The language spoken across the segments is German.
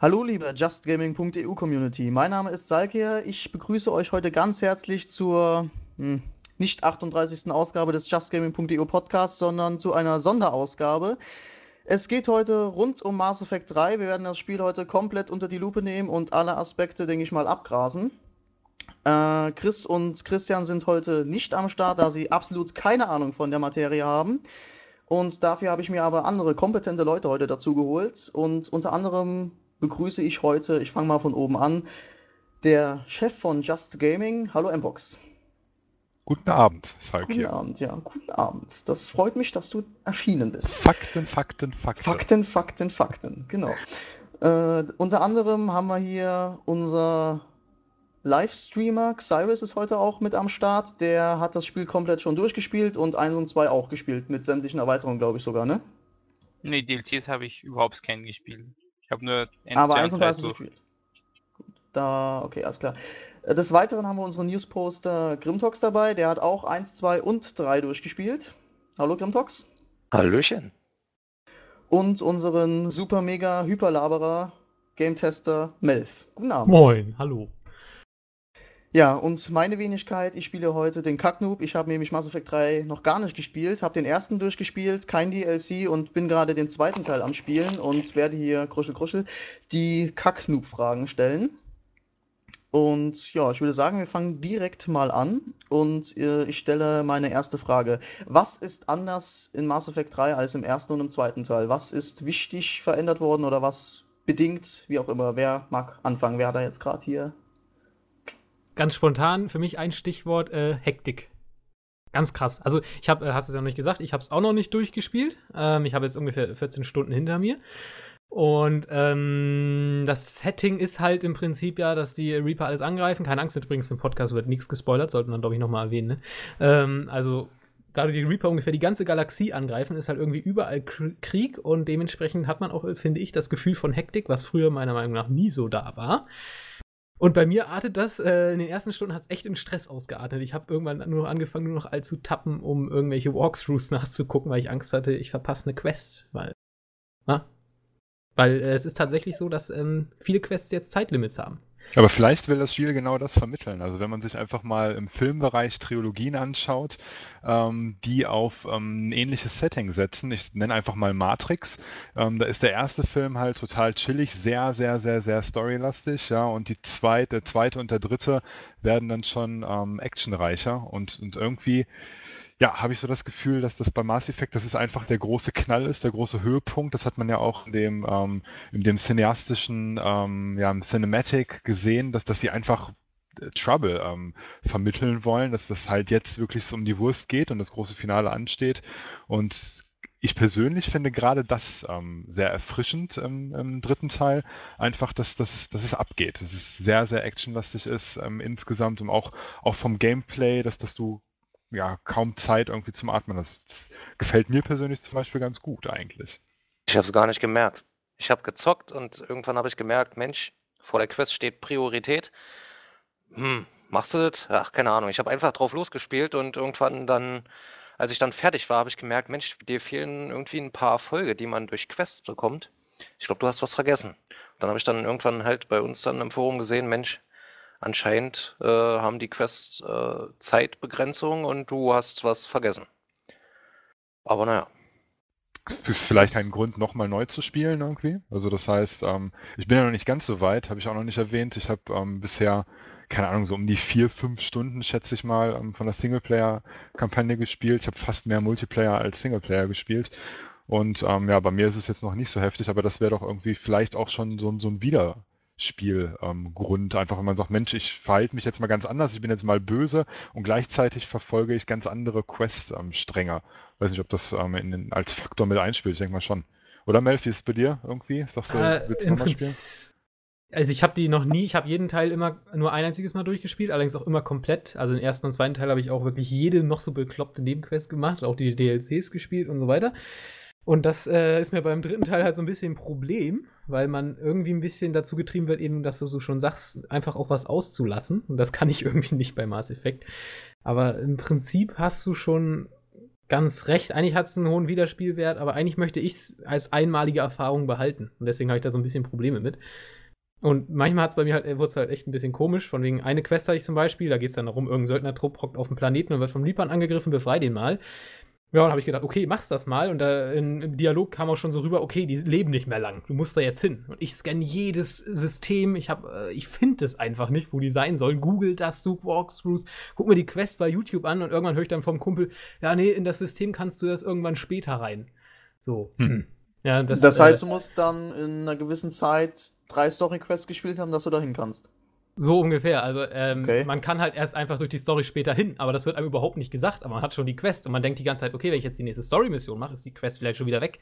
Hallo liebe justgaming.eu Community, mein Name ist Salkier. Ich begrüße euch heute ganz herzlich zur hm, nicht 38. Ausgabe des justgaming.eu Podcasts, sondern zu einer Sonderausgabe. Es geht heute rund um Mass Effect 3. Wir werden das Spiel heute komplett unter die Lupe nehmen und alle Aspekte, denke ich mal, abgrasen. Äh, Chris und Christian sind heute nicht am Start, da sie absolut keine Ahnung von der Materie haben. Und dafür habe ich mir aber andere kompetente Leute heute dazu geholt. Und unter anderem begrüße ich heute, ich fange mal von oben an, der Chef von Just Gaming. Hallo Mbox. Guten Abend, Salk Guten Abend, ja, guten Abend. Das freut mich, dass du erschienen bist. Fakten, Fakten, Fakten. Fakten, Fakten, Fakten, genau. Äh, unter anderem haben wir hier unser Livestreamer, Cyrus ist heute auch mit am Start. Der hat das Spiel komplett schon durchgespielt und 1 und 2 auch gespielt, mit sämtlichen Erweiterungen, glaube ich sogar, ne? Nee, DLCs habe ich überhaupt keinen gespielt. Ich habe nur Aber 1 und 3 hast du gespielt. Gut, da, okay, alles klar. Äh, des Weiteren haben wir unseren Newsposter Grimtox dabei. Der hat auch 1, 2 und 3 durchgespielt. Hallo Grimtox. Hallöchen. Und unseren super mega Hyperlaberer Game Tester Melf. Guten Abend. Moin, hallo. Ja, und meine Wenigkeit, ich spiele heute den Kacknoob. Ich habe nämlich Mass Effect 3 noch gar nicht gespielt, habe den ersten durchgespielt, kein DLC und bin gerade den zweiten Teil am Spielen und werde hier, kruschel, kruschel, die Kacknoob-Fragen stellen. Und ja, ich würde sagen, wir fangen direkt mal an und äh, ich stelle meine erste Frage. Was ist anders in Mass Effect 3 als im ersten und im zweiten Teil? Was ist wichtig verändert worden oder was bedingt, wie auch immer? Wer mag anfangen? Wer hat da jetzt gerade hier ganz spontan für mich ein Stichwort äh, Hektik. Ganz krass. Also ich habe, äh, hast du es ja noch nicht gesagt, ich habe es auch noch nicht durchgespielt. Ähm, ich habe jetzt ungefähr 14 Stunden hinter mir. Und ähm, das Setting ist halt im Prinzip ja, dass die Reaper alles angreifen. Keine Angst, übrigens im Podcast wird nichts gespoilert, sollte man glaube ich nochmal erwähnen. Ne? Ähm, also da die Reaper ungefähr die ganze Galaxie angreifen, ist halt irgendwie überall Krieg und dementsprechend hat man auch, finde ich, das Gefühl von Hektik, was früher meiner Meinung nach nie so da war. Und bei mir artet das, äh, in den ersten Stunden hat es echt in Stress ausgeartet. Ich habe irgendwann nur noch angefangen, nur noch all zu tappen, um irgendwelche Walkthroughs nachzugucken, weil ich Angst hatte, ich verpasse eine Quest. Weil, na? weil äh, es ist tatsächlich so, dass ähm, viele Quests jetzt Zeitlimits haben. Aber vielleicht will das Spiel genau das vermitteln. Also wenn man sich einfach mal im Filmbereich Trilogien anschaut, ähm, die auf ähm, ein ähnliches Setting setzen. Ich nenne einfach mal Matrix. Ähm, da ist der erste Film halt total chillig, sehr, sehr, sehr, sehr storylastig, ja. Und die zweite, der zweite und der dritte werden dann schon ähm, actionreicher und, und irgendwie ja, habe ich so das Gefühl, dass das bei Mass Effect, das ist einfach der große Knall ist, der große Höhepunkt. Das hat man ja auch in dem, ähm, in dem cineastischen, ähm, ja, Cinematic gesehen, dass, dass sie einfach äh, Trouble ähm, vermitteln wollen, dass das halt jetzt wirklich so um die Wurst geht und das große Finale ansteht. Und ich persönlich finde gerade das ähm, sehr erfrischend im, im, dritten Teil. Einfach, dass, dass, dass es abgeht. Dass es sehr, sehr actionlastig ist ähm, insgesamt und auch, auch vom Gameplay, dass, dass du ja, kaum Zeit irgendwie zum Atmen. Das, das gefällt mir persönlich zum Beispiel ganz gut eigentlich. Ich habe es gar nicht gemerkt. Ich habe gezockt und irgendwann habe ich gemerkt, Mensch, vor der Quest steht Priorität. Hm, machst du das? Ach, keine Ahnung. Ich habe einfach drauf losgespielt und irgendwann dann, als ich dann fertig war, habe ich gemerkt, Mensch, dir fehlen irgendwie ein paar Erfolge, die man durch Quests bekommt. Ich glaube, du hast was vergessen. dann habe ich dann irgendwann halt bei uns dann im Forum gesehen, Mensch, anscheinend äh, haben die Quests äh, Zeitbegrenzung und du hast was vergessen. Aber naja. Ist vielleicht ein Grund, nochmal neu zu spielen irgendwie. Also das heißt, ähm, ich bin ja noch nicht ganz so weit, habe ich auch noch nicht erwähnt. Ich habe ähm, bisher, keine Ahnung, so um die vier, fünf Stunden, schätze ich mal, ähm, von der Singleplayer-Kampagne gespielt. Ich habe fast mehr Multiplayer als Singleplayer gespielt. Und ähm, ja, bei mir ist es jetzt noch nicht so heftig, aber das wäre doch irgendwie vielleicht auch schon so, so ein Wieder Spielgrund. Ähm, Einfach, wenn man sagt, Mensch, ich verhalte mich jetzt mal ganz anders, ich bin jetzt mal böse und gleichzeitig verfolge ich ganz andere Quest-Stränge. Ähm, Weiß nicht, ob das ähm, in, als Faktor mit einspielt, ich denke mal schon. Oder Mel, wie ist bei dir irgendwie? Sagst du, äh, willst du nochmal spielen? Also ich habe die noch nie, ich habe jeden Teil immer nur ein einziges Mal durchgespielt, allerdings auch immer komplett. Also den ersten und zweiten Teil habe ich auch wirklich jede noch so bekloppte Nebenquest gemacht, auch die DLCs gespielt und so weiter. Und das äh, ist mir beim dritten Teil halt so ein bisschen ein Problem, weil man irgendwie ein bisschen dazu getrieben wird, eben, dass du so schon sagst, einfach auch was auszulassen. Und das kann ich irgendwie nicht bei Mass Effect. Aber im Prinzip hast du schon ganz recht. Eigentlich hat es einen hohen Wiederspielwert, aber eigentlich möchte ich es als einmalige Erfahrung behalten. Und deswegen habe ich da so ein bisschen Probleme mit. Und manchmal hat es bei mir halt, wurde es halt echt ein bisschen komisch. Von wegen, eine Quest hatte ich zum Beispiel, da geht es dann darum, irgendein Söldnertrupp hockt auf dem Planeten und wird vom Reapern angegriffen, befrei den mal. Ja, dann habe ich gedacht, okay, mach's das mal. Und da im Dialog kam auch schon so rüber, okay, die leben nicht mehr lang. Du musst da jetzt hin. Und ich scanne jedes System. Ich habe, äh, ich finde es einfach nicht, wo die sein sollen. Google das, such Walkthroughs, guck mir die Quest bei YouTube an und irgendwann höre ich dann vom Kumpel, ja, nee, in das System kannst du das irgendwann später rein. So. Hm. Ja, das, das heißt, äh, du musst dann in einer gewissen Zeit drei Story-Quests gespielt haben, dass du da hin kannst. So ungefähr. Also ähm, okay. man kann halt erst einfach durch die Story später hin, aber das wird einem überhaupt nicht gesagt. Aber man hat schon die Quest und man denkt die ganze Zeit, okay, wenn ich jetzt die nächste Story-Mission mache, ist die Quest vielleicht schon wieder weg.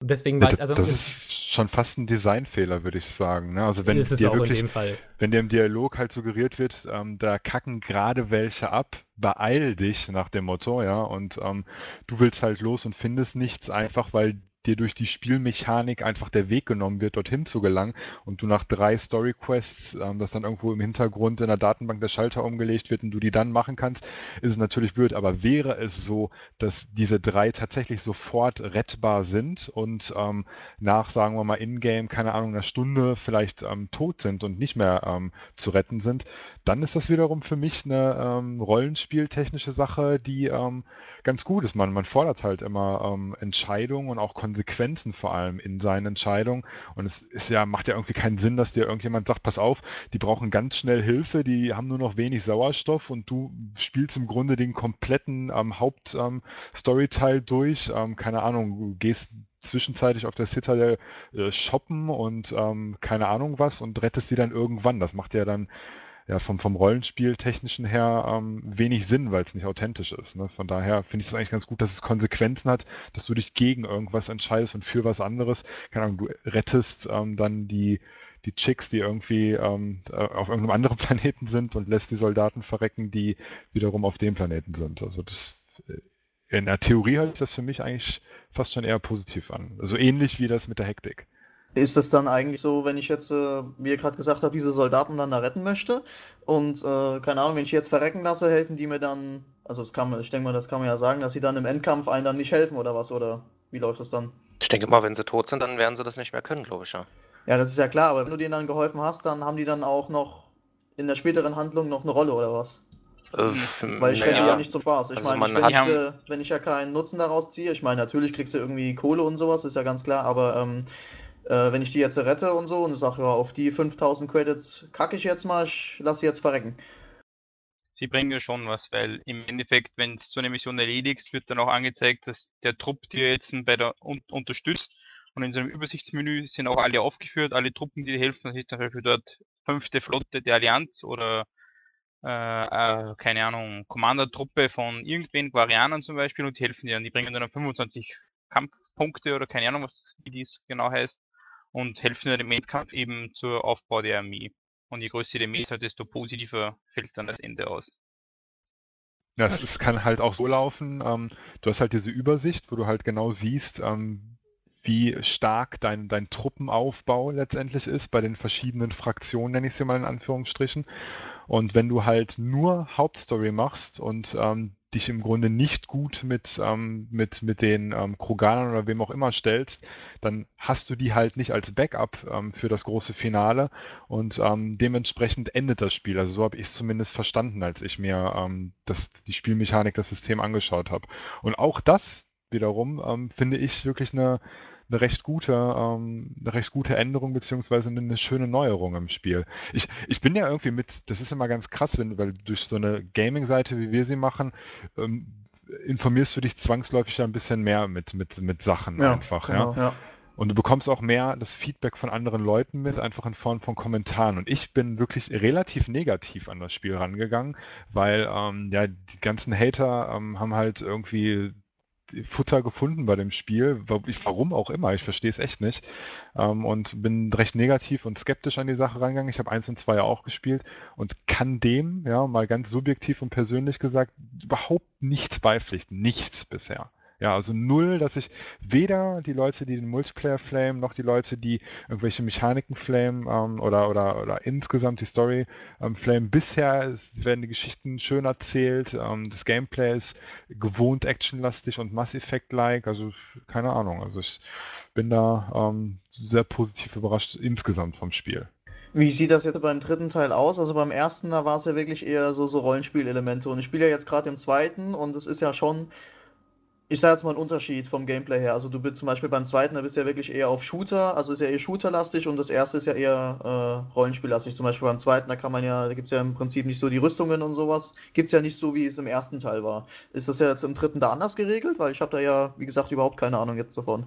Und deswegen war ja, ich, also das ist schon fast ein Designfehler, würde ich sagen. Ne? Also wenn dir wirklich, wenn dir im Dialog halt suggeriert wird, ähm, da kacken gerade welche ab, beeil dich nach dem Motto, ja, und ähm, du willst halt los und findest nichts einfach, weil dir durch die Spielmechanik einfach der Weg genommen wird, dorthin zu gelangen und du nach drei Story-Quests, ähm, das dann irgendwo im Hintergrund in der Datenbank der Schalter umgelegt wird und du die dann machen kannst, ist es natürlich blöd. Aber wäre es so, dass diese drei tatsächlich sofort rettbar sind und ähm, nach, sagen wir mal, in-game, keine Ahnung, einer Stunde vielleicht ähm, tot sind und nicht mehr ähm, zu retten sind, dann ist das wiederum für mich eine ähm, rollenspieltechnische Sache, die ähm, ganz gut ist. Man, man fordert halt immer ähm, Entscheidungen und auch Konsequenzen vor allem in seinen Entscheidungen. Und es ist ja, macht ja irgendwie keinen Sinn, dass dir irgendjemand sagt, pass auf, die brauchen ganz schnell Hilfe, die haben nur noch wenig Sauerstoff und du spielst im Grunde den kompletten ähm, Hauptstoryteil ähm, durch. Ähm, keine Ahnung, du gehst zwischenzeitlich auf der Citadel äh, shoppen und ähm, keine Ahnung was und rettest die dann irgendwann. Das macht ja dann ja, vom, vom Rollenspiel-technischen her ähm, wenig Sinn, weil es nicht authentisch ist. Ne? Von daher finde ich es eigentlich ganz gut, dass es Konsequenzen hat, dass du dich gegen irgendwas entscheidest und für was anderes. Keine Ahnung, du rettest ähm, dann die, die Chicks, die irgendwie ähm, äh, auf irgendeinem anderen Planeten sind und lässt die Soldaten verrecken, die wiederum auf dem Planeten sind. Also das äh, in der Theorie hört sich das für mich eigentlich fast schon eher positiv an. Also ähnlich wie das mit der Hektik. Ist es dann eigentlich so, wenn ich jetzt, äh, wie ihr gerade gesagt habt, diese Soldaten dann da retten möchte und äh, keine Ahnung, wenn ich jetzt verrecken lasse, helfen die mir dann, also das kann man, ich denke mal, das kann man ja sagen, dass sie dann im Endkampf einen dann nicht helfen oder was, oder wie läuft das dann? Ich denke mal, wenn sie tot sind, dann werden sie das nicht mehr können, glaube ich, ja. Ja, das ist ja klar, aber wenn du denen dann geholfen hast, dann haben die dann auch noch in der späteren Handlung noch eine Rolle oder was? Weil ich rette ja. ja nicht zum Spaß. Ich also meine, wenn, ich, äh, wenn ich ja keinen Nutzen daraus ziehe, ich meine, natürlich kriegst du irgendwie Kohle und sowas, ist ja ganz klar, aber ähm, äh, wenn ich die jetzt rette und so und sage, ja, auf die 5000 Credits kacke ich jetzt mal, ich lasse sie jetzt verrecken. Sie bringen ja schon was, weil im Endeffekt, wenn du so eine Mission erledigst, wird dann auch angezeigt, dass der Trupp dir jetzt bei der un unterstützt. Und in so einem Übersichtsmenü sind auch alle aufgeführt, alle Truppen, die dir helfen. Das ist zum Beispiel dort fünfte Flotte der Allianz oder äh, äh, keine Ahnung, Commander-Truppe von irgendwen, Guarianern zum Beispiel, und die helfen dir. Und die bringen dann 25 Kampfpunkte oder keine Ahnung, was wie dies genau heißt und helfen dem Endkampf eben zur Aufbau der Armee. Und je größer die Armee ist, halt, desto positiver fällt dann das Ende aus. Ja, es, es kann halt auch so laufen, ähm, du hast halt diese Übersicht, wo du halt genau siehst, ähm, wie stark dein, dein Truppenaufbau letztendlich ist bei den verschiedenen Fraktionen, nenne ich es mal in Anführungsstrichen. Und wenn du halt nur Hauptstory machst und ähm, dich im Grunde nicht gut mit, ähm, mit, mit den ähm, Kroganern oder wem auch immer stellst, dann hast du die halt nicht als Backup ähm, für das große Finale und ähm, dementsprechend endet das Spiel. Also so habe ich es zumindest verstanden, als ich mir ähm, das, die Spielmechanik, das System angeschaut habe. Und auch das wiederum ähm, finde ich wirklich eine eine recht gute, ähm, eine recht gute Änderung beziehungsweise eine, eine, schöne Neuerung im Spiel. Ich, ich bin ja irgendwie mit, das ist immer ganz krass, wenn, weil durch so eine Gaming-Seite, wie wir sie machen, ähm, informierst du dich zwangsläufig ein bisschen mehr mit, mit, mit Sachen ja, einfach, genau, ja. ja. Und du bekommst auch mehr das Feedback von anderen Leuten mit, einfach in Form von Kommentaren. Und ich bin wirklich relativ negativ an das Spiel rangegangen, weil ähm, ja die ganzen Hater ähm, haben halt irgendwie Futter gefunden bei dem Spiel. Warum auch immer, ich verstehe es echt nicht. Ähm, und bin recht negativ und skeptisch an die Sache rangegangen. Ich habe eins und zwei auch gespielt und kann dem, ja, mal ganz subjektiv und persönlich gesagt, überhaupt nichts beipflichten. Nichts bisher. Ja, also null, dass ich weder die Leute, die den Multiplayer flamen, noch die Leute, die irgendwelche Mechaniken flamen ähm, oder, oder, oder insgesamt die Story ähm, flamen. Bisher ist, werden die Geschichten schön erzählt, ähm, das Gameplay ist gewohnt actionlastig und Mass Effect-like, also keine Ahnung. Also ich bin da ähm, sehr positiv überrascht insgesamt vom Spiel. Wie sieht das jetzt beim dritten Teil aus? Also beim ersten, da war es ja wirklich eher so, so Rollenspielelemente. Und ich spiele ja jetzt gerade im zweiten und es ist ja schon, ich sage jetzt mal einen Unterschied vom Gameplay her. Also du bist zum Beispiel beim zweiten, da bist du ja wirklich eher auf Shooter, also ist ja eher Shooterlastig und das erste ist ja eher äh, Rollenspiellastig. Zum Beispiel beim zweiten, da kann man ja, da gibt es ja im Prinzip nicht so die Rüstungen und sowas. Gibt es ja nicht so, wie es im ersten Teil war. Ist das ja jetzt im dritten da anders geregelt? Weil ich habe da ja, wie gesagt, überhaupt keine Ahnung jetzt davon.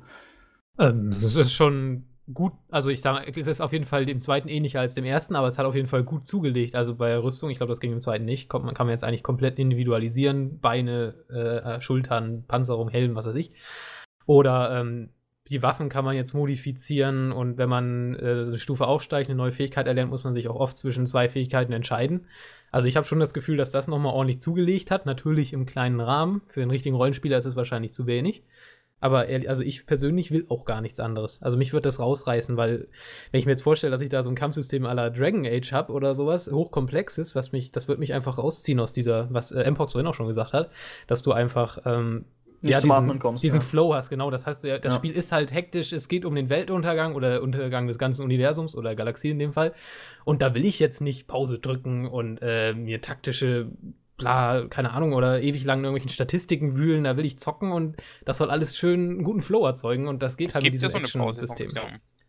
Ähm, das ist schon gut, also ich sage, es ist auf jeden Fall dem zweiten ähnlicher als dem ersten, aber es hat auf jeden Fall gut zugelegt. Also bei Rüstung, ich glaube, das ging im zweiten nicht, kommt, man kann man jetzt eigentlich komplett individualisieren. Beine, äh, Schultern, Panzerung, Helm, was weiß ich. Oder ähm, die Waffen kann man jetzt modifizieren und wenn man äh, eine Stufe aufsteigt, eine neue Fähigkeit erlernt, muss man sich auch oft zwischen zwei Fähigkeiten entscheiden. Also ich habe schon das Gefühl, dass das nochmal ordentlich zugelegt hat. Natürlich im kleinen Rahmen. Für einen richtigen Rollenspieler ist es wahrscheinlich zu wenig. Aber ehrlich, also ich persönlich will auch gar nichts anderes. Also mich wird das rausreißen, weil wenn ich mir jetzt vorstelle, dass ich da so ein Kampfsystem aller Dragon Age habe oder sowas, hochkomplexes, was mich, das wird mich einfach rausziehen aus dieser, was äh, Mpox vorhin auch schon gesagt hat, dass du einfach ähm, Nicht ja, diesen, kommst, diesen ja. Flow hast, genau. Das heißt, ja, das Ja. Spiel ist halt hektisch, es geht um den Weltuntergang oder Untergang des ganzen Universums oder Galaxie in dem Fall. Und da will ich jetzt nicht Pause drücken und äh, mir taktische bla, keine Ahnung, oder ewig lang in irgendwelchen Statistiken wühlen, da will ich zocken und das soll alles schön einen guten Flow erzeugen und das geht halt mit ja diesem so eine Action-System.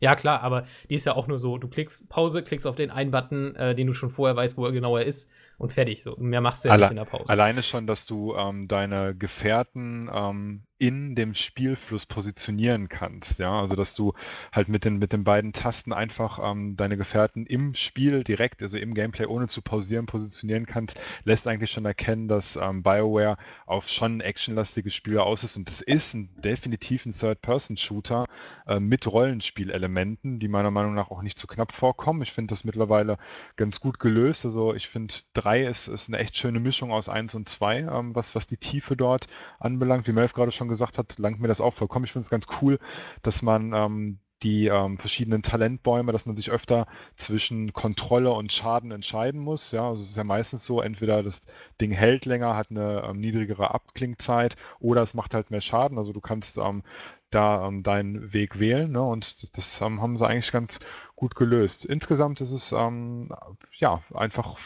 Ja, klar, aber die ist ja auch nur so, du klickst Pause, klickst auf den einen Button, äh, den du schon vorher weißt, wo er genau er ist und fertig. So, mehr machst du ja Alle- nicht in der Pause. Alleine schon, dass du ähm, deine Gefährten ähm, in dem Spielfluss positionieren kannst, ja, also dass du halt mit den, mit den beiden Tasten einfach ähm, deine Gefährten im Spiel direkt, also im Gameplay ohne zu pausieren, positionieren kannst, lässt eigentlich schon erkennen, dass ähm, BioWare auf schon actionlastige Spiele aus ist und das ist ein, definitiv ein Third-Person-Shooter äh, mit Rollenspielelementen, die meiner Meinung nach auch nicht zu knapp vorkommen. Ich finde das mittlerweile ganz gut gelöst. Also ich finde, 3 ist, ist eine echt schöne Mischung aus 1 und 2, ähm, was, was die Tiefe dort anbelangt. Wie Melf gerade schon gesagt hat, langt mir das auch vollkommen. Ich finde es ganz cool, dass man ähm, die ähm, verschiedenen Talentbäume, dass man sich öfter zwischen Kontrolle und Schaden entscheiden muss. Ja, also es ist ja meistens so, entweder das Ding hält länger, hat eine ähm, niedrigere Abklingzeit oder es macht halt mehr Schaden. Also du kannst ähm, da ähm, deinen Weg wählen. Ne? Und das, das ähm, haben sie eigentlich ganz gut gelöst. Insgesamt ist es ähm, ja einfach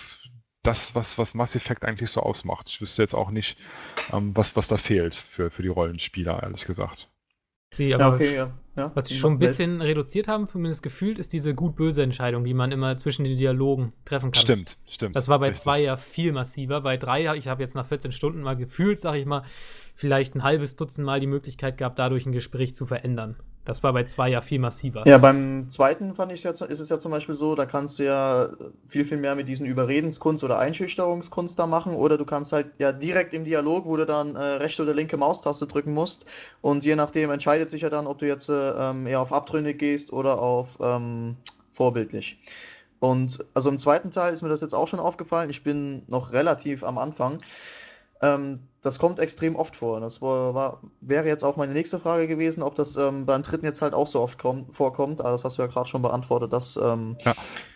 das, was, was Mass Effect eigentlich so ausmacht. Ich wüsste jetzt auch nicht, ähm, was, was da fehlt für, für die Rollenspieler, ehrlich gesagt. Sie, Ja, aber okay, ja. ja. Was sie schon ein bisschen reduziert haben, zumindest gefühlt, ist diese gut-böse Entscheidung, die man immer zwischen den Dialogen treffen kann. Stimmt, stimmt. Das war bei Richtig. zwei ja viel massiver. Bei drei, ich habe jetzt nach 14 Stunden mal gefühlt, sag ich mal, vielleicht ein halbes Dutzend Mal die Möglichkeit gehabt, dadurch ein Gespräch zu verändern. Das war bei zwei ja viel massiver. Ja, beim zweiten fand ich ist es ja zum Beispiel so, da kannst du ja viel, viel mehr mit diesen Überredenskunst oder Einschüchterungskunst da machen. Oder du kannst halt ja direkt im Dialog, wo du dann äh, rechte oder linke Maustaste drücken musst. Und je nachdem entscheidet sich ja dann, ob du jetzt äh, ähm, eher auf abtrünnig gehst oder auf ähm, vorbildlich. Und also im zweiten Teil ist mir das jetzt auch schon aufgefallen. Ich bin noch relativ am Anfang. Ähm, das kommt extrem oft vor. Das war, war, wäre jetzt auch meine nächste Frage gewesen, ob das ähm, beim dritten jetzt halt auch so oft kommt, vorkommt. Aber das hast du ja gerade schon beantwortet. Dass, ähm,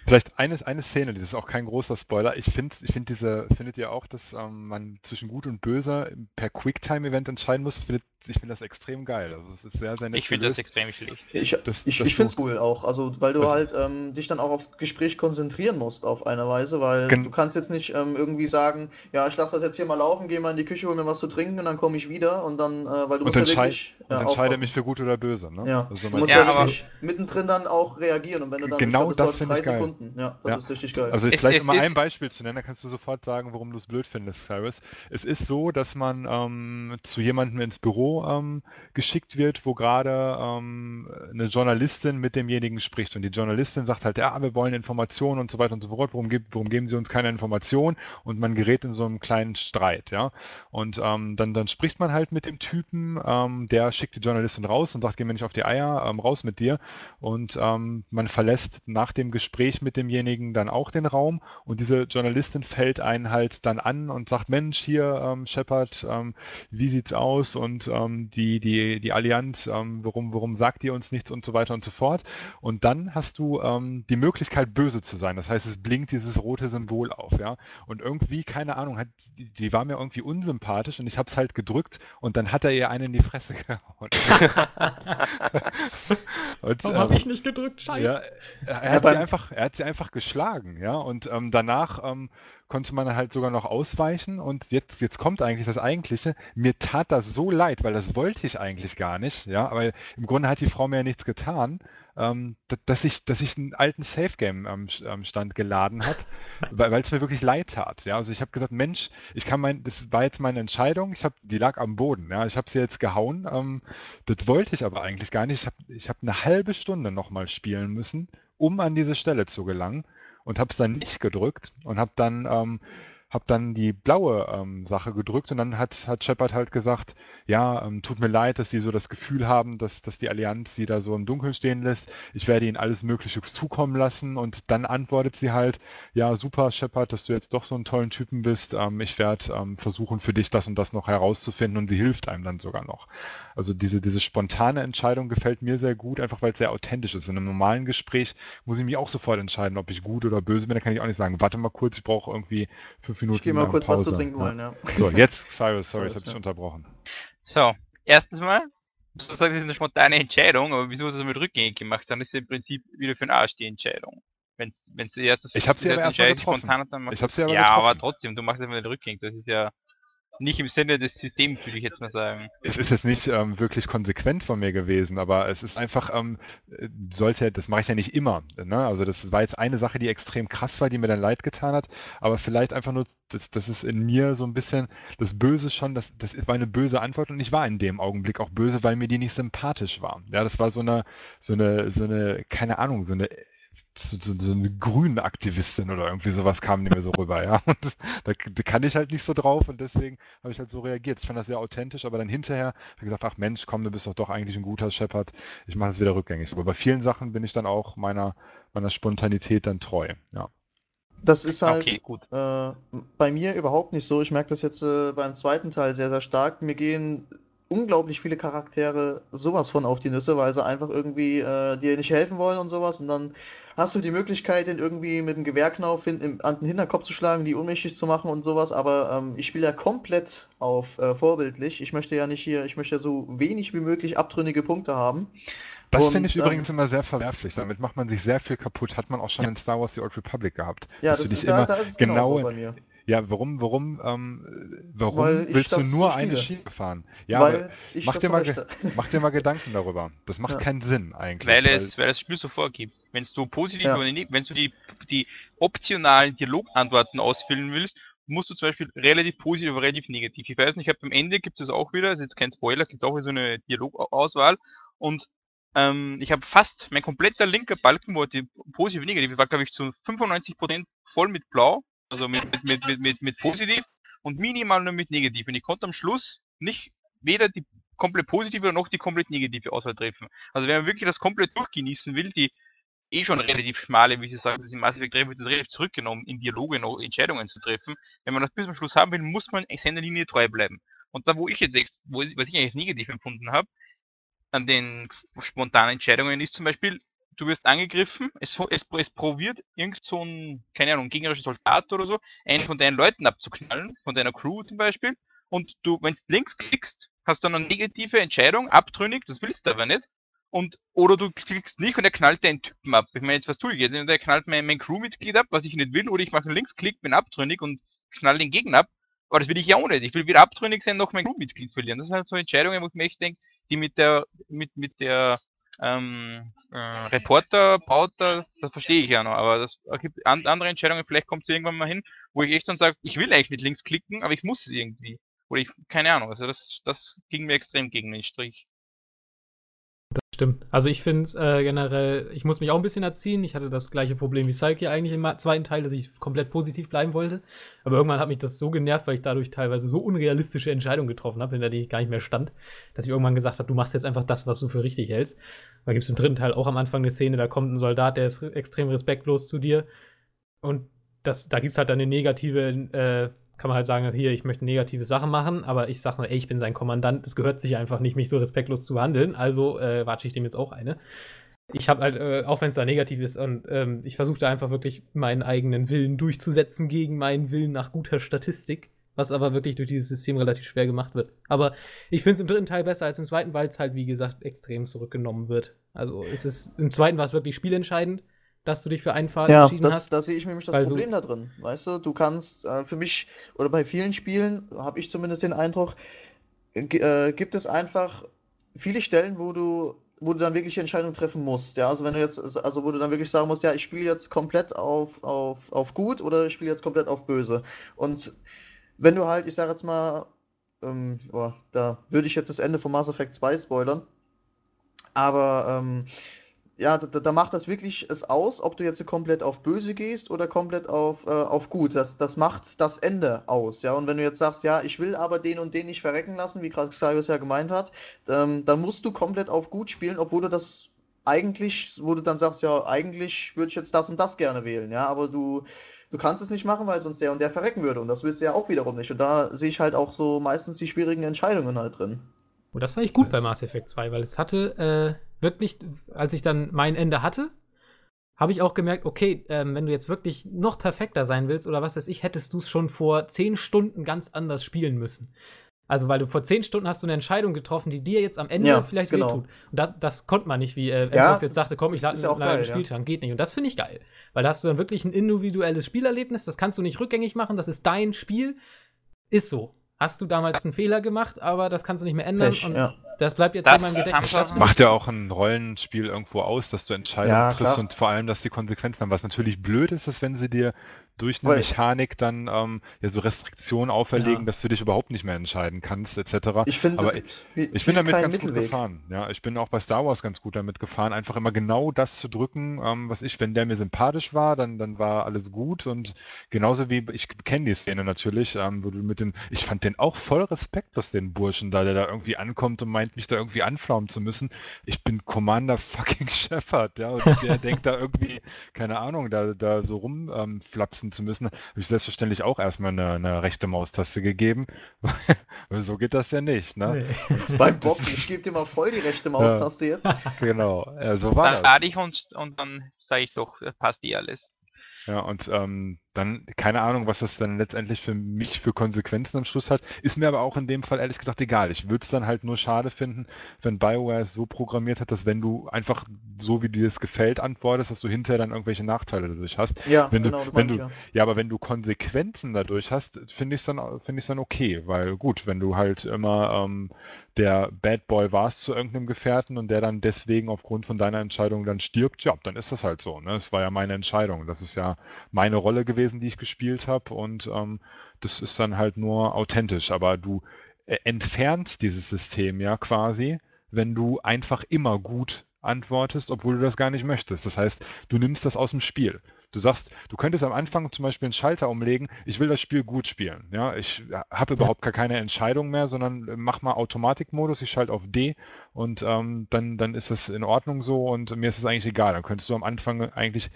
Vielleicht eine, eine Szene, das ist auch kein großer Spoiler. Ich finde, ich find diese, findet ihr auch, dass ähm, man zwischen Gut und Böse per Quicktime-Event entscheiden muss? Ich finde ich find das extrem geil. Also es ist sehr, sehr nett Ich finde das extrem schlecht. ich Das- ich, das ich finde es cool auch. Also, weil du Das- halt ähm, dich dann auch aufs Gespräch konzentrieren musst auf eine Weise. Weil Gen- du kannst jetzt nicht ähm, irgendwie sagen, ja, ich lasse das jetzt hier mal laufen, gehe mal in die Küche, hol mir was zu trinken und dann komme ich wieder. Und dann, äh, weil du Und, musst ja wirklich und ja, entscheide aufpassen. mich für gut oder böse. Ne? Ja, Also du man- musst Ja, wirklich mittendrin dann auch reagieren. Und wenn du dann, Genau ich glaub, das drei ich geil. Sekunden. Ja, das Ja. ist richtig geil. Also vielleicht um mal ein Beispiel zu nennen, dann kannst du sofort sagen, warum du es blöd findest, Cyrus. Es ist so, dass man ähm, zu jemandem ins Büro ähm, geschickt wird, wo gerade ähm, eine Journalistin mit demjenigen spricht. Und die Journalistin sagt halt, ja, wir wollen Informationen und so weiter und so fort. Warum, gibt, warum geben Sie uns keine Informationen? Und man gerät in so einem kleinen Streit, ja. Und Und ähm, dann, dann spricht man halt mit dem Typen, ähm, der schickt die Journalistin raus und sagt, geh mir nicht auf die Eier, ähm, raus mit dir. Und ähm, man verlässt nach dem Gespräch mit demjenigen dann auch den Raum und diese Journalistin fällt einen halt dann an und sagt, Mensch, hier, ähm, Shepard, ähm, wie sieht's aus? Und die, die, die Allianz, warum, warum sagt ihr uns nichts und so weiter und so fort. Und dann hast du die Möglichkeit, böse zu sein. Das heißt, es blinkt dieses rote Symbol auf, ja. Und irgendwie, keine Ahnung, hat, die, die war mir irgendwie unsympathisch und ich habe es halt gedrückt und dann hat er ihr einen in die Fresse gehauen. und, Warum ähm, habe ich nicht gedrückt? Scheiße. Ja, er, hat sie einfach, er hat sie einfach geschlagen, ja. Und ähm, danach ähm, konnte man halt sogar noch ausweichen und jetzt, jetzt kommt eigentlich das Eigentliche. Mir tat das so leid, weil das wollte ich eigentlich gar nicht, ja, aber im Grunde hat die Frau mir ja nichts getan, ähm, dass ich, dass ich einen alten Safe Game am, am Stand geladen habe, weil es mir wirklich leid tat, ja, also ich habe gesagt, Mensch, ich kann mein, das war jetzt meine Entscheidung, ich habe, die lag am Boden, ja, ich habe sie jetzt gehauen, ähm, das wollte ich aber eigentlich gar nicht, ich habe ich hab eine halbe Stunde nochmal spielen müssen, um an diese Stelle zu gelangen und habe es dann nicht gedrückt und habe dann ähm, habe dann die blaue ähm, Sache gedrückt und dann hat, hat Shepard halt gesagt, ja, ähm, tut mir leid, dass sie so das Gefühl haben, dass, dass die Allianz sie da so im Dunkeln stehen lässt. Ich werde ihnen alles Mögliche zukommen lassen und dann antwortet sie halt, ja, super, Shepard, dass du jetzt doch so einen tollen Typen bist. Ähm, ich werde ähm, versuchen, für dich das und das noch herauszufinden und sie hilft einem dann sogar noch. Also diese, diese spontane Entscheidung gefällt mir sehr gut, einfach weil es sehr authentisch ist. In einem normalen Gespräch muss ich mich auch sofort entscheiden, ob ich gut oder böse bin. Da kann ich auch nicht sagen, warte mal kurz, ich brauche irgendwie fünf Minuten. Ich gehe mal kurz Pause. was zu trinken holen, ja. So, jetzt, Cyrus, sorry, ich habe dich unterbrochen. So, erstens mal, du sagst, es ist eine spontane Entscheidung, aber wieso hast du es mit rückgängig gemacht? Dann ist es im Prinzip wieder für den Arsch die Entscheidung. Wenn es erst Ich habe sie aber erstmal getroffen. Spontan, dann ich habe sie aber ja, getroffen. aber trotzdem, du machst es mit rückgängig. Das ist ja nicht im Sinne des Systems, würde ich jetzt mal sagen. Es ist jetzt nicht ähm, wirklich konsequent von mir gewesen, aber es ist einfach, ähm, sollte, das mache ich ja nicht immer. Ne? Also das war jetzt eine Sache, die extrem krass war, die mir dann leid getan hat, aber vielleicht einfach nur, das, das ist in mir so ein bisschen das Böse schon, das, das war eine böse Antwort und ich war in dem Augenblick auch böse, weil mir die nicht sympathisch war. Ja, das war so eine, so eine, so eine, keine Ahnung, so eine so, so, so eine grüne Aktivistin oder irgendwie sowas kam mir so rüber, ja. Und da, da, kann ich halt nicht so drauf und deswegen habe ich halt so reagiert. Ich fand das sehr authentisch, aber dann hinterher habe ich gesagt, ach Mensch, komm, du bist doch doch eigentlich ein guter Shepard. Ich mache das wieder rückgängig. Aber bei vielen Sachen bin ich dann auch meiner, meiner Spontanität dann treu, ja. Das ist halt okay, äh, bei mir überhaupt nicht so. Ich merke das jetzt äh, beim zweiten Teil sehr, sehr stark. Mir gehen unglaublich viele Charaktere sowas von auf die Nüsse, weil sie einfach irgendwie äh, dir nicht helfen wollen und sowas. Und dann hast du die Möglichkeit, den irgendwie mit dem Gewehrknauf hin, im, an den Hinterkopf zu schlagen, die ohnmächtig zu machen und sowas. Aber ähm, ich spiele ja komplett auf äh, vorbildlich. Ich möchte ja nicht hier, ich möchte ja so wenig wie möglich abtrünnige Punkte haben. Das finde ich ähm, übrigens immer sehr verwerflich. Damit macht man sich sehr viel kaputt. Hat man auch schon in Star Wars The Old Republic gehabt. Ja, das, ist, da, da ist es genau bei mir. Ja, warum, warum, ähm, warum willst du nur so eine Schiene fahren? Ja, weil mach, dir mal, mach dir mal Gedanken darüber. Das macht ja. keinen Sinn eigentlich. Weil, weil es, weil das Spiel so vorgibt. Wenn du positiv ja. wenn du die, die optionalen Dialogantworten ausfüllen willst, musst du zum Beispiel relativ positiv oder relativ negativ. Ich weiß nicht, ich habe am Ende gibt es auch wieder, das ist jetzt kein Spoiler, gibt es auch wieder so eine Dialogauswahl und ähm, ich habe fast, mein kompletter linker Balken, wo die positive und negative war, glaube ich, zu 95% voll mit Blau also mit, mit, mit, mit, mit positiv und minimal nur mit negativ. Und ich konnte am Schluss nicht weder die komplett positive noch die komplett negative Auswahl treffen. Also wenn man wirklich das komplett durchgenießen will, die eh schon relativ schmale, wie Sie sagen, das im Mass Effect 3 wird relativ zurückgenommen, in Dialoge noch Entscheidungen zu treffen. Wenn man das bis zum Schluss haben will, muss man seiner Linie treu bleiben. Und da, wo ich jetzt, wo, was ich eigentlich negativ empfunden habe, an den spontanen Entscheidungen ist zum Beispiel, du wirst angegriffen, es, es, es probiert irgend so ein, keine Ahnung, gegnerischer Soldat oder so, einen von deinen Leuten abzuknallen, von deiner Crew zum Beispiel, und du, wenn du links klickst, hast du eine negative Entscheidung, abtrünnig, das willst du aber nicht, und, oder du klickst nicht und er knallt den Typen ab. Ich meine, jetzt was tue ich jetzt? Der knallt mein, mein Crewmitglied ab, was ich nicht will, oder ich mache einen Linksklick, bin abtrünnig und knall den Gegner ab. Aber das will ich ja auch nicht. Ich will wieder abtrünnig sein, noch mein Crewmitglied verlieren. Das sind halt so Entscheidungen, wo ich mir echt denke, die mit der, mit, mit der ähm, äh, Reporter baut, das, verstehe ich ja noch, aber das gibt andere Entscheidungen, vielleicht kommt es irgendwann mal hin, wo ich echt dann sage, ich will eigentlich mit links klicken, aber ich muss es irgendwie. Oder ich, keine Ahnung, also das, das ging mir extrem gegen den Strich. Stimmt. Also ich finde äh, generell, ich muss mich auch ein bisschen erziehen. Ich hatte das gleiche Problem wie Salki eigentlich im zweiten Teil, dass ich komplett positiv bleiben wollte. Aber irgendwann hat mich das so genervt, weil ich dadurch teilweise so unrealistische Entscheidungen getroffen habe, hinter denen ich gar nicht mehr stand, dass ich irgendwann gesagt habe, du machst jetzt einfach das, was du für richtig hältst. Da gibt es im dritten Teil auch am Anfang eine Szene, da kommt ein Soldat, der ist extrem respektlos zu dir. Und das, da gibt es halt eine negative äh, kann man halt sagen, hier, ich möchte negative Sachen machen, aber ich sage nur, ey, ich bin sein Kommandant, es gehört sich einfach nicht, mich so respektlos zu behandeln, also äh, watsche ich dem jetzt auch eine. Ich habe halt, äh, auch wenn es da negativ ist, und ähm, ich versuche da einfach wirklich meinen eigenen Willen durchzusetzen gegen meinen Willen nach guter Statistik, was aber wirklich durch dieses System relativ schwer gemacht wird. Aber ich finde es im dritten Teil besser als im zweiten, weil es halt, wie gesagt, extrem zurückgenommen wird. Also es ist, im zweiten war es wirklich spielentscheidend dass du dich für einen Pfad ja, entschieden das, hast. da sehe ich nämlich das Also- Problem da drin. Weißt du, du kannst äh, für mich oder bei vielen Spielen habe ich zumindest den Eindruck, äh, äh, gibt es einfach viele Stellen, wo du wo du dann wirklich die Entscheidung treffen musst. Ja, also wenn du jetzt, also wo du dann wirklich sagen musst, ja, ich spiele jetzt komplett auf, auf, auf gut oder ich spiele jetzt komplett auf böse. Und wenn du halt, ich sage jetzt mal, ähm, boah, da würde ich jetzt das Ende von Mass Effect 2 spoilern. Aber ähm, ja, da, da macht das wirklich es aus, ob du jetzt komplett auf böse gehst oder komplett auf, äh, auf gut. Das, das macht das Ende aus, ja. Und wenn du jetzt sagst, ja, ich will aber den und den nicht verrecken lassen, wie gerade Xarius ja gemeint hat, ähm, dann musst du komplett auf gut spielen, obwohl du das eigentlich, wo du dann sagst, ja, eigentlich würde ich jetzt das und das gerne wählen, ja, aber du, du kannst es nicht machen, weil sonst der und der verrecken würde. Und das willst du ja auch wiederum nicht. Und da sehe ich halt auch so meistens die schwierigen Entscheidungen halt drin. Und das fand ich gut Das- bei Mass Effect 2, weil es hatte äh, wirklich, als ich dann mein Ende hatte, habe ich auch gemerkt, okay, ähm, wenn du jetzt wirklich noch perfekter sein willst oder was weiß ich, hättest du es schon vor zehn Stunden ganz anders spielen müssen. Also, weil du vor zehn Stunden hast du eine Entscheidung getroffen, die dir jetzt am Ende Ja, vielleicht genau. wehtut. Und da, das konnte man nicht, wie äh, Ja, jetzt sagte, komm, ich das lade ja einen geil, ja. Spielstand, geht nicht. Und das finde ich geil. Weil da hast du dann wirklich ein individuelles Spielerlebnis, das kannst du nicht rückgängig machen, das ist dein Spiel. Ist so. Hast du damals einen Fehler gemacht, aber das kannst du nicht mehr ändern. Pech, und ja. das bleibt jetzt Das in meinem Gedächtnis. Das Macht ja auch ein Rollenspiel irgendwo aus, dass du Entscheidungen Ja, triffst klar. und vor allem, dass die Konsequenzen haben. Was natürlich blöd ist, ist, wenn sie dir durch eine Weil- Mechanik dann ähm, ja so Restriktionen auferlegen, Ja. dass du dich überhaupt nicht mehr entscheiden kannst, etc. Ich finde, ich- Ich bin damit ganz gut Mittelweg. gefahren. Ja, ich bin auch bei Star Wars ganz gut damit gefahren, einfach immer genau das zu drücken, ähm, was ich, wenn der mir sympathisch war, dann, dann war alles gut und genauso wie ich kenne die Szene natürlich, ähm, wo du mit dem, ich fand den auch voll respektlos, den Burschen da, der da irgendwie ankommt und meint, mich da irgendwie anflaumen zu müssen. Ich bin Commander fucking Shepard, ja, und der denkt da irgendwie, keine Ahnung, da, da so rumflapsen flapsen zu müssen. Habe ich selbstverständlich auch erstmal eine, eine rechte Maustaste gegeben, weil so geht das ja nicht, ne? Nee. Beim Boxen, ich gebe dir mal voll die rechte Maustaste jetzt. Genau, ja, so war Dann das. lade ich uns und dann sage ich doch, das passt eh alles. Ja, und ähm, dann, keine Ahnung, was das dann letztendlich für mich für Konsequenzen am Schluss hat, ist mir aber auch in dem Fall ehrlich gesagt egal. Ich würde es dann halt nur schade finden, wenn BioWare es so programmiert hat, dass wenn du einfach so, wie dir das gefällt, antwortest, dass du hinterher dann irgendwelche Nachteile dadurch hast. Ja, Wenn du- genau, das wenn du- ja. Ja, aber wenn du Konsequenzen dadurch hast, finde ich es dann, ich's dann okay, weil gut, wenn du halt immer ähm, der Bad Boy warst zu irgendeinem Gefährten und der dann deswegen aufgrund von deiner Entscheidung dann stirbt, ja, dann ist das halt so. Ne? Es war ja meine Entscheidung. Das ist ja meine Rolle gewesen, die ich gespielt habe und ähm, das ist dann halt nur authentisch. Aber du äh, entfernst dieses System ja quasi, wenn du einfach immer gut antwortest, obwohl du das gar nicht möchtest. Das heißt, du nimmst das aus dem Spiel. Du sagst, du könntest am Anfang zum Beispiel einen Schalter umlegen, ich will das Spiel gut spielen. Ja, ich habe überhaupt gar keine Entscheidung mehr, sondern äh, mach mal Automatikmodus, ich schalte auf D und ähm, dann, dann ist das in Ordnung so und mir ist es eigentlich egal. Dann könntest du am Anfang eigentlich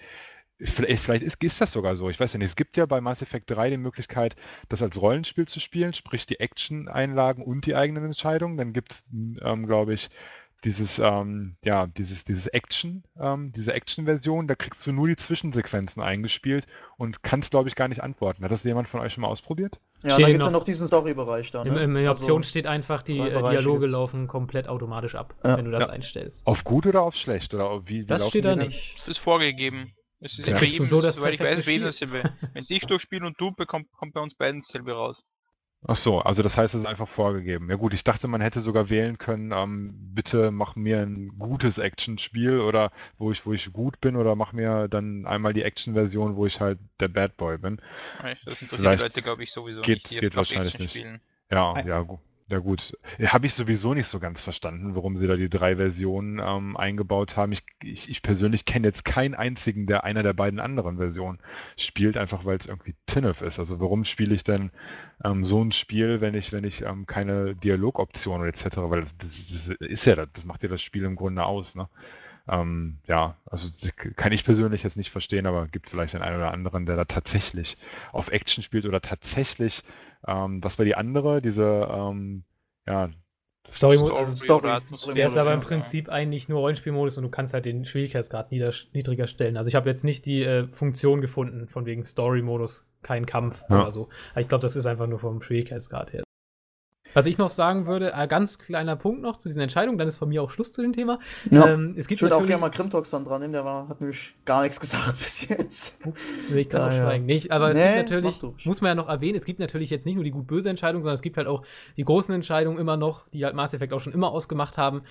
Vielleicht, vielleicht ist, ist das sogar so. Ich weiß ja nicht. Es gibt ja bei Mass Effect 3 die Möglichkeit, das als Rollenspiel zu spielen, sprich die Action-Einlagen und die eigenen Entscheidungen. Dann gibt es, ähm, glaube ich, dieses, ähm, ja, dieses, dieses Action, ähm, diese Action-Version, da kriegst du nur die Zwischensequenzen eingespielt und kannst, glaube ich, gar nicht antworten. Hat das jemand von euch schon mal ausprobiert? Ja, Steht da gibt es ja noch- diesen Story-Bereich da. Im, Ne? im, in der Also, Option steht einfach, die äh, Dialoge gibt's. laufen komplett automatisch ab, Ja. wenn du das Ja. einstellst. Auf gut oder auf schlecht? Oder auf wie, wie Das steht da nicht. Das ist vorgegeben. Es ist Ja. bei jedem, so das soweit ich weiß, jeden Spiel? dasselbe. Wenn ich durchspiele und du bekommt, kommt bei uns beiden dasselbe raus. Ach so, also das heißt, es ist einfach vorgegeben. Ja gut, ich dachte, man hätte sogar wählen können, ähm, bitte mach mir ein gutes Action-Spiel oder wo ich, wo ich gut bin oder mach mir dann einmal die Action-Version, wo ich halt der Bad Boy bin. Das interessiert Vielleicht die Leute, glaube ich, sowieso geht- nicht. geht wahrscheinlich nicht. Spielen. Ja, ja, gu- Ja gut, habe ich sowieso nicht so ganz verstanden, warum sie da die drei Versionen ähm, eingebaut haben. Ich, ich, ich persönlich kenne jetzt keinen einzigen, der einer der beiden anderen Versionen spielt, einfach weil es irgendwie Tinnef ist. Also warum spiele ich denn ähm, so ein Spiel, wenn ich, wenn ich ähm, keine Dialogoptionen etc., weil das, das, das ist ja, das macht ja das Spiel im Grunde aus, ne? Ähm, ja, also kann ich persönlich jetzt nicht verstehen, aber gibt vielleicht den einen oder anderen, der da tatsächlich auf Action spielt oder tatsächlich, ähm, was war die andere, diese, ähm, ja, Story, also Story, Story der ist aber im Prinzip eigentlich nur Rollenspielmodus und du kannst halt den Schwierigkeitsgrad niedriger stellen. Also ich habe jetzt nicht die äh, Funktion gefunden, von wegen Story-Modus, kein Kampf ja. oder so. Aber ich glaube, das ist einfach nur vom Schwierigkeitsgrad her. Was ich noch sagen würde, ein ganz kleiner Punkt noch zu diesen Entscheidungen, dann ist von mir auch Schluss zu dem Thema. Ja. Ähm, es gibt ich würde auch gerne mal Crimtox dann dran nehmen, der war, hat nämlich gar nichts gesagt bis jetzt. Ich kann ja, auch schweigen. Ja. Nicht, aber nee, es gibt natürlich, muss man ja noch erwähnen, es gibt natürlich jetzt nicht nur die gut-böse Entscheidung, sondern es gibt halt auch die großen Entscheidungen immer noch, die halt Mass Effect auch schon immer ausgemacht haben,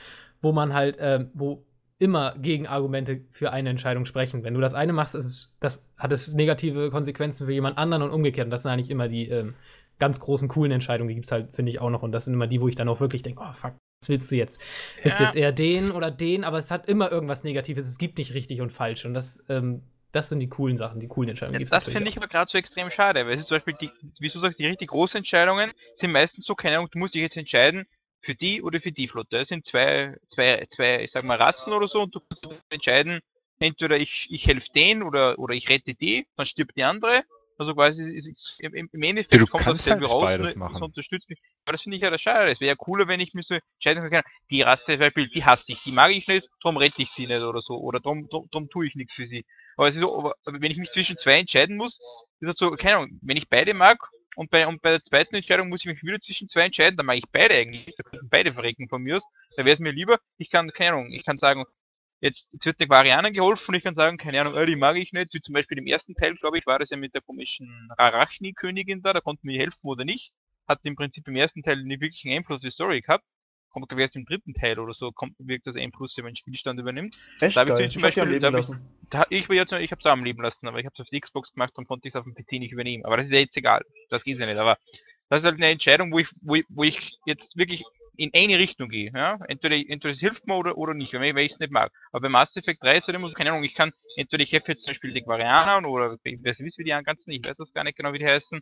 wo man halt, äh, wo immer Gegenargumente für eine Entscheidung sprechen. Wenn du das eine machst, ist es, das hat es negative Konsequenzen für jemand anderen und umgekehrt. Und das sind eigentlich immer die, ähm, ganz großen, coolen Entscheidungen, die gibt es halt, finde ich, auch noch. Und das sind immer die, wo ich dann auch wirklich denke, oh fuck, was willst du jetzt? Willst du jetzt eher den oder den? Aber es hat immer irgendwas Negatives. Es gibt nicht richtig und falsch. Und das, ähm, das sind die coolen Sachen, die coolen Entscheidungen. Ja, das finde ich aber gerade so extrem schade, weil es ist zum Beispiel, die, wie du sagst, die richtig großen Entscheidungen sind meistens so, keine Ahnung, du musst dich jetzt entscheiden, für die oder für die Flotte. Es sind zwei, zwei, zwei, ich sag mal, Rassen oder so und du kannst entscheiden, entweder ich, ich helfe den oder, oder ich rette die, dann stirbt die andere also quasi ist, ist, im, im Endeffekt ja, kommt das selber halt raus beides und das unterstützt mich. Aber das finde ich ja das schade. Es wäre ja cooler, wenn ich mir so entscheiden kann, die Rasse zum Beispiel, die hasse ich, die mag ich nicht, darum rette ich sie nicht oder so. Oder darum, darum, tue ich nichts für sie. Aber es ist so, wenn ich mich zwischen zwei entscheiden muss, ist das so, keine Ahnung, wenn ich beide mag und bei, und bei der zweiten Entscheidung muss ich mich wieder zwischen zwei entscheiden, dann mag ich beide eigentlich. Da könnten beide verrecken von mir aus. Da wäre es mir lieber, ich kann, keine Ahnung, ich kann sagen, Jetzt, jetzt wird der Quarianer geholfen und ich kann sagen, keine Ahnung, oh, die mag ich nicht. Wie zum Beispiel im ersten Teil, glaube ich, war das ja mit der komischen Arachni-Königin da, da konnten wir helfen oder nicht. Hat im Prinzip im ersten Teil nicht wirklich ein Plus die Story gehabt. Kommt glaube erst im dritten Teil oder so, kommt wirkt das ein Plus, wenn den Spielstand übernimmt. Echt da geil. Ich, zum Beispiel, ich, da ich, da, ich, ich, ich habe es am Leben lassen, aber ich habe es auf die Xbox gemacht und konnte es auf dem PC nicht übernehmen. Aber das ist ja jetzt egal. Das geht ja nicht. Aber das ist halt eine Entscheidung, wo ich, wo ich, wo ich jetzt wirklich in eine Richtung gehe. Ja? Entweder, entweder es hilft mir oder, oder nicht, weil ich es nicht mag. Aber bei Mass Effect 3 ist halt immer keine Ahnung, ich kann, entweder ich helfe jetzt zum Beispiel den Quarianern oder ich weiß nicht, wie die ganzen, ich weiß das gar nicht genau, wie die heißen,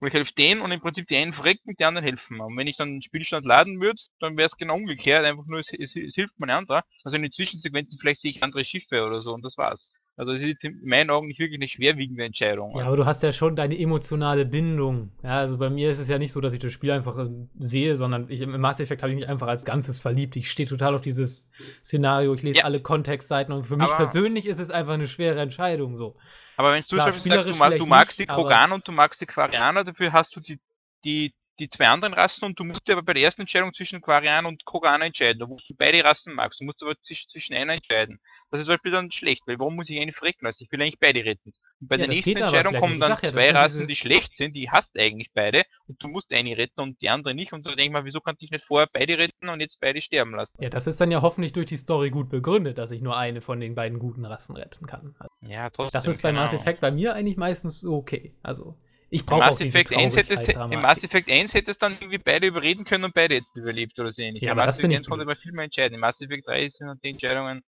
wo ich helfe denen und im Prinzip die einen verrecken, die anderen helfen. Und wenn ich dann den Spielstand laden würde, dann wäre es genau umgekehrt, einfach nur, es, es, es hilft mir ein anderer. Also in den Zwischensequenzen vielleicht sehe ich andere Schiffe oder so und das war's. Also es ist in meinen Augen nicht wirklich eine schwerwiegende Entscheidung. Ja, aber du hast ja schon deine emotionale Bindung. Ja, also bei mir ist es ja nicht so, dass ich das Spiel einfach äh, sehe, sondern ich, im Mass Effect habe ich mich einfach als Ganzes verliebt. Ich stehe total auf dieses Szenario, ich lese ja. alle Kontextseiten und für mich aber persönlich ist es einfach eine schwere Entscheidung so. Aber wenn du Klar, sagst, du, mag, du magst nicht, die Krogan und du magst die Quarianer, dafür hast du die, die, die zwei anderen Rassen und du musst dir aber bei der ersten Entscheidung zwischen Quarian und Krogan entscheiden. Musst du beide Rassen magst. Du musst aber zwischen, zwischen einer entscheiden. Das ist zum Beispiel dann schlecht, weil warum muss ich eine frecken lassen? Ich will eigentlich beide retten. Und bei ja, der nächsten Entscheidung kommen dann ja, zwei Rassen, die schlecht sind, die hasst eigentlich beide und du musst eine retten und die andere nicht. Und da denke ich mal, wieso kann ich nicht vorher beide retten und jetzt beide sterben lassen? Ja, das ist dann ja hoffentlich durch die Story gut begründet, dass ich nur eine von den beiden guten Rassen retten kann. Also, ja, trotzdem. Das ist bei Mass Effect bei mir eigentlich meistens okay. Also. Ich brauche auch diese 1 hättest, Im Mass Effect 1 hättest du dann irgendwie beide überreden können und beide hätten überlebt oder so ähnlich. Ja, aber Mass das finde ich konnte man viel mehr entscheiden. Im Mass Effect 3 sind die Entscheidungen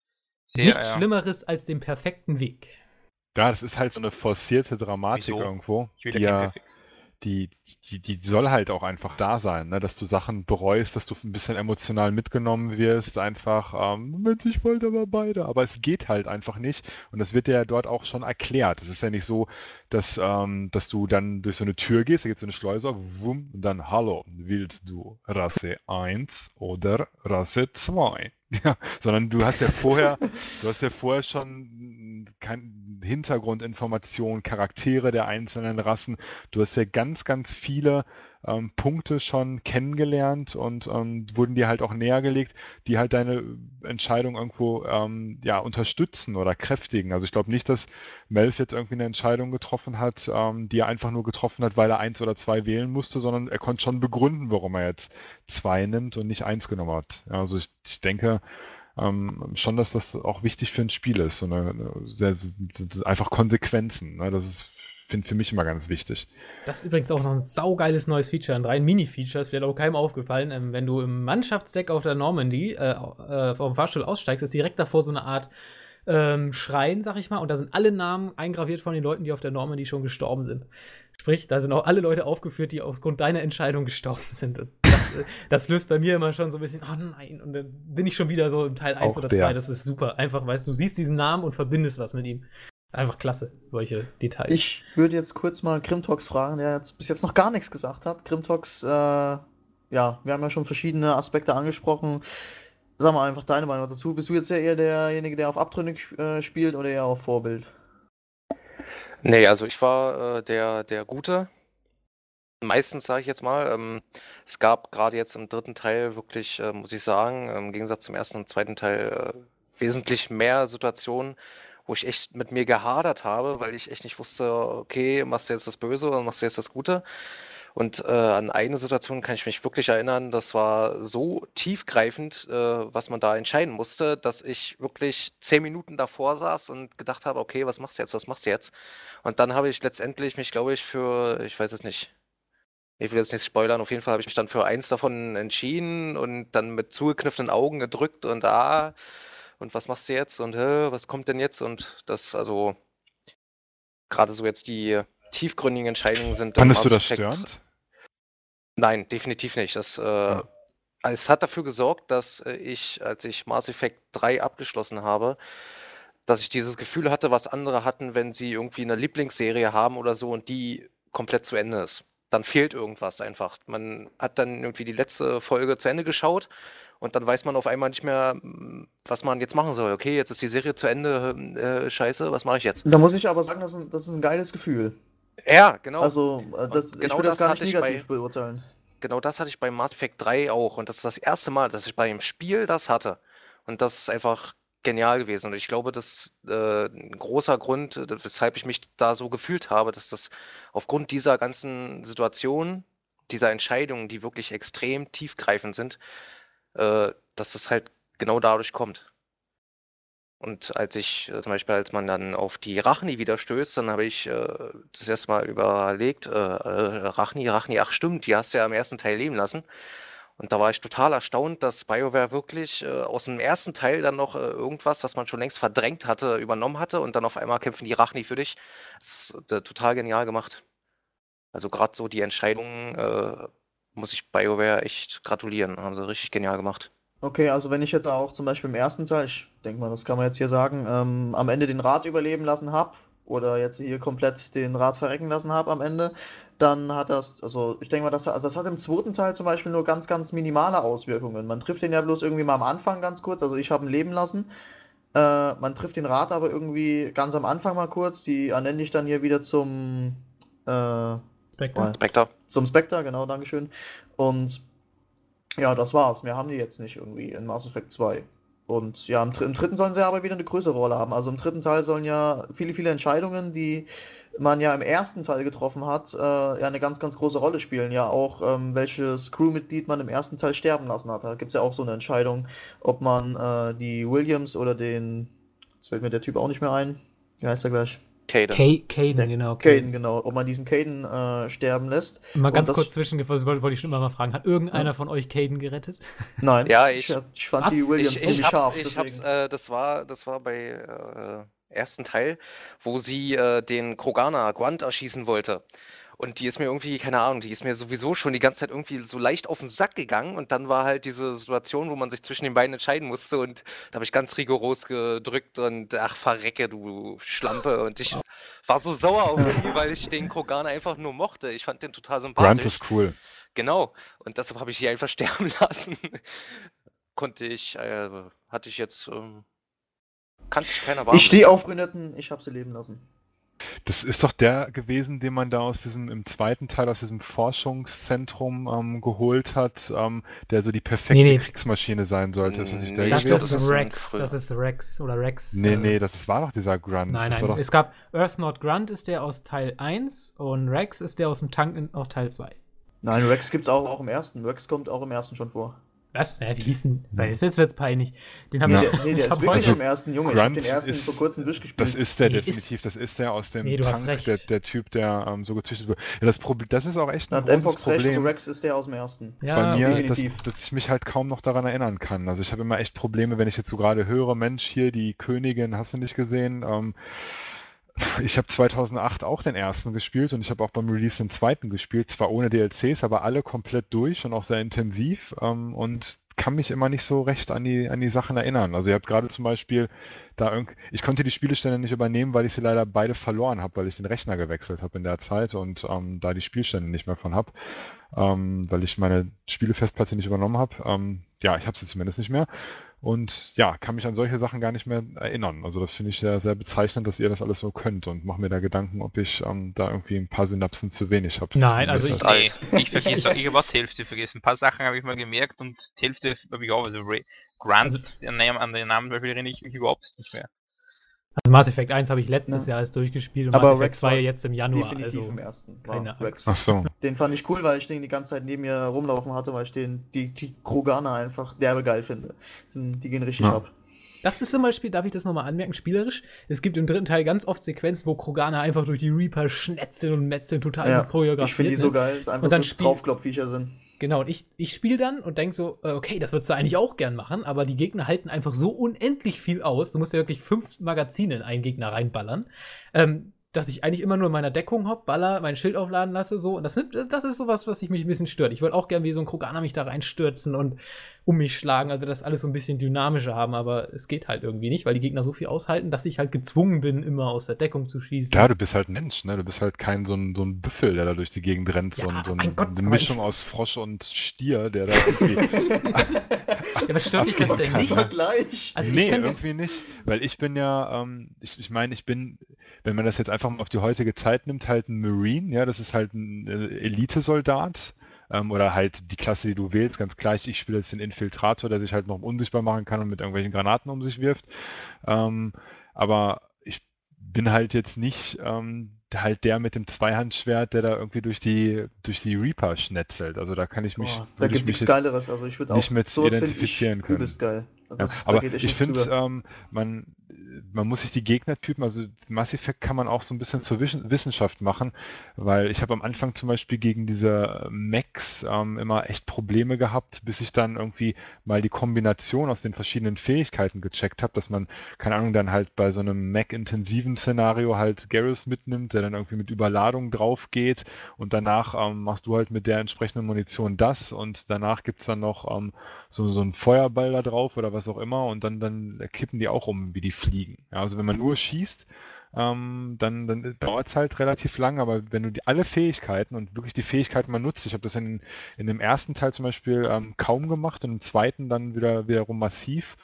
sehr, Nichts ja. Schlimmeres als den perfekten Weg. Ja, das ist halt so eine forcierte Dramatik Wieso? irgendwo. Ich will die ja, die, die, die soll halt auch einfach da sein, ne? dass du Sachen bereust, dass du ein bisschen emotional mitgenommen wirst, einfach, ähm, ich wollte aber beide, aber es geht halt einfach nicht und das wird dir ja dort auch schon erklärt. Es ist ja nicht so, dass, ähm, dass du dann durch so eine Tür gehst, da geht so eine Schleuse, wumm, und dann, hallo, willst du Rasse 1 oder Rasse 2? Ja, sondern du hast ja vorher, du hast ja vorher schon kein Hintergrundinformationen, Charaktere der einzelnen Rassen. Du hast ja ganz, ganz viele ähm, Punkte schon kennengelernt und ähm, wurden dir halt auch nähergelegt, die halt deine Entscheidung irgendwo ähm, ja, unterstützen oder kräftigen. Also ich glaube nicht, dass Melf jetzt irgendwie eine Entscheidung getroffen hat, ähm, die er einfach nur getroffen hat, weil er eins oder zwei wählen musste, sondern er konnte schon begründen, warum er jetzt zwei nimmt und nicht eins genommen hat. Also ich, ich denke, ähm, schon, dass das auch wichtig für ein Spiel ist. So eine, eine sehr, einfach Konsequenzen. Ne? Das ist finde für mich immer ganz wichtig. Das ist übrigens auch noch ein saugeiles neues Feature, ein rein Mini-Feature, das wird auch keinem aufgefallen. Ähm, wenn du im Mannschaftsdeck auf der Normandy äh, äh, vom Fahrstuhl aussteigst, ist direkt davor so eine Art ähm, Schrein, sag ich mal, und da sind alle Namen eingraviert von den Leuten, die auf der Normandy schon gestorben sind. Sprich, da sind auch alle Leute aufgeführt, die aufgrund deiner Entscheidung gestorben sind. Das, äh, das, löst bei mir immer schon so ein bisschen, oh nein, und dann bin ich schon wieder so im Teil 1 auch oder 2. Das ist super. Einfach, weißt du, siehst diesen Namen und verbindest was mit ihm. Einfach klasse, solche Details. Ich würde jetzt kurz mal Grimtox fragen, der jetzt bis jetzt noch gar nichts gesagt hat. Grimtox, äh, ja, wir haben ja schon verschiedene Aspekte angesprochen. Sag mal einfach deine Meinung dazu. Bist du jetzt ja eher derjenige, der auf Abtrünnig äh, spielt oder eher auf Vorbild? Nee, also ich war äh, der, der Gute. Meistens sage ich jetzt mal. Ähm, es gab gerade jetzt im dritten Teil wirklich, äh, muss ich sagen, im Gegensatz zum ersten und zweiten Teil äh, wesentlich mehr Situationen, wo ich echt mit mir gehadert habe, weil ich echt nicht wusste, okay, machst du jetzt das Böse oder machst du jetzt das Gute? Und äh, an eine Situation kann ich mich wirklich erinnern, das war so tiefgreifend, äh, was man da entscheiden musste, dass ich wirklich zehn Minuten davor saß und gedacht habe, okay, was machst du jetzt, was machst du jetzt? Und dann habe ich letztendlich mich, glaube ich, für, ich weiß es nicht, ich will jetzt nicht spoilern, auf jeden Fall habe ich mich dann für eins davon entschieden und dann mit zugekniffenen Augen gedrückt und ah, und was machst du jetzt und hä, was kommt denn jetzt? Und das, also, gerade so jetzt die tiefgründigen Entscheidungen sind. Fandest du das störend? Nein, definitiv nicht. Das, äh, ja. Es hat dafür gesorgt, dass ich, als ich Mass Effect 3 abgeschlossen habe, dass ich dieses Gefühl hatte, was andere hatten, wenn sie irgendwie eine Lieblingsserie haben oder so und die komplett zu Ende ist. Dann fehlt irgendwas einfach. Man hat dann irgendwie die letzte Folge zu Ende geschaut und dann weiß man auf einmal nicht mehr, was man jetzt machen soll. Okay, jetzt ist die Serie zu Ende, äh, scheiße, was mache ich jetzt? Da muss ich aber sagen, das ist ein, das ist ein geiles Gefühl. Ja, genau. Also, äh, das, genau ich würde das, das gar nicht negativ bei, beurteilen. Genau das hatte ich bei Mass Effect 3 auch. Und das ist das erste Mal, dass ich bei dem Spiel das hatte. Und das ist einfach genial gewesen. Und ich glaube, das äh, ein großer Grund, äh, weshalb ich mich da so gefühlt habe, dass das aufgrund dieser ganzen Situation, dieser Entscheidungen, die wirklich extrem tiefgreifend sind, dass das halt genau dadurch kommt. Und als ich, äh, zum Beispiel, als man dann auf die Rachni wieder stößt, dann habe ich äh, das erste Mal überlegt, äh, äh, Rachni, Rachni, ach stimmt, die hast du ja im ersten Teil leben lassen. Und da war ich total erstaunt, dass BioWare wirklich äh, aus dem ersten Teil dann noch äh, irgendwas, was man schon längst verdrängt hatte, übernommen hatte und dann auf einmal kämpfen die Rachni für dich. Das ist äh, total genial gemacht. Also gerade so die Entscheidungen äh, muss ich BioWare echt gratulieren. Haben sie richtig genial gemacht. Okay, also wenn ich jetzt auch zum Beispiel im ersten Teil, ich denke mal, das kann man jetzt hier sagen, ähm, am Ende den Rad überleben lassen habe oder jetzt hier komplett den Rad verrecken lassen habe am Ende, dann hat das, also ich denke mal, das, also das hat im zweiten Teil zum Beispiel nur ganz, ganz minimale Auswirkungen. Man trifft den ja bloß irgendwie mal am Anfang ganz kurz, also ich habe ihn leben lassen. Äh, man trifft den Rad aber irgendwie ganz am Anfang mal kurz, die ernenne ich dann hier wieder zum äh, Spectre. Spectre. Zum Spectre, genau, Dankeschön. Und ja, das war's. Mehr haben die jetzt nicht irgendwie in Mass Effect 2. Und ja, im, im, dritten sollen sie aber wieder eine größere Rolle haben. Also im dritten Teil sollen ja viele, viele Entscheidungen, die man ja im ersten Teil getroffen hat, äh, ja eine ganz, ganz große Rolle spielen. Ja, auch ähm, welches Crewmitglied man im ersten Teil sterben lassen hat. Da gibt es ja auch so eine Entscheidung, ob man äh, die Williams oder den, jetzt fällt mir der Typ auch nicht mehr ein. Wie heißt er gleich? Caden. Caden, genau. Caden, genau. Ob man diesen Caden äh, sterben lässt. Mal ganz kurz zwischengefasst, wollte ich schon immer mal fragen. Hat irgendeiner ja. von euch Caden gerettet? Nein. Ja, ich, ich fand Was? die Williams ich, ziemlich scharf. Ich hab's, äh, das, war, das war bei äh, ersten Teil, wo sie äh, den Krogana Guant erschießen wollte. Und die ist mir irgendwie, keine Ahnung, die ist mir sowieso schon die ganze Zeit irgendwie so leicht auf den Sack gegangen. Und dann war halt diese Situation, wo man sich zwischen den beiden entscheiden musste. Und da habe ich ganz rigoros gedrückt und ach, verrecke, du Schlampe. Und ich war so sauer auf die, weil ich den Krogan einfach nur mochte. Ich fand den total sympathisch. Grant ist cool. Genau. Und deshalb habe ich sie einfach sterben lassen. Konnte ich, äh, hatte ich jetzt, ähm, kannte ich keiner Ich stehe auf Brünetten, ich habe sie leben lassen. Das ist doch der gewesen, den man da aus diesem, im zweiten Teil aus diesem Forschungszentrum ähm, geholt hat, ähm, der so die perfekte nee, nee. Kriegsmaschine sein sollte. Ist das nicht der das gewesen? ist Rex, das ist Rex oder Rex. Nee, äh, nee, das war doch dieser Grunt. Nein, nein, doch... es gab Earth Not Grunt ist der aus Teil 1 und Rex ist der aus dem Tank in, aus Teil 2. Nein, Rex gibt es auch, auch im ersten. Rex kommt auch im ersten schon vor. Was? Ja, wie hieß denn? Weil jetzt wird's peinlich. Den habe Ja. ich. Der, nee, der ich ist wirklich im ersten Junge. Ich hab Grunt den ersten ist- vor kurzem durchgespielt. Das ist der Nee, ist- definitiv, das ist der aus dem Nee, du hast Tank, recht. der, der Typ, der ähm, so gezüchtet wird. Ja, das, Problem, das ist auch echt ein hat großes Mpox recht, Problem also Rex ist der aus dem ersten. ja, bei mir, dass, definitiv. dass ich mich halt kaum noch daran erinnern kann. Also ich habe immer echt Probleme, wenn ich jetzt so gerade höre, Mensch, hier die Königin, hast du nicht gesehen? Ähm, ich habe 2008 auch den ersten gespielt und ich habe auch beim Release den zweiten gespielt, zwar ohne DLCs, aber alle komplett durch und auch sehr intensiv ähm, und kann mich immer nicht so recht an die, an die Sachen erinnern. Also ihr habt gerade zum Beispiel da irgend, ich konnte die Spielestände nicht übernehmen, weil ich sie leider beide verloren habe, weil ich den Rechner gewechselt habe in der Zeit und ähm, da die Spielstände nicht mehr von habe, ähm, weil ich meine Spielefestplatte nicht übernommen habe. Ähm, ja, ich habe sie zumindest nicht mehr. Und ja, kann mich an solche Sachen gar nicht mehr erinnern. Also das finde ich sehr, sehr bezeichnend, dass ihr das alles so könnt und mache mir da Gedanken, ob ich ähm, da irgendwie ein paar Synapsen zu wenig habe. Nein, also ich- alt. Nee, ich vergesse, ich habe auch die Hälfte vergessen. Ein paar Sachen habe ich mal gemerkt und die Hälfte habe ich auch. Also Grant, Also- an, den, an den Namen Beispiel erinnere ich mich überhaupt nicht mehr. Also Mass Effect 1 habe ich letztes Ja. Jahr erst durchgespielt und Aber Mass Effect Rex 2 war jetzt im Januar. Definitiv Also, im ersten. Keine Rex. Ach so. Den fand ich cool, weil ich den die ganze Zeit neben mir rumlaufen hatte, weil ich den, die, die Kroganer einfach derbe geil finde. Die, gehen richtig Ja. ab. Das ist zum Beispiel, darf ich das nochmal anmerken, spielerisch. Es gibt im dritten Teil ganz oft Sequenzen, wo Kroganer einfach durch die Reaper schnetzeln und metzeln, total Ja, gut choreografiert. Ich finde die ne? so geil, dass einfach Und dann so Draufklopfviecher sind. Genau, und ich, ich spiele dann und denke so, äh, okay, das würdest du eigentlich auch gern machen, aber die Gegner halten einfach so unendlich viel aus. Du musst ja wirklich fünf Magazine in einen Gegner reinballern, ähm, dass ich eigentlich immer nur in meiner Deckung hopp, baller, mein Schild aufladen lasse, so. Und das, das ist sowas, was sich mich ein bisschen stört. Ich wollte auch gern wie so ein Kroganer mich da reinstürzen und um mich schlagen, also das alles so ein bisschen dynamischer haben, aber es geht halt irgendwie nicht, weil die Gegner so viel aushalten, dass ich halt gezwungen bin, immer aus der Deckung zu schießen. Ja, du bist halt ein Mensch, ne? Du bist halt kein so ein, so ein Büffel, der da durch die Gegend rennt, so, Ja, ein, so ein, Gott, eine aber Mischung ich- aus Frosch und Stier, der da irgendwie. Ja, was stört dich das denn nicht? Vergleich. Also ich nee, irgendwie nicht, weil ich bin ja, ähm, ich, ich meine, ich bin, wenn man das jetzt einfach mal auf die heutige Zeit nimmt, halt ein Marine, ja, das ist halt ein äh, Elitesoldat. Ähm, oder halt die Klasse, die du wählst, ganz gleich. Ich spiele jetzt den Infiltrator, der sich halt noch unsichtbar machen kann und mit irgendwelchen Granaten um sich wirft. Ähm, aber ich bin halt jetzt nicht ähm, halt der mit dem Zweihandschwert, der da irgendwie durch die, durch die Reaper schnetzelt. Also da kann ich mich, Boah, da gibt's mich nichts Geileres. Also ich würde auch nicht mit find identifizieren können. übelst geil. Ja, Das, da aber ich finde, ähm, man, man muss sich die Gegnertypen, also Mass Effect kann man auch so ein bisschen zur Wissen- Wissenschaft machen, weil ich habe am Anfang zum Beispiel gegen diese Mechs ähm, immer echt Probleme gehabt, bis ich dann irgendwie mal die Kombination aus den verschiedenen Fähigkeiten gecheckt habe, dass man, keine Ahnung, dann halt bei so einem Mech-intensiven Szenario halt Garrus mitnimmt, der dann irgendwie mit Überladung drauf geht und danach ähm, machst du halt mit der entsprechenden Munition das und danach gibt es dann noch ähm, so, so einen Feuerball da drauf oder was auch immer und dann, dann kippen die auch um, wie die fliegen. Ja, also wenn man nur schießt, ähm, dann, dann dauert es halt relativ lang, aber wenn du die, alle Fähigkeiten und wirklich die Fähigkeiten mal nutzt, ich habe das in, in dem ersten Teil zum Beispiel ähm, kaum gemacht und im zweiten dann wieder wiederum massiv,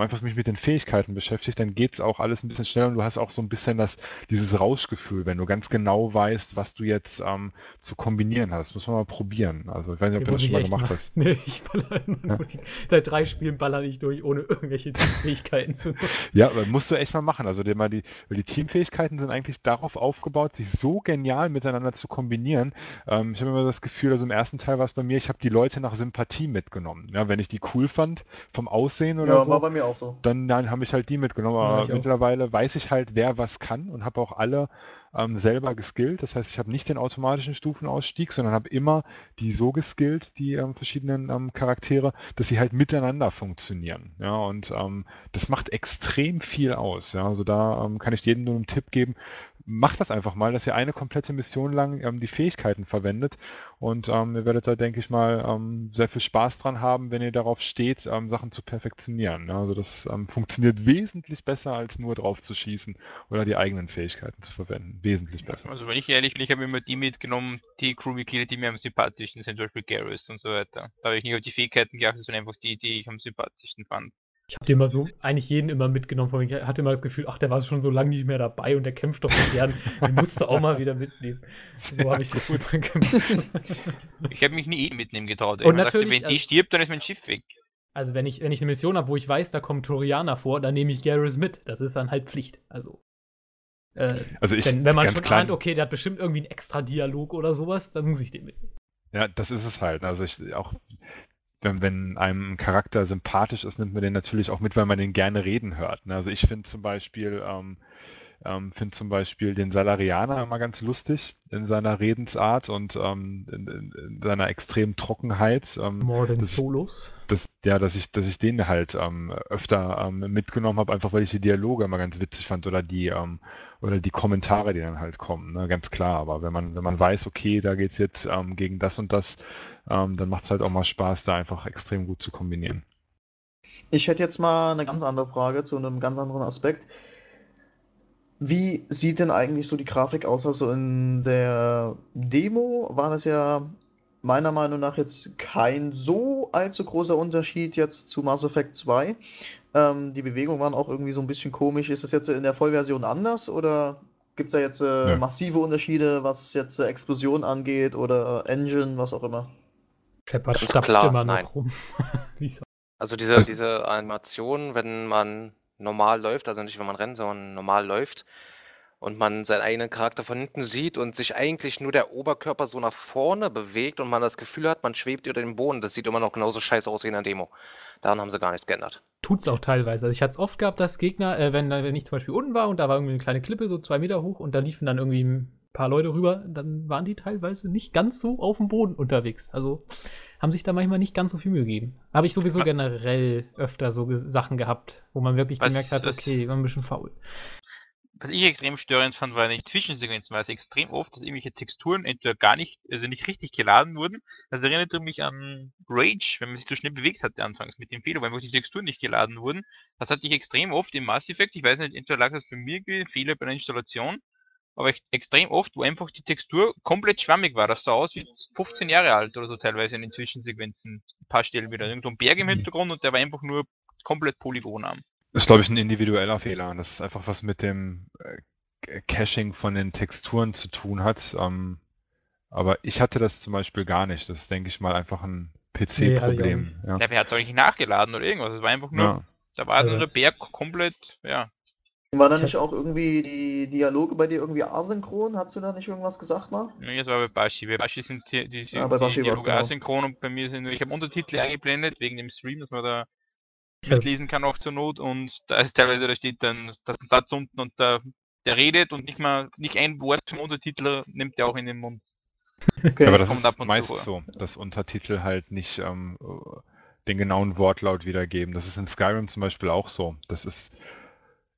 einfach mich mit den Fähigkeiten beschäftigt, dann geht es auch alles ein bisschen schneller und du hast auch so ein bisschen das, dieses Rauschgefühl, wenn du ganz genau weißt, was du jetzt ähm, zu kombinieren hast. Muss man mal probieren. Also ich weiß nicht, ob du Muss das schon mal gemacht machen. hast. Nee, ich baller immer nur die, seit drei Spielen baller ich durch, ohne irgendwelche Fähigkeiten zu nutzen. Ja, aber musst du echt mal machen. Also mal die, weil die Teamfähigkeiten sind eigentlich darauf aufgebaut, sich so genial miteinander zu kombinieren. Ähm, ich habe immer das Gefühl, also im ersten Teil war es bei mir, ich habe die Leute nach Sympathie mitgenommen. Ja, wenn ich die cool fand, vom Aussehen oder ja, so, war bei mir auch so. dann, dann habe ich halt die mitgenommen. Ja, Aber auch. mittlerweile weiß ich halt, wer was kann und habe auch alle ähm, selber geskillt. Das heißt, ich habe nicht den automatischen Stufenausstieg, sondern habe immer die so geskillt, die ähm, verschiedenen ähm, Charaktere, dass sie halt miteinander funktionieren. Ja, und ähm, das macht extrem viel aus. Ja, also da ähm, kann ich jedem nur einen Tipp geben. Macht das einfach mal, dass ihr eine komplette Mission lang ähm, die Fähigkeiten verwendet und ähm, ihr werdet da, denke ich mal, ähm, sehr viel Spaß dran haben, wenn ihr darauf steht, ähm, Sachen zu perfektionieren. Ja, also das ähm, funktioniert wesentlich besser, als nur drauf zu schießen oder die eigenen Fähigkeiten zu verwenden. Wesentlich besser. Also wenn ich ehrlich bin, ich habe immer die mitgenommen, die Crewmitglieder, die mir am sympathischsten sind, zum Beispiel Garrus und so weiter. Da habe ich nicht auf die Fähigkeiten geachtet, sondern einfach die, die ich am sympathischsten fand. Ich habe dir immer so, eigentlich jeden immer mitgenommen. Von mir. Ich hatte immer das Gefühl, ach, der war schon so lange nicht mehr dabei und der kämpft doch so gern. Den musste auch mal wieder mitnehmen. So habe ich das so dran gemacht. Ich habe mich nie eh mitnehmen getraut. Und ich mir dachte, natürlich, wenn die also- stirbt, dann ist mein Schiff weg. Also wenn ich, wenn ich eine Mission habe, wo ich weiß, da kommen Torianer vor, dann nehme ich Garrus mit. Das ist dann halt Pflicht. Also. Äh, Also ich, wenn, wenn man ganz schon klein, ahnt, okay, der hat bestimmt irgendwie einen extra Dialog oder sowas, dann muss ich den mitnehmen. Ja, das ist es halt. Also ich auch wenn, wenn einem ein Charakter sympathisch ist, nimmt man den natürlich auch mit, weil man den gerne reden hört. Ne? Also ich finde zum Beispiel, ähm, ähm, finde zum Beispiel den Salarianer immer ganz lustig in seiner Redensart und ähm, in, in, in, seiner extremen Trockenheit. Ähm, More Solos. Das, ja, dass ich, dass ich den halt ähm, öfter ähm, mitgenommen habe, einfach weil ich die Dialoge immer ganz witzig fand oder die, ähm, oder die Kommentare, die dann halt kommen, ne? ganz klar. Aber wenn man, wenn man weiß, okay, da geht's jetzt ähm, gegen das und das, ähm, dann macht es halt auch mal Spaß, da einfach extrem gut zu kombinieren. Ich hätte jetzt mal eine ganz andere Frage zu einem ganz anderen Aspekt. Wie sieht denn eigentlich so die Grafik aus? Also in der Demo war das ja meiner Meinung nach jetzt kein so allzu großer Unterschied jetzt zu Mass Effect 2. Ähm, die Bewegungen waren auch irgendwie so ein bisschen komisch. Ist das jetzt in der Vollversion anders oder gibt es da jetzt äh, massive Unterschiede, was jetzt äh, Explosion angeht oder äh, Engine, was auch immer? Shepard Ganz stapft klar, immer noch nein. rum. Also diese, Also- diese Animation, wenn man normal läuft, also nicht wenn man rennt, sondern normal läuft und man seinen eigenen Charakter von hinten sieht und sich eigentlich nur der Oberkörper so nach vorne bewegt und man das Gefühl hat, man schwebt über dem Boden, das sieht immer noch genauso scheiße aus wie in der Demo. Daran haben sie gar nichts geändert. Tut's auch teilweise. Also ich hatte es oft gehabt, dass Gegner, äh, wenn, wenn ich zum Beispiel unten war und da war irgendwie eine kleine Klippe, so zwei Meter hoch und da liefen dann irgendwie ein paar Leute rüber, dann waren die teilweise nicht ganz so auf dem Boden unterwegs. Also haben sich da manchmal nicht ganz so viel Mühe gegeben. Habe ich sowieso generell öfter so Sachen gehabt, wo man wirklich Was- gemerkt hat, okay, war ein bisschen faul. Was ich extrem störend fand, war in den Zwischensequenzen, weil es extrem oft, dass irgendwelche Texturen entweder gar nicht, also nicht richtig geladen wurden. Das erinnerte mich an Rage, wenn man sich so schnell bewegt hatte anfangs mit dem Fehler, weil einfach die Texturen nicht geladen wurden. Das hatte ich extrem oft im Mass Effect. Ich weiß nicht, entweder lag das bei mir Fehler bei der Installation, aber echt extrem oft, wo einfach die Textur komplett schwammig war. Das sah aus wie 15 Jahre alt oder so teilweise in den Zwischensequenzen. Ein paar Stellen wieder. Irgendwo ein Berg im Mhm. Hintergrund und der war einfach nur komplett polygonarm. Ist, glaube ich, ein individueller Fehler. Das ist einfach was mit dem äh, Caching von den Texturen zu tun hat. Ähm, aber ich hatte das zum Beispiel gar nicht. Das ist, denke ich mal, einfach ein Nee, PC-Problem. ja. Ja, wer hat es auch nicht nachgeladen oder irgendwas? Es war einfach nur, Ja. da war nur der Berg komplett, ja. War da Ich nicht auch irgendwie die Dialoge bei dir irgendwie asynchron? Hast du da nicht irgendwas gesagt mal? Nee, das war bei Bashi. Bei Bashi sind die, die, die, Ah, bei Bashi die Dialoge genau. asynchron und bei mir sind ich habe Untertitel eingeblendet wegen dem Stream, dass man da Ja. mitlesen kann auch zur Not und da ist teilweise, da steht dann das ein Satz unten und da, der redet und nicht mal, nicht ein Wort vom Untertitler nimmt er auch in den Mund. Okay. Aber das kommt ist ab und zu meist so, dass Untertitel halt nicht ähm, den genauen Wortlaut wiedergeben. Das ist in Skyrim zum Beispiel auch so. Das ist,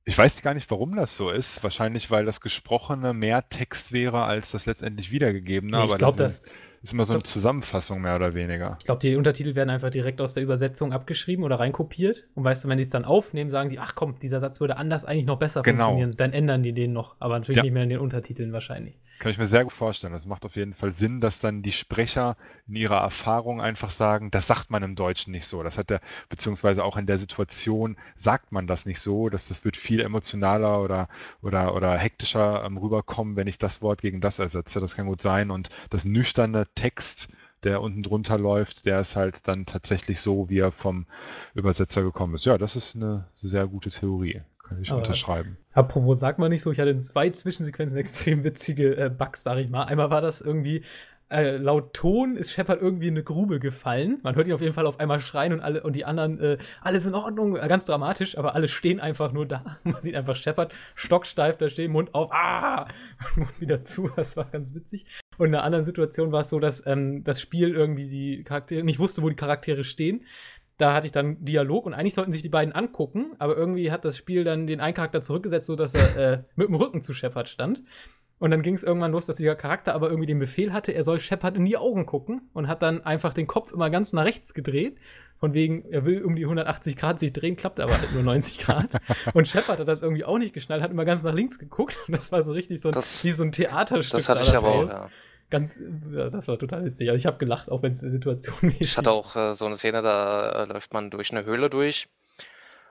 ich weiß gar nicht, warum das so ist. Wahrscheinlich, weil das Gesprochene mehr Text wäre als das letztendlich wiedergegebene. Nee, ich glaube, das ist immer so eine glaub- Zusammenfassung mehr oder weniger. ich glaub, die Untertitel werden einfach direkt aus der Übersetzung abgeschrieben oder reinkopiert. Und weißt du, wenn die es dann aufnehmen, sagen sie, ach komm, dieser Satz würde anders eigentlich noch besser Genau. funktionieren. Dann ändern die den noch. Aber natürlich Ja. nicht mehr in den Untertiteln wahrscheinlich. Kann ich mir sehr gut vorstellen. Das macht auf jeden Fall Sinn, dass dann die Sprecher in ihrer Erfahrung einfach sagen, das sagt man im Deutschen nicht so. Das hat der, beziehungsweise auch in der Situation sagt man das nicht so, dass das wird viel emotionaler oder, oder, oder hektischer ähm, rüberkommen, wenn ich das Wort gegen das ersetze. Das kann gut sein. Und das nüchterne Text, der unten drunter läuft, der ist halt dann tatsächlich so, wie er vom Übersetzer gekommen ist. Ja, das ist eine sehr gute Theorie. Kann ich Aber- unterschreiben. Apropos, sag mal nicht so, ich hatte in zwei Zwischensequenzen extrem witzige äh, Bugs, sag ich mal. Einmal war das irgendwie, äh, laut Ton ist Shepard irgendwie in eine Grube gefallen. Man hört ihn auf jeden Fall auf einmal schreien und alle und die anderen, äh, alles in Ordnung, äh, ganz dramatisch, aber alle stehen einfach nur da. Man sieht einfach Shepard stocksteif da stehen, Mund auf, ah, Mund wieder zu. Das war ganz witzig. Und in einer anderen Situation war es so, dass ähm, das Spiel irgendwie die Charaktere nicht wusste, wo die Charaktere stehen. Da hatte ich dann Dialog und eigentlich sollten sich die beiden angucken, aber irgendwie hat das Spiel dann den einen Charakter zurückgesetzt, sodass er äh, mit dem Rücken zu Shepard stand. Und dann ging es irgendwann los, dass dieser Charakter aber irgendwie den Befehl hatte, er soll Shepard in die Augen gucken und hat dann einfach den Kopf immer ganz nach rechts gedreht. Von wegen, er will um die 180 Grad sich drehen, klappt aber halt nur 90 Grad. Und Shepard hat das irgendwie auch nicht geschnallt, hat immer ganz nach links geguckt. Und das war so richtig so ein, Das- wie so ein Theaterstück. Das hatte ich aber auch, ja. Ganz, ja, das war total witzig. Also ich habe gelacht, auch wenn es situationmäßig Ich hatte auch äh, so eine Szene, da äh, läuft man durch eine Höhle durch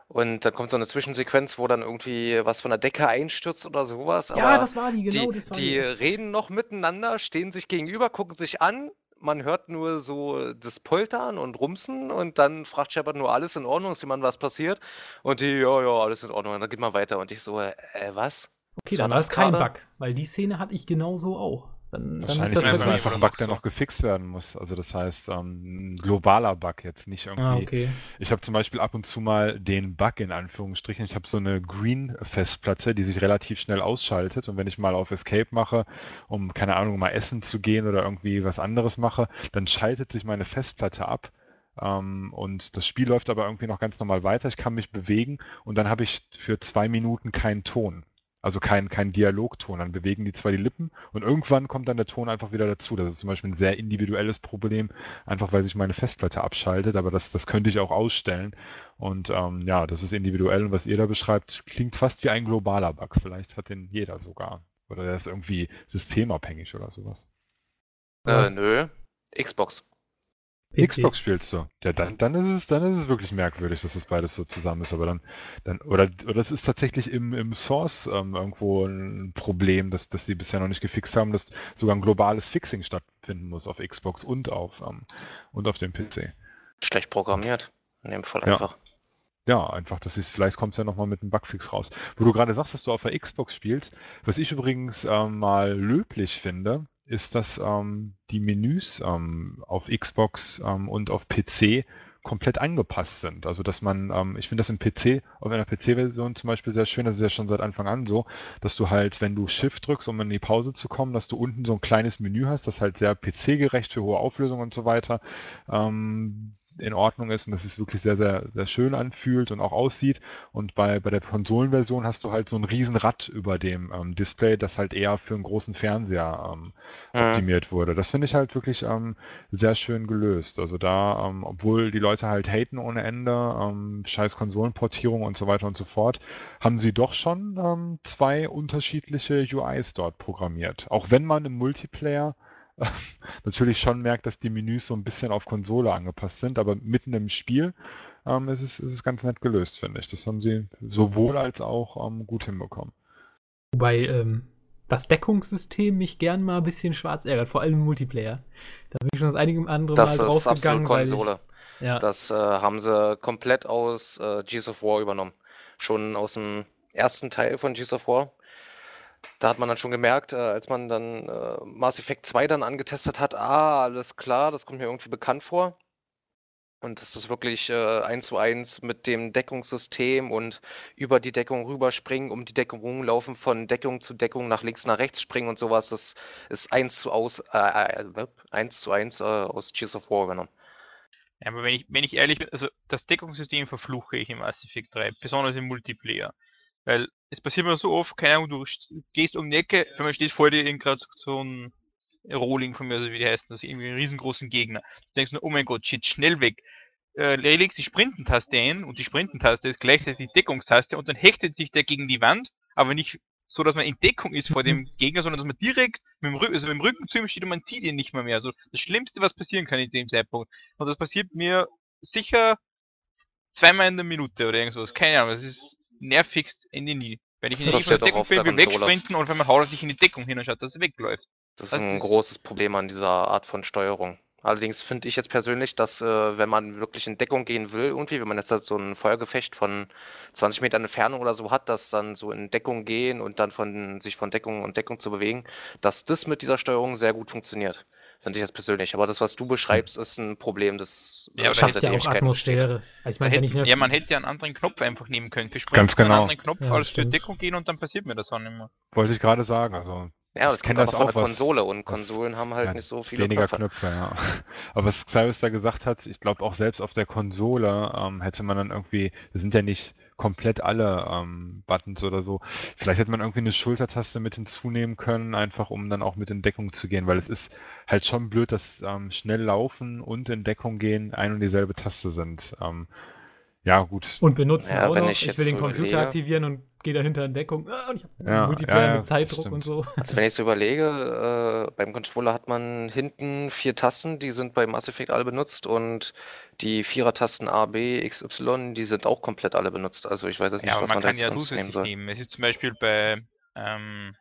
und dann kommt so eine Zwischensequenz, wo dann irgendwie was von der Decke einstürzt oder sowas. Ja, aber das war die, genau, die, das die die. reden noch miteinander, stehen sich gegenüber, gucken sich an. Man hört nur so das Poltern und Rumsen und dann fragt Shepard nur, alles in Ordnung, ist jemand was passiert? Und die, ja, ja, alles in Ordnung. Und dann geht man weiter und ich so, äh, was? Okay, war dann war das es kein? Bug, weil die Szene hatte ich genauso auch. Dann, dann ist Wahrscheinlich das ist wirklich- einfach ein Bug, der noch gefixt werden muss. Also das heißt, ähm, ein globaler Bug jetzt, nicht irgendwie. Ah, okay. Ich habe zum Beispiel ab und zu mal den Bug in Anführungsstrichen. Ich habe so eine Green-Festplatte, die sich relativ schnell ausschaltet. Und wenn ich mal auf Escape mache, um, keine Ahnung, mal essen zu gehen oder irgendwie was anderes mache, dann schaltet sich meine Festplatte ab. Ähm, und das Spiel läuft aber irgendwie noch ganz normal weiter. Ich kann mich bewegen und dann habe ich für zwei Minuten keinen Ton. Also kein, kein Dialogton. Dann bewegen die zwar die Lippen und irgendwann kommt dann der Ton einfach wieder dazu. Das ist zum Beispiel ein sehr individuelles Problem, einfach weil sich meine Festplatte abschaltet, aber das, das könnte ich auch ausstellen. Und ähm, ja, das ist individuell und was ihr da beschreibt, klingt fast wie ein globaler Bug. Vielleicht hat den jeder sogar. Oder der ist irgendwie systemabhängig oder sowas. Äh, Was? nö. Xbox. PC. Xbox spielst du. Ja, dann, dann ist es, dann ist es wirklich merkwürdig, dass das beides so zusammen ist. Aber dann, dann, oder, oder es ist tatsächlich im, im Source ähm, irgendwo ein Problem, dass, dass die bisher noch nicht gefixt haben, dass sogar ein globales Fixing stattfinden muss auf Xbox und auf, ähm, und auf dem PC. Schlecht programmiert. In dem Fall Ja. einfach. Ja, einfach, das ist, vielleicht kommt es ja nochmal mit einem Bugfix raus. Wo du gerade sagst, dass du auf der Xbox spielst, was ich übrigens ähm, mal löblich finde, ist, dass ähm, die Menüs ähm, auf Xbox ähm, und auf PC komplett angepasst sind. Also dass man, ähm, ich finde das im PC, auf einer PC-Version zum Beispiel sehr schön, das ist ja schon seit Anfang an so, dass du halt, wenn du Shift drückst, um in die Pause zu kommen, dass du unten so ein kleines Menü hast, das halt sehr PC-gerecht für hohe Auflösung und so weiter ähm, in Ordnung ist und dass es wirklich sehr, sehr, sehr schön anfühlt und auch aussieht. Und bei, bei der Konsolenversion hast du halt so ein Riesenrad über dem ähm, Display, das halt eher für einen großen Fernseher ähm, optimiert wurde. Das finde ich halt wirklich ähm, sehr schön gelöst. Also da, ähm, obwohl die Leute halt haten ohne Ende, ähm, scheiß Konsolenportierung und so weiter und so fort, haben sie doch schon ähm, zwei unterschiedliche UIs dort programmiert. Auch wenn man im Multiplayer natürlich schon merkt, dass die Menüs so ein bisschen auf Konsole angepasst sind, aber mitten im Spiel ähm, ist, es, ist es ganz nett gelöst, finde ich. Das haben sie sowohl als auch ähm, gut hinbekommen. Wobei ähm, das Deckungssystem mich gern mal ein bisschen schwarz ärgert, vor allem im Multiplayer. Da bin ich schon das einige andere Das Mal ist absolut draufgegangen, weil Konsole. ich, ja, Das äh, haben sie komplett aus äh, Gears of War übernommen. Schon aus dem ersten Teil von Gears of War. Da hat man dann schon gemerkt, äh, als man dann äh, Mass Effect 2 dann angetestet hat, ah, alles klar, das kommt mir irgendwie bekannt vor. Und das ist wirklich äh, eins zu eins mit dem Deckungssystem und über die Deckung rüberspringen, um die Deckung rumlaufen, von Deckung zu Deckung nach links, nach rechts springen und sowas. Das ist eins zu aus, äh, äh, eins zu eins äh, aus Gears of War übernommen. Ja, aber wenn ich, wenn ich ehrlich bin, also das Deckungssystem verfluche ich im Mass Effect 3, besonders im Multiplayer. Weil es passiert mir so oft, keine Ahnung, du st- gehst um die Ecke, wenn man steht vor dir gerade so ein Rohling von mir, also wie die heißt, also irgendwie einen riesengroßen Gegner. Du denkst nur, oh mein Gott, shit, schnell weg. Äh, legst die Sprintentaste ein und die Sprintentaste ist gleichzeitig die Deckungstaste und dann hechtet sich der gegen die Wand, aber nicht so, dass man in Deckung ist vor dem Gegner, sondern dass man direkt mit dem, Rü also mit dem Rücken zu ihm steht und man zieht ihn nicht mehr mehr. Also das Schlimmste, was passieren kann in dem Zeitpunkt. Und das passiert mir sicher zweimal in der Minute oder irgendwas. Keine Ahnung, das ist nervigst Ende nie. Wenn ich Das in die auch Deckung bin, will wegsprinten und wenn man haut er sich in die Deckung hin und schaut, dass er wegläuft. Das ist ein großes Problem an dieser Art von Steuerung. Allerdings finde ich jetzt persönlich, dass äh, wenn man wirklich in Deckung gehen will, irgendwie, wenn man jetzt halt so ein Feuergefecht von 20 Metern Entfernung oder so hat, dass dann so in Deckung gehen und dann von sich von Deckung und Deckung zu bewegen, dass das mit dieser Steuerung sehr gut funktioniert. Finde ich jetzt persönlich. Aber das, was du beschreibst, ist ein Problem, das Ja, aber äh, schafft seit ja auch. Atmosphäre. Also ich wenn hätte, ich ja, man hätte ja einen anderen Knopf einfach nehmen können. Sprint Ganz einen genau. anderen Knopf Ja, als für. Deckung gehen und dann passiert mir das auch nicht mehr. Wollte ich gerade sagen. Also Ja, das Ich kommt aber das von auch, der was- Konsole und was- Konsolen haben halt ja, nicht so viele weniger Knöpfe. Knöpfe, ja. Aber was Xavius da gesagt hat, ich glaube auch selbst auf der Konsole ähm, hätte man dann irgendwie, das sind ja nicht komplett alle ähm, Buttons oder so. Vielleicht hätte man irgendwie eine Schultertaste mit hinzunehmen können, einfach um dann auch mit in Deckung zu gehen, weil es ist halt schon blöd, dass ähm, schnell laufen und in Deckung gehen ein und dieselbe Taste sind. Ähm, ja, gut. und benutzen Ja, auch wenn noch. ich Ich, jetzt will den Computer überlege- aktivieren und gehe dahinter in Deckung. Ah, und ich habe Ja, Multiplayer ja, ja, mit Zeitdruck und so. Also wenn ich so überlege, äh, beim Controller hat man hinten vier Tasten, die sind bei Mass Effect alle benutzt und die Vierer-Tasten A, B, X, Y, die sind auch komplett alle benutzt. Also ich weiß jetzt nicht, Ja, was man man da kann jetzt ja sonst nehmen soll. nehmen. Es ist zum Beispiel bei, ähm,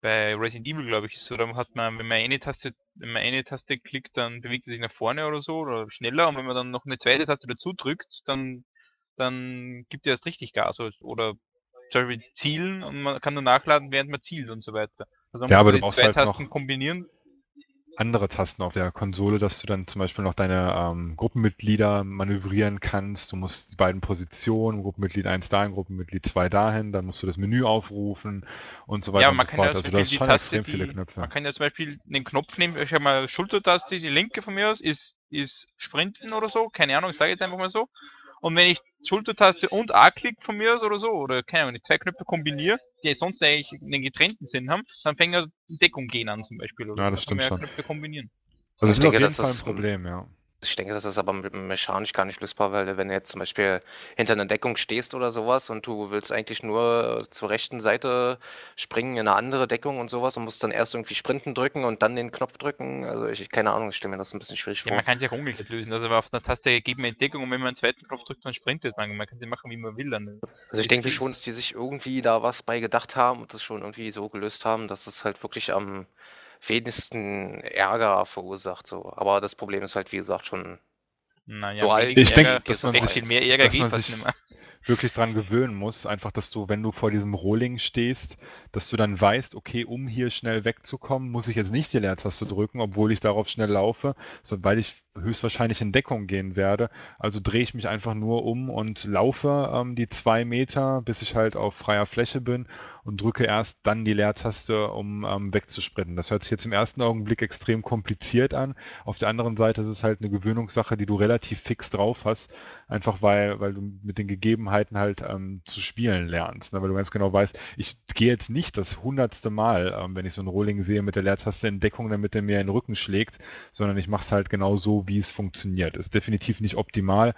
bei Resident Evil, glaube ich, so, da hat man, wenn man eine Taste, wenn man eine Taste klickt, dann bewegt sie sich nach vorne oder so oder schneller und wenn man dann noch eine zweite Taste dazu drückt, dann, dann gibt er erst richtig Gas oder- zum Beispiel zielen und man kann nur nachladen, während man zielt und so weiter. Also Ja, aber man du brauchst zwei halt Tasten kombinieren. Andere Tasten auf der Konsole, dass du dann zum Beispiel noch deine ähm, Gruppenmitglieder manövrieren kannst. Du musst die beiden Positionen, Gruppenmitglied 1 dahin, Gruppenmitglied 2 dahin, dann musst du das Menü aufrufen und so weiter Ja, und so kann ja fort. zum Also hast die schon Taste, extrem viele die, Knöpfe. man kann ja zum Beispiel den Knopf nehmen, ich habe mal Schultertaste, die linke von mir aus, ist, ist Sprinten oder so, keine Ahnung, ich sage jetzt einfach mal so. Und wenn ich Schultertaste und A-Klick von mir aus oder so, oder keine Ahnung, die zwei Knöpfe kombiniere, die sonst eigentlich einen getrennten Sinn haben, dann fängt ja Deckung gehen an zum Beispiel. Oder Ja, das stimmt schon. Knöpfe kombinieren. Also Ich es ist denke, auf jeden das Fall ein Problem, ja. Ich denke, das ist aber me- mechanisch gar nicht lösbar, weil wenn du jetzt zum Beispiel hinter einer Deckung stehst oder sowas und du willst eigentlich nur zur rechten Seite springen in eine andere Deckung und sowas und musst dann erst irgendwie Sprinten drücken und dann den Knopf drücken. Also ich, keine Ahnung, ich stelle mir das ein bisschen schwierig Ja, vor. man kann sich auch umgekehrt lösen. Also auf einer Taste gibt man Entdeckung und wenn man einen zweiten Knopf drückt, dann sprintet man. Man kann sie machen, wie man will. Dann. Also ich denke schon, dass die sich irgendwie da was bei gedacht haben und das schon irgendwie so gelöst haben, dass es halt wirklich am wenigsten Ärger verursacht. So. Aber das Problem ist halt, wie gesagt, schon Naja, Dual- Ich denke, Ärger, dass das man sich- viel mehr Ärger dass geht man sich- wirklich dran gewöhnen muss, einfach, dass du, wenn du vor diesem Rolling stehst, dass du dann weißt, okay, um hier schnell wegzukommen, muss ich jetzt nicht die Leertaste drücken, obwohl ich darauf schnell laufe, sondern weil ich höchstwahrscheinlich in Deckung gehen werde. Also drehe ich mich einfach nur um und laufe ähm, die zwei Meter, bis ich halt auf freier Fläche bin und drücke erst dann die Leertaste, um ähm, wegzusprinten. Das hört sich jetzt im ersten Augenblick extrem kompliziert an. Auf der anderen Seite ist es halt eine Gewöhnungssache, die du relativ fix drauf hast, einfach weil, weil du mit den Gegebenheiten halt ähm, zu spielen lernst. Ne? Weil du ganz genau weißt, ich gehe jetzt nicht das hundertste Mal, ähm, wenn ich so einen Rolling sehe, mit der Leertaste in Deckung, damit er mir in den Rücken schlägt, sondern ich mache es halt genau so, wie es funktioniert. Ist definitiv nicht optimal,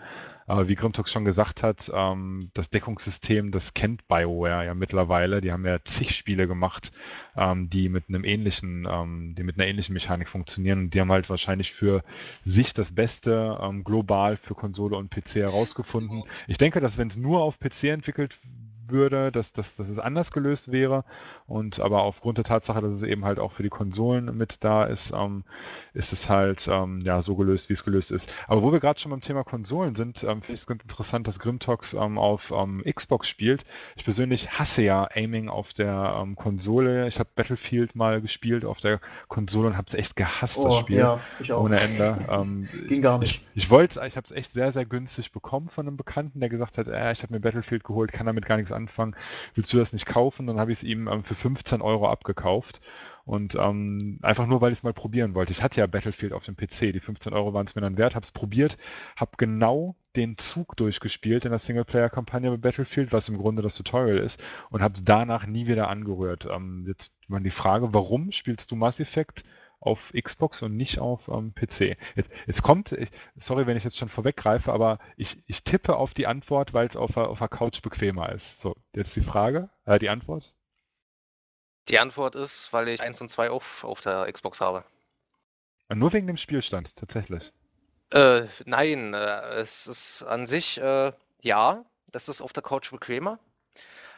aber wie Grimtox schon gesagt hat, ähm, das Deckungssystem, das kennt BioWare ja mittlerweile. Die haben ja zig Spiele gemacht, ähm, die mit einem ähnlichen, ähm, die mit einer ähnlichen Mechanik funktionieren. Und die haben halt wahrscheinlich für sich das Beste ähm, global für Konsole und PC herausgefunden. Ich denke, dass wenn es nur auf PC entwickelt würde, dass, dass, dass es anders gelöst wäre. Und aber aufgrund der Tatsache, dass es eben halt auch für die Konsolen mit da ist, ähm, ist es halt ähm, ja so gelöst, wie es gelöst ist. Aber wo wir gerade schon beim Thema Konsolen sind, ähm, finde ich es ganz interessant, dass Grimtox ähm, auf ähm, Xbox spielt. Ich persönlich hasse ja Aiming auf der ähm, Konsole. Ich habe Battlefield mal gespielt auf der Konsole und habe es echt gehasst, das Oh, Spiel. ja, ich auch. Ohne Ende. Ging gar nicht. Ich, ich wollte ich habe es echt sehr, sehr günstig bekommen von einem Bekannten, der gesagt hat, äh, ich habe mir Battlefield geholt, kann damit gar nichts anfangen. Willst du das nicht kaufen? Dann habe ich es ihm ähm, für 15 Euro abgekauft. Und ähm, einfach nur, weil ich es mal probieren wollte. Ich hatte ja Battlefield auf dem PC. Die 15 Euro waren es mir dann wert, habe es probiert, habe genau den Zug durchgespielt in der Singleplayer-Kampagne bei Battlefield, was im Grunde das Tutorial ist, und habe es danach nie wieder angerührt. Ähm, jetzt mal die Frage, warum spielst du Mass Effect auf Xbox und nicht auf ähm, PC. Jetzt, jetzt kommt, ich, sorry, wenn ich jetzt schon vorweggreife, aber ich, ich tippe auf die Antwort, weil es auf, der- auf der Couch bequemer ist. So, jetzt die Frage, äh, die Antwort. Die Antwort ist, weil ich 1 und 2 auf, auf der Xbox habe. Und nur wegen dem Spielstand, tatsächlich. Äh, nein, äh, es ist an sich, äh, ja, das ist auf der Couch bequemer.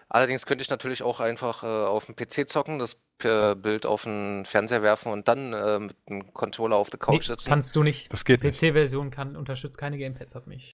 Allerdings könnte ich natürlich auch einfach äh, auf dem PC zocken, das äh, Bild auf den Fernseher werfen und dann äh, mit dem Controller auf der Nee, Couch sitzen. kannst du nicht. Das geht. PC-Version kann unterstützt keine Gamepads, hat mich.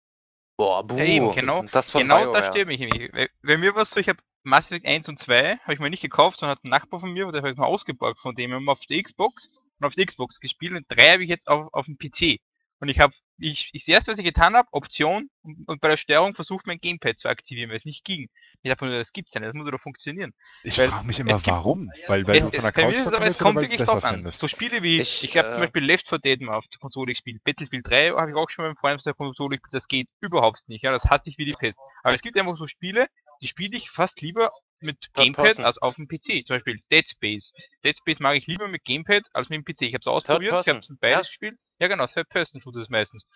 Boah, buh, Ja, eben, genau. das von Genau BioWare. das stört mich nämlich. Weil- Wenn mir was so, ich habe Mass Effect 1 und 2, habe ich mir nicht gekauft, sondern hat ein Nachbar von mir, der habe ich mal ausgeborgt von dem, haben wir auf der Xbox und auf der Xbox gespielt und drei habe ich jetzt auf, auf dem PC. Und ich habe, ich, ich, das erste, was ich getan habe, Option und, und bei der Steuerung versucht, mein Gamepad zu aktivieren, weil es nicht ging. Ich dachte mir, das gibt's ja nicht, das muss doch funktionieren. Ich frage mich immer, es gibt- warum? Weil, weil Es- du von der Couch ist aber, es kommt weil du es wirklich besser drauf an. findest? So Spiele wie, Ich, ich, habe äh, zum Beispiel Left 4 Dead mal auf der Konsole gespielt. Battlefield 3 habe ich auch schon mal mit einem Freund auf der Konsole gespielt. Das geht überhaupt nicht. Ja, das hasse ich wie die Pest. Aber es gibt einfach so Spiele, die spiele ich fast lieber mit Gamepad Person. als auf dem PC. Zum Beispiel Dead Space. Dead Space mag ich lieber mit Gamepad als mit dem PC. Ich habe es ausprobiert, ich habe es beides ja. gespielt. Ja genau, Third Person Shooter ist meistens.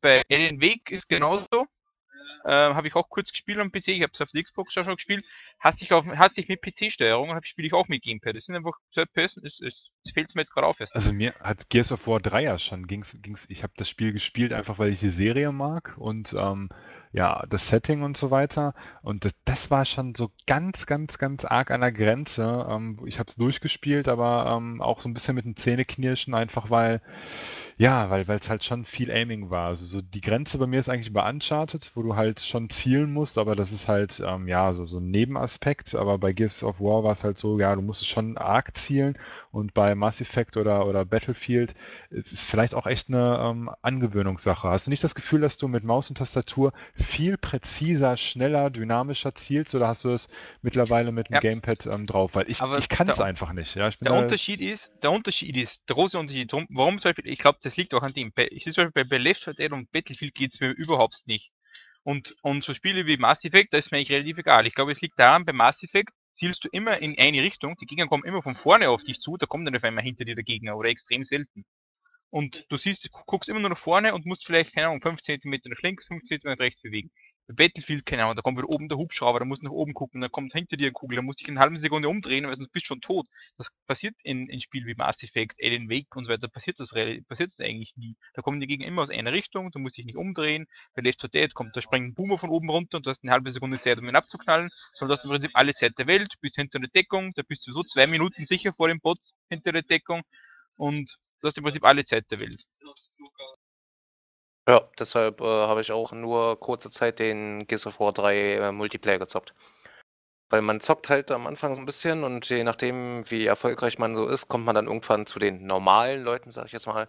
Bei Alien Weg ist genauso. Ähm, habe ich auch kurz gespielt am PC, ich habe es auf der Xbox schon gespielt. Hasse ich, auf, hasse ich mit PC-Steuerung, spiele ich auch mit Gamepad. Das sind einfach Third Person, es, es, es fällt mir jetzt gerade auf. Erst. Also mir hat Gears of War 3 ja schon ging's, ging's, ich habe das Spiel gespielt, einfach weil ich die Serie mag und ähm, ja, das Setting und so weiter. Und das, das war schon so ganz, ganz, ganz arg an der Grenze. Ähm, ich habe es durchgespielt, aber ähm, auch so ein bisschen mit dem Zähneknirschen, einfach weil, Ja, weil es halt schon viel Aiming war. Also so die Grenze bei mir ist eigentlich bei Uncharted, wo du halt schon zielen musst, aber das ist halt ähm, ja so, so ein Nebenaspekt. Aber bei Gears of War war es halt so, ja, du musst schon arg zielen und bei Mass Effect oder, oder Battlefield es ist vielleicht auch echt eine ähm, Angewöhnungssache. Hast du nicht das Gefühl, dass du mit Maus und Tastatur viel präziser, schneller, dynamischer zielst oder hast du es mittlerweile mit dem Ja. Gamepad ähm, drauf? Weil ich, Aber ich kann es einfach nicht. Ja, Der Unterschied ist, der Unterschied ist, der große Unterschied, warum zum Beispiel, ich glaube, das liegt auch an dem, bei, ich sehe zum Beispiel bei, bei Left 4 Dead und Battlefield geht es mir überhaupt nicht. Und, und so Spiele wie Mass Effect, da ist mir eigentlich relativ egal. Ich glaube, es liegt daran, bei Mass Effect zielst du immer in eine Richtung, die Gegner kommen immer von vorne auf dich zu, da kommt dann auf einmal hinter dir der Gegner oder extrem selten. Und du siehst, gu- guckst immer nur nach vorne und musst vielleicht, keine Ahnung, 5 cm nach links, 5 cm nach rechts bewegen. Bei Battlefield, keine Ahnung, da kommt wieder oben der Hubschrauber, da musst du nach oben gucken, dann kommt hinter dir eine Kugel, da musst du dich in einer halben Sekunde umdrehen, weil sonst bist du schon tot. Das passiert in, in Spielen wie Mass Effect, Alien Wake und so weiter, passiert das, passiert das eigentlich nie. Da kommen die Gegner immer aus einer Richtung, du musst dich nicht umdrehen. Bei Left 4 Dead kommt, da springt ein Boomer von oben runter und du hast eine halbe Sekunde Zeit, um ihn abzuknallen, sondern du hast im Prinzip alle Zeit der Welt, bist hinter der Deckung, da bist du so zwei Minuten sicher vor dem Bots hinter der Deckung und du hast im Prinzip alle Zeit der Welt. Ja, deshalb äh, habe ich auch nur kurze Zeit den Gears of War 3 äh, Multiplayer gezockt. Weil man zockt halt am Anfang so ein bisschen und je nachdem, wie erfolgreich man so ist, kommt man dann irgendwann zu den normalen Leuten, sag ich jetzt mal.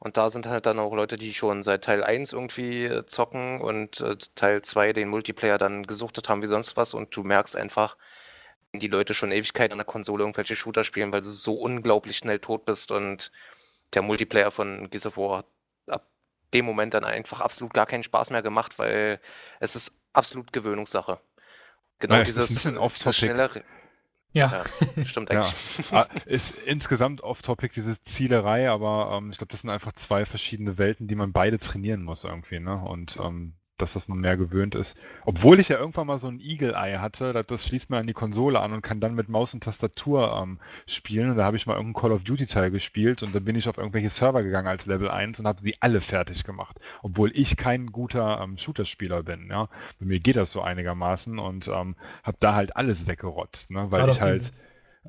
Und da sind halt dann auch Leute, die schon seit Teil 1 irgendwie äh, zocken und äh, Teil 2 den Multiplayer dann gesuchtet haben wie sonst was und du merkst einfach, die Leute schon Ewigkeit an der Konsole irgendwelche Shooter spielen, weil du so unglaublich schnell tot bist und der Multiplayer von Gears of War hat ab dem Moment dann einfach absolut gar keinen Spaß mehr gemacht, weil es ist absolut Gewöhnungssache. Genau Ja, ein dieses, bisschen dieses off-topic. schnellere, Ja. ja, stimmt Ja, eigentlich. Ah, ist insgesamt off-topic diese Zielerei, aber ähm, ich glaube, das sind einfach zwei verschiedene Welten, die man beide trainieren muss irgendwie, ne? Und ähm, das, was man mehr gewöhnt ist. Obwohl ich ja irgendwann mal so ein Eagle-Eye hatte, das, das schließt man an die Konsole an und kann dann mit Maus und Tastatur ähm, spielen. Und da habe ich mal irgendeinen Call of Duty-Teil gespielt und dann bin ich auf irgendwelche Server gegangen als Level 1 und habe die alle fertig gemacht. Obwohl ich kein guter ähm, Shooter-Spieler bin, ja. Bei mir geht das so einigermaßen und ähm, habe da halt alles weggerotzt, ne? Weil ich halt diese-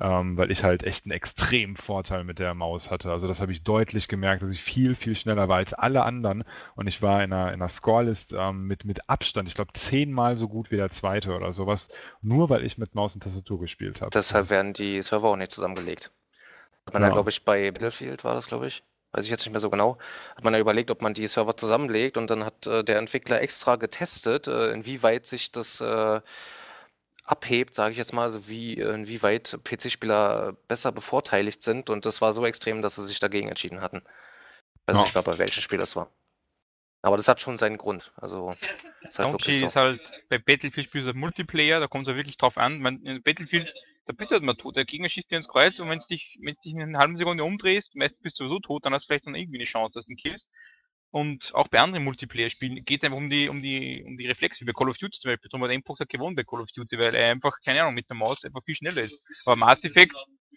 ähm, weil ich halt echt einen extremen Vorteil mit der Maus hatte. Also das habe ich deutlich gemerkt, dass ich viel, viel schneller war als alle anderen und ich war in einer, in einer Scorelist ähm, mit, mit Abstand, ich glaube zehnmal so gut wie der zweite oder sowas, nur weil ich mit Maus und Tastatur gespielt habe. Deshalb werden die Server auch nicht zusammengelegt. Hat man ja, Ja. glaube ich, bei Battlefield war das, glaube ich. Weiß ich jetzt nicht mehr so genau. Hat man ja überlegt, ob man die Server zusammenlegt und dann hat äh, der Entwickler extra getestet, äh, inwieweit sich das äh, abhebt, sage ich jetzt mal, also wie, inwieweit PC-Spieler besser bevorteiligt sind und das war so extrem, dass sie sich dagegen entschieden hatten. Weiß Ja. nicht mehr, bei welchem Spiel das war. Aber das hat schon seinen Grund. Also, ist halt Unterschied so. ist halt, bei Battlefield spielst du Multiplayer, da kommt es ja wirklich drauf an. Man, in Battlefield, da bist du halt mal tot. Der Gegner schießt dir ins Kreuz und wenn du dich, wenn dich in einer halben Sekunde umdrehst, meistens bist du so tot, dann hast du vielleicht noch irgendwie eine Chance, dass du ihn killst. Und auch bei anderen Multiplayer-Spielen geht es einfach um die, um die, um die Reflexe, wie bei Call of Duty zum Beispiel. Darum hat Xbox hat gewonnen bei Call of Duty, weil er einfach, keine Ahnung, mit der Maus einfach viel schneller ist. Aber Mass Effect,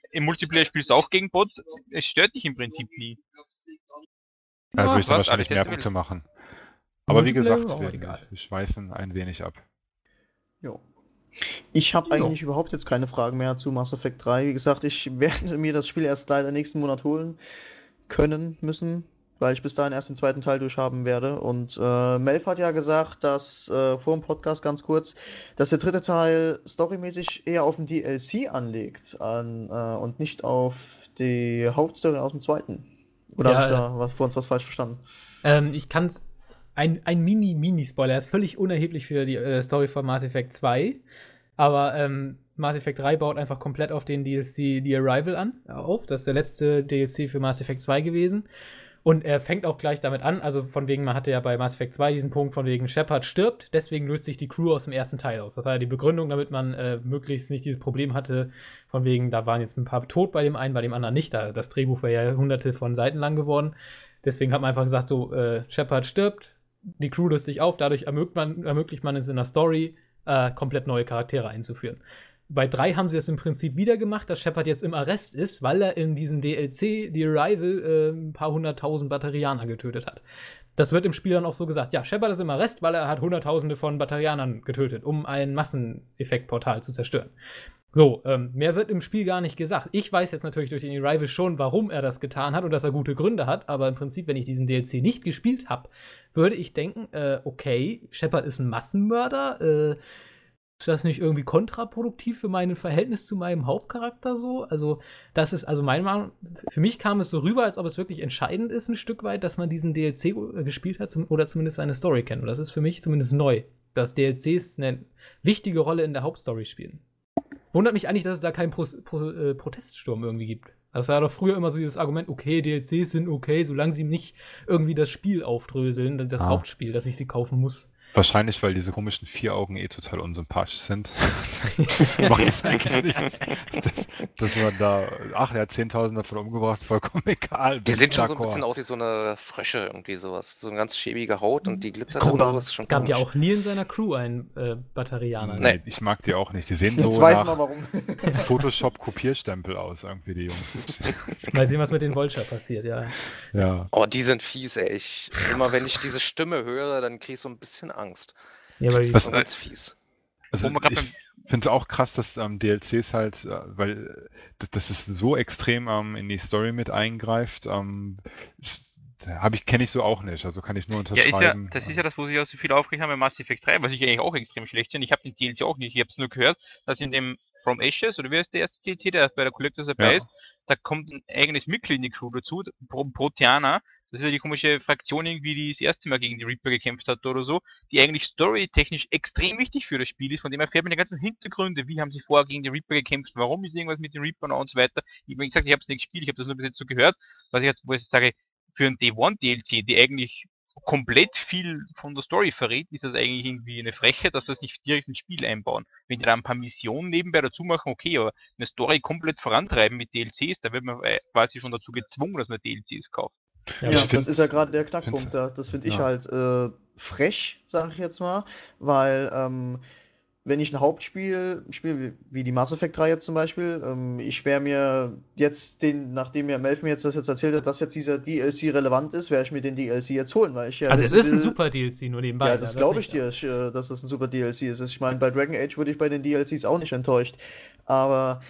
im Multiplayer spielst du auch gegen Bots, es stört dich im Prinzip nie. Da würde ich dann wahrscheinlich mehr Punkte machen. Aber wie gesagt, wir, egal. wir schweifen ein wenig ab. Jo. Ich habe Jo. eigentlich überhaupt jetzt keine Fragen mehr zu Mass Effect 3. Wie gesagt, ich werde mir das Spiel erst leider nächsten Monat holen können müssen, weil ich bis dahin erst den zweiten Teil durchhaben werde. Und äh, Melf hat ja gesagt, dass äh, vor dem Podcast ganz kurz, dass der dritte Teil storymäßig eher auf den DLC anlegt an, äh, und nicht auf die Hauptstory aus dem zweiten. Oder Ja, habe ich da was, vor uns was falsch verstanden? Ähm, ich kann es. Ein, ein Mini-Mini-Spoiler, er ist völlig unerheblich für die äh, Story von Mass Effect 2. Aber ähm, Mass Effect 3 baut einfach komplett auf den DLC The Arrival an, äh, auf. Das ist der letzte DLC für Mass Effect 2 gewesen. Und er fängt auch gleich damit an, also von wegen, man hatte ja bei Mass Effect 2 diesen Punkt, von wegen Shepard stirbt, deswegen löst sich die Crew aus dem ersten Teil aus. Das war ja die Begründung, damit man äh, möglichst nicht dieses Problem hatte, von wegen, da waren jetzt ein paar tot bei dem einen, bei dem anderen nicht. Da, das Drehbuch wäre ja hunderte von Seiten lang geworden. Deswegen hat man einfach gesagt, so, äh, Shepard stirbt, die Crew löst sich auf, dadurch ermöglicht man, ermöglicht man es in der Story, äh, komplett neue Charaktere einzuführen. Bei 3 haben sie das im Prinzip wieder gemacht, dass Shepard jetzt im Arrest ist, weil er in diesem DLC, The Arrival, äh, ein paar hunderttausend Batterianer getötet hat. Das wird im Spiel dann auch so gesagt. Ja, Shepard ist im Arrest, weil er hat hunderttausende von Batterianern getötet, um ein Masseneffektportal zu zerstören. So, ähm, mehr wird im Spiel gar nicht gesagt. Ich weiß jetzt natürlich durch den Arrival schon, warum er das getan hat und dass er gute Gründe hat, aber im Prinzip, wenn ich diesen DLC nicht gespielt habe, würde ich denken, äh, okay, Shepard ist ein Massenmörder, äh, ist das nicht irgendwie kontraproduktiv für mein Verhältnis zu meinem Hauptcharakter so? Also, das ist, also meine Meinung, für mich kam es so rüber, als ob es wirklich entscheidend ist, ein Stück weit, dass man diesen DLC äh, gespielt hat oder zumindest seine Story kennt. Und das ist für mich zumindest neu, dass DLCs eine wichtige Rolle in der Hauptstory spielen. Wundert mich eigentlich, dass es da keinen Pro Pro äh, Proteststurm irgendwie gibt. Das war doch früher immer so dieses Argument, okay, DLCs sind okay, solange sie nicht irgendwie das Spiel aufdröseln, das ah. Hauptspiel, dass ich sie kaufen muss. Wahrscheinlich, weil diese komischen vier Augen eh total unsympathisch sind. Macht es eigentlich nichts. Dass, dass, man da, ach, er hat 10.000 davon umgebracht, vollkommen egal. Die sehen schon so ein bisschen aus wie so eine Frösche, irgendwie sowas. So eine ganz schäbige Haut und die glitzert und sowas. Es gab ja auch nie in seiner Crew einen äh, Batterianer. Nee, ich mag die auch nicht. Die sehen Jetzt so weiß nach warum. Photoshop-Kopierstempel aus, irgendwie, die Jungs. Mal sehen, was mit den Vulture passiert, ja. ja. Oh, die sind fies, ey. Ich, immer wenn ich diese Stimme höre, dann kriege ich so ein bisschen Angst. Angst. Ja, weil die das ist ganz fies. Also ich finde es auch krass, dass ähm, DLCs halt, äh, weil äh, das ist so extrem ähm, in die Story mit eingreift. Ähm, habe ich kenne ich so auch nicht, also kann ich nur unterschreiben. Ja, ja, das ist ja das, wo sich auch so viel aufgeregt haben bei Mass Effect 3, was ich eigentlich auch extrem schlecht finde. Ich habe den DLC auch nicht, ich habe es nur gehört, dass in dem From Ashes, oder wie heißt der erste DLC, der bei der Collectors dabei ja. ist, da kommt ein eigenes Mitglied in die Crew dazu, Proteana, das ist ja die komische Fraktion irgendwie, die das erste Mal gegen die Reaper gekämpft hat oder so, die eigentlich storytechnisch extrem wichtig für das Spiel ist, von dem erfährt man die ganzen Hintergründe, wie haben sie vorher gegen die Reaper gekämpft, warum ist irgendwas mit den Reapern und so weiter. Ich habe gesagt, ich habe es nicht gespielt, ich habe das nur bis jetzt so gehört, was ich jetzt, wo ich sage, für ein Day One DLC, die eigentlich komplett viel von der Story verrät, ist das eigentlich irgendwie eine Freche, dass das nicht direkt ins Spiel einbauen. Wenn die da ein paar Missionen nebenbei dazu machen, okay, aber eine Story komplett vorantreiben mit DLCs, da wird man äh, quasi schon dazu gezwungen, dass man DLCs kauft. Ja, ja das ist ja gerade der Knackpunkt. Da. Das finde ich ja. halt äh, frech, sage ich jetzt mal, weil ähm, wenn ich ein Hauptspiel spiele, wie die Mass Effect 3 jetzt zum Beispiel, ähm, ich wäre mir jetzt den, nachdem mir Melf mir jetzt das jetzt erzählt hat, dass jetzt dieser DLC relevant ist, werde ich mir den DLC jetzt holen, weil ich ja. Also es ist ein super DLC, nur nebenbei. Ja, das glaube ich dir, äh, dass das ein super DLC ist. Ich meine, bei Dragon Age würde ich bei den DLCs auch nicht enttäuscht. Aber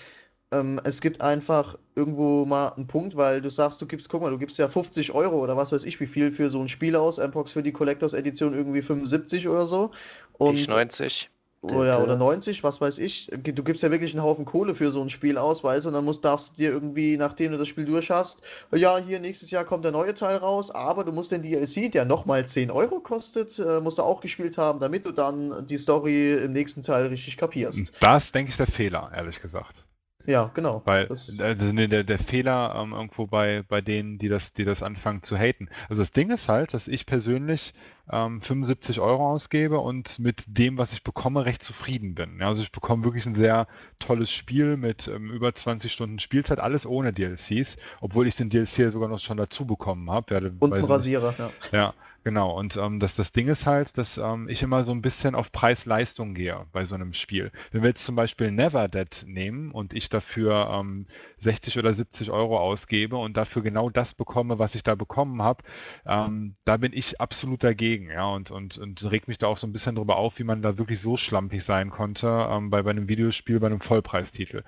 ähm, es gibt einfach irgendwo mal einen Punkt, weil du sagst, du gibst, guck mal, du gibst ja 50 Euro oder was weiß ich, wie viel für so ein Spiel aus. Mpox für die Collectors Edition irgendwie 75 oder so. Und, ich 90. Oh ja, oder 90, was weiß ich. Du gibst ja wirklich einen Haufen Kohle für so ein Spiel aus, weißt du, und dann musst, darfst du dir irgendwie, nachdem du das Spiel durch hast, ja, hier nächstes Jahr kommt der neue Teil raus, aber du musst den DLC, der nochmal 10 Euro kostet, äh, musst du auch gespielt haben, damit du dann die Story im nächsten Teil richtig kapierst. Das, denke ich, der Fehler, ehrlich gesagt. Ja, genau. Weil das, äh, ist der, der Fehler ähm, irgendwo bei, bei denen, die das, die das anfangen zu haten. Also das Ding ist halt, dass ich persönlich ähm, 75 Euro ausgebe und mit dem, was ich bekomme, recht zufrieden bin. Ja, also ich bekomme wirklich ein sehr tolles Spiel mit ähm, über 20 Stunden Spielzeit, alles ohne DLCs, obwohl ich den DLC sogar noch schon dazu bekommen habe. Ja, und ein Rasierer, ja. Ja, Genau, und ähm, das, das Ding ist halt, dass ähm, ich immer so ein bisschen auf Preis-Leistung gehe bei so einem Spiel. Wenn wir jetzt zum Beispiel Never Dead nehmen und ich dafür ähm, 60 oder 70 Euro ausgebe und dafür genau das bekomme, was ich da bekommen habe, ähm, da bin ich absolut dagegen, ja, und, und, und reg mich da auch so ein bisschen drüber auf, wie man da wirklich so schlampig sein konnte ähm, bei, bei einem Videospiel, bei einem Vollpreistitel.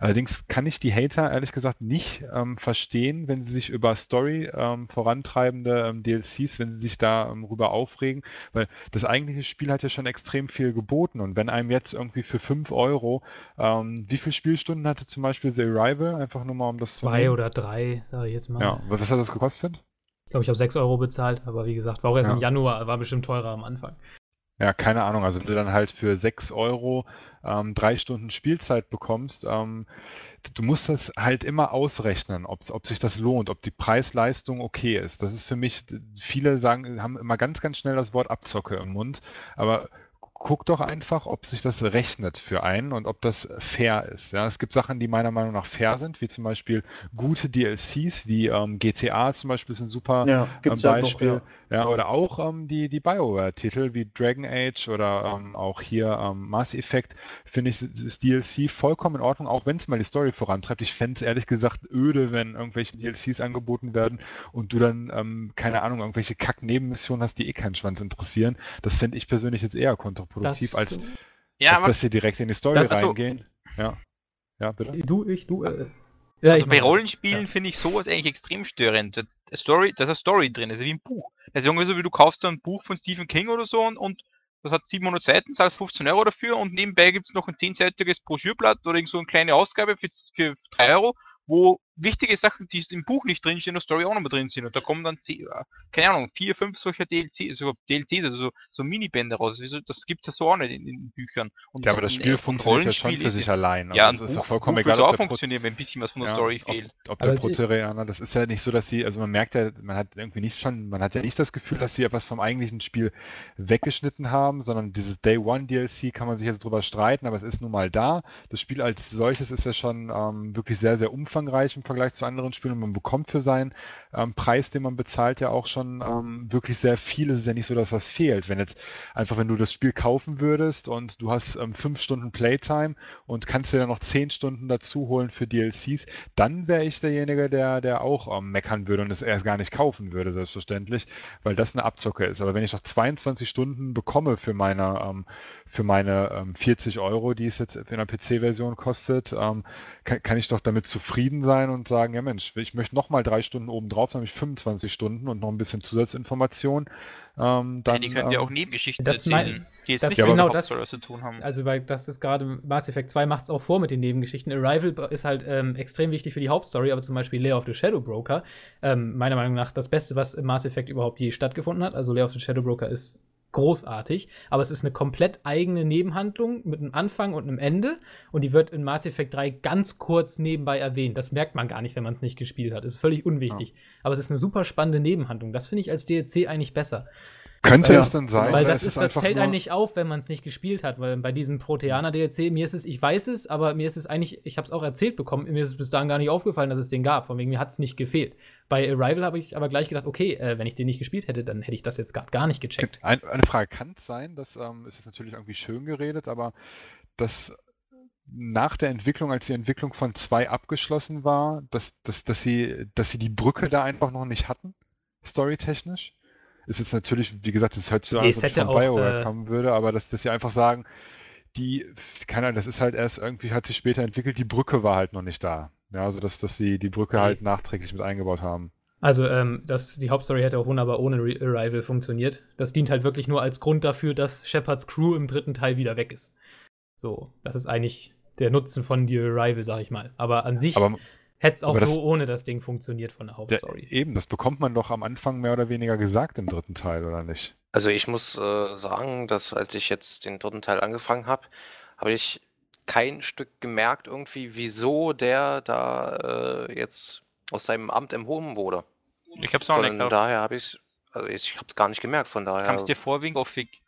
Allerdings kann ich die Hater ehrlich gesagt nicht ähm, verstehen, wenn sie sich über Story ähm, vorantreibende ähm, DLCs, wenn sie sich darüber ähm, aufregen, weil das eigentliche Spiel hat ja schon extrem viel geboten und wenn einem jetzt irgendwie für 5 Euro, ähm, wie viele Spielstunden hatte zum Beispiel The Arrival? Einfach nur mal um das zu Zwei oder drei, sage ich jetzt mal. Ja, was hat das gekostet? Ich glaube, ich habe 6 Euro bezahlt, aber wie gesagt, war auch erst ja. im Januar, war bestimmt teurer am Anfang. Ja, keine Ahnung. Also wenn du dann halt für 6 Euro ähm, drei Stunden Spielzeit bekommst, ähm, du musst das halt immer ausrechnen, ob sich das lohnt, ob die Preis-Leistung okay ist. Das ist für mich, viele sagen, haben immer ganz, ganz schnell das Wort Abzocke im Mund, aber guck doch einfach, ob sich das rechnet für einen und ob das fair ist. Ja, es gibt Sachen, die meiner Meinung nach fair sind, wie zum Beispiel gute DLCs, wie ähm, GTA zum Beispiel ist ein super ja, äh, Beispiel. Noch, ja. ja. oder auch ähm, die, die Bioware-Titel wie Dragon Age oder ähm, auch hier ähm, Mass Effect, finde ich, ist DLC vollkommen in Ordnung, auch wenn es mal die Story vorantreibt. Ich fände es ehrlich gesagt öde, wenn irgendwelche DLCs angeboten werden und du dann, ähm, keine Ahnung, irgendwelche Kack-Nebenmissionen hast, die eh keinen Schwanz interessieren. Das fände ich persönlich jetzt eher kontraproduktiv, als, ja, als dass sie direkt in die Story reingehen. So, ja. Ja, bitte? Du, ich, du, äh, ja, Also ich bei Rollenspielen ja. finde ich sowas eigentlich extrem störend. Da- da Story, da ist eine Story drin, also wie ein Buch. Das ist irgendwie so, wie du kaufst ein Buch von Stephen King oder so und, und das hat 700 Seiten, zahlst 15 Euro dafür und nebenbei gibt es noch ein 10-seitiges Broschürblatt oder irgend so eine kleine Ausgabe für, für 3 Euro, wo wichtige Sachen, die im Buch nicht drinstehen, in der Story auch noch mal drin sind. Und da kommen dann, äh, keine Ahnung, vier, fünf solcher DLC, so DLCs, also so, so Minibände raus. Wieso- Das gibt's ja so auch nicht in, in Büchern. Und Ja, aber das Spiel ein funktioniert ja schon für sich allein. Ja, Also ein es ist ja Buch, vollkommen Buch egal, würde ob auch funktionieren, wenn ein bisschen was von der Ja, Story ob, fehlt. ob Aber der es- Protereaner, das ist ja nicht so, dass sie, also man merkt ja, man hat irgendwie nicht schon, man hat ja nicht das Gefühl, dass sie etwas vom eigentlichen Spiel weggeschnitten haben, sondern dieses Day One DLC kann man sich jetzt drüber streiten, aber es ist nun mal da. Das Spiel als solches ist ja schon ähm, wirklich sehr, sehr umfangreich im Vergleich zu anderen Spielen und man bekommt für seinen ähm, Preis, den man bezahlt, ja auch schon ähm, wirklich sehr viel. Es ist ja nicht so, dass was fehlt. Wenn jetzt einfach, wenn du das Spiel kaufen würdest und du hast ähm, fünf Stunden Playtime und kannst dir dann noch zehn Stunden dazu holen für DLCs, dann wäre ich derjenige, der, der auch ähm, meckern würde und es erst gar nicht kaufen würde, selbstverständlich, weil das eine Abzocke ist. Aber wenn ich noch 22 Stunden bekomme für meine, ähm, für meine ähm, 40 Euro, die es jetzt in der PC-Version kostet, ähm, kann, kann ich doch damit zufrieden sein und sagen, ja Mensch, ich möchte noch mal drei Stunden oben drauf, dann habe ich 25 Stunden und noch ein bisschen Zusatzinformation. Ähm, dann, ja, die können ja ähm, auch Nebengeschichten das erzählen, die jetzt das- nicht genau das- zu tun haben. Also, weil das ist gerade Mass Effect 2 macht es auch vor mit den Nebengeschichten. Arrival ist halt ähm, extrem wichtig für die Hauptstory, aber zum Beispiel Lair of the Shadow Broker, ähm, meiner Meinung nach das Beste, was im Mass Effect überhaupt je stattgefunden hat. Also Lair of the Shadow Broker ist großartig, aber es ist eine komplett eigene Nebenhandlung mit einem Anfang und einem Ende und die wird in Mass Effect 3 ganz kurz nebenbei erwähnt. Das merkt man gar nicht, wenn man es nicht gespielt hat. Ist völlig unwichtig. Aber es ist eine super spannende Nebenhandlung. Das finde ich als DLC eigentlich besser. Könnte Ja, es dann sein? Weil das, ist, das fällt einem nicht auf, wenn man es nicht gespielt hat. Weil bei diesem Proteaner-DLC, mir ist es, ich weiß es, aber mir ist es eigentlich, ich habe es auch erzählt bekommen, mir ist es bis dahin gar nicht aufgefallen, dass es den gab. Von wegen, mir hat es nicht gefehlt. Bei Arrival habe ich aber gleich gedacht, okay, äh, wenn ich den nicht gespielt hätte, dann hätte ich das jetzt gar, gar nicht gecheckt. Ein, eine Frage, kann es sein, das ähm, ist jetzt natürlich irgendwie schön geredet, aber dass nach der Entwicklung, als die Entwicklung von 2 abgeschlossen war, dass, dass, dass, sie, dass sie die Brücke da einfach noch nicht hatten, storytechnisch? Ist jetzt natürlich, wie gesagt, das hört sich so an, als es ob von BioWare äh, kommen würde, aber dass, dass sie einfach sagen, die, keine Ahnung, das ist halt erst irgendwie, hat sich später entwickelt, die Brücke war halt noch nicht da. Ja, also dass, dass sie die Brücke halt nachträglich mit eingebaut haben. Also, ähm, das, die Hauptstory hätte auch wunderbar ohne Re Arrival funktioniert. Das dient halt wirklich nur als Grund dafür, dass Shepards Crew im dritten Teil wieder weg ist. So, das ist eigentlich der Nutzen von die Arrival, sag ich mal. Aber an sich Aber hätte es auch das- so ohne das Ding funktioniert von der ja, Hauptstory. eben, das bekommt man doch am Anfang mehr oder weniger gesagt im dritten Teil, oder nicht? Also ich muss äh, sagen, dass als ich jetzt den dritten Teil angefangen habe, habe ich kein Stück gemerkt irgendwie, wieso der da äh, jetzt aus seinem Amt enthoben wurde. ich hab's auch nicht Von daher habe ich, also ich habe es gar nicht gemerkt, von daher. Kam's dir vor wegen Offig?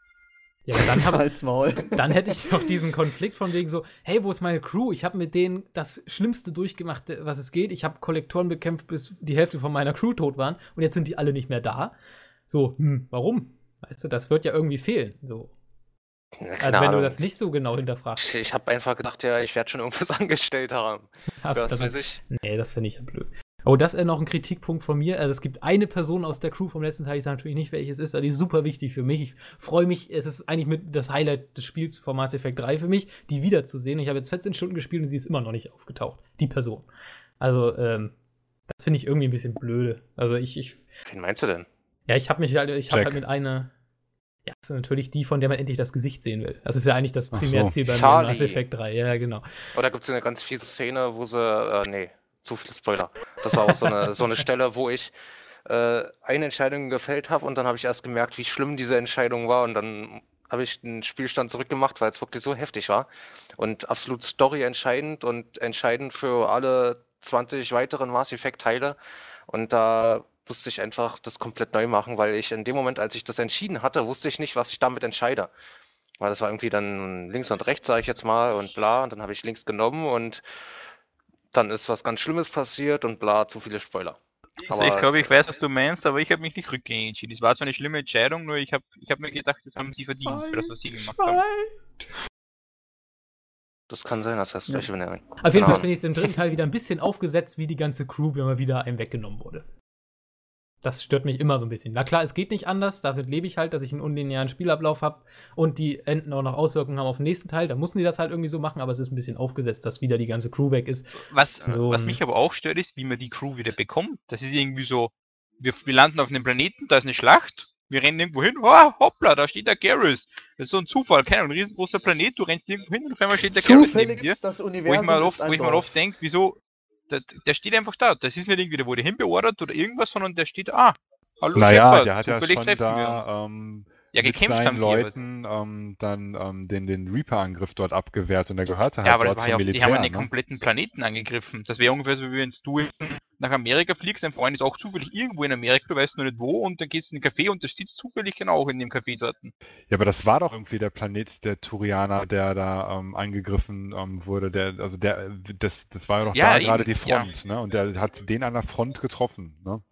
Ja, aber dann, hab, Halt's Maul. dann hätte ich doch diesen Konflikt von wegen so, hey, wo ist meine Crew? Ich habe mit denen das Schlimmste durchgemacht, was es geht. Ich habe Kollektoren bekämpft, bis die Hälfte von meiner Crew tot waren und jetzt sind die alle nicht mehr da. So, hm, warum? Weißt du, das wird ja irgendwie fehlen. So. Ja, Also wenn du Ahnung. das nicht so genau hinterfragst. Ich, ich habe einfach gedacht, ja, ich werde schon irgendwas angestellt haben. Was das, weiß ich. Nee, das finde ich ja blöd. Oh, das ist noch ein Kritikpunkt von mir. Also es gibt eine Person aus der Crew vom letzten Teil, ich sage natürlich nicht, welches ist, aber die ist super wichtig für mich. Ich freue mich, es ist eigentlich mit das Highlight des Spiels von Mass Effect 3 für mich, die wiederzusehen. Ich habe jetzt 14 Stunden gespielt und sie ist immer noch nicht aufgetaucht. Die Person. Also, ähm, das finde ich irgendwie ein bisschen blöde. Also ich, ich Wen meinst du denn? ja, ich habe mich halt, ich habe halt mit einer, ja, das ist natürlich die, von der man endlich das Gesicht sehen will. Das ist ja eigentlich das Ach so. Primärziel bei. Mass Effect 3. Ja, genau. Oder gibt es eine ganz fiese Szene, wo sie, äh, nee, zu viele Spoiler. Das war auch so eine, so eine Stelle, wo ich äh, eine Entscheidung gefällt habe und dann habe ich erst gemerkt, wie schlimm diese Entscheidung war und dann habe ich den Spielstand zurückgemacht, weil es wirklich so heftig war und absolut Story entscheidend und entscheidend für alle 20 weiteren Mass Effect Teile und da musste ich einfach das komplett neu machen, weil ich in dem Moment, als ich das entschieden hatte, wusste ich nicht, was ich damit entscheide. Weil das war irgendwie dann links und rechts, sage ich jetzt mal, und bla. Und dann habe ich links genommen und dann ist was ganz Schlimmes passiert und bla, zu viele Spoiler. Also ich glaube, ich weiß, was du meinst, aber ich habe mich nicht rückgängig entschieden. Es war zwar eine schlimme Entscheidung, nur ich habe ich hab mir gedacht, das haben sie verdient für das, was sie gemacht haben. Das kann sein, das heißt gleich, wenn er. Auf jeden Fall Ahnung. finde ich es im dritten Teil wieder ein bisschen aufgesetzt, wie die ganze Crew immer wieder einem weggenommen wurde. Das stört mich immer so ein bisschen. Na klar, es geht nicht anders. Damit lebe ich halt, dass ich einen unlinearen Spielablauf habe und die Enden auch noch Auswirkungen haben auf den nächsten Teil. Da mussten die das halt irgendwie so machen, aber es ist ein bisschen aufgesetzt, dass wieder die ganze Crew weg ist. Was, So, was mich aber auch stört, ist, wie man die Crew wieder bekommt. Das ist irgendwie so, wir, wir landen auf einem Planeten, da ist eine Schlacht, wir rennen irgendwo hin, oh, hoppla, da steht der Garrus. Das ist so ein Zufall, Ahnung, ein riesengroßer Planet, du rennst irgendwo hin und auf einmal steht der Garrus Zufälle neben dir. das Wo ich Universum mal oft, wo ich mal Dorf. oft denke, wieso, der, der steht einfach da. Das ist nicht irgendwie, der wurde hinbeordert oder irgendwas, sondern der steht, ah, hallo, Naja, Shepard, der hat ja schon da ähm, Ja, mit gekämpft haben seinen. Leuten ähm, dann ähm, den, den Reaper-Angriff dort abgewehrt und der gehörte halt Ja, aber dort das war zum ja auch, die Militär. haben ja den ne? kompletten Planeten angegriffen. Das wäre ungefähr so, wie wenn du nach Amerika fliegst, dein Freund ist auch zufällig irgendwo in Amerika, du weißt nur nicht wo, und dann gehst du in ein Café und da sitzt zufällig genau auch in dem Café dort. Ja, aber das war doch irgendwie der Planet der Turianer, der da ähm, angegriffen ähm, wurde. Der, also der, das, das war ja doch Ja, da eben, gerade die ja. Front, ne? Und der hat den an der Front getroffen, ne?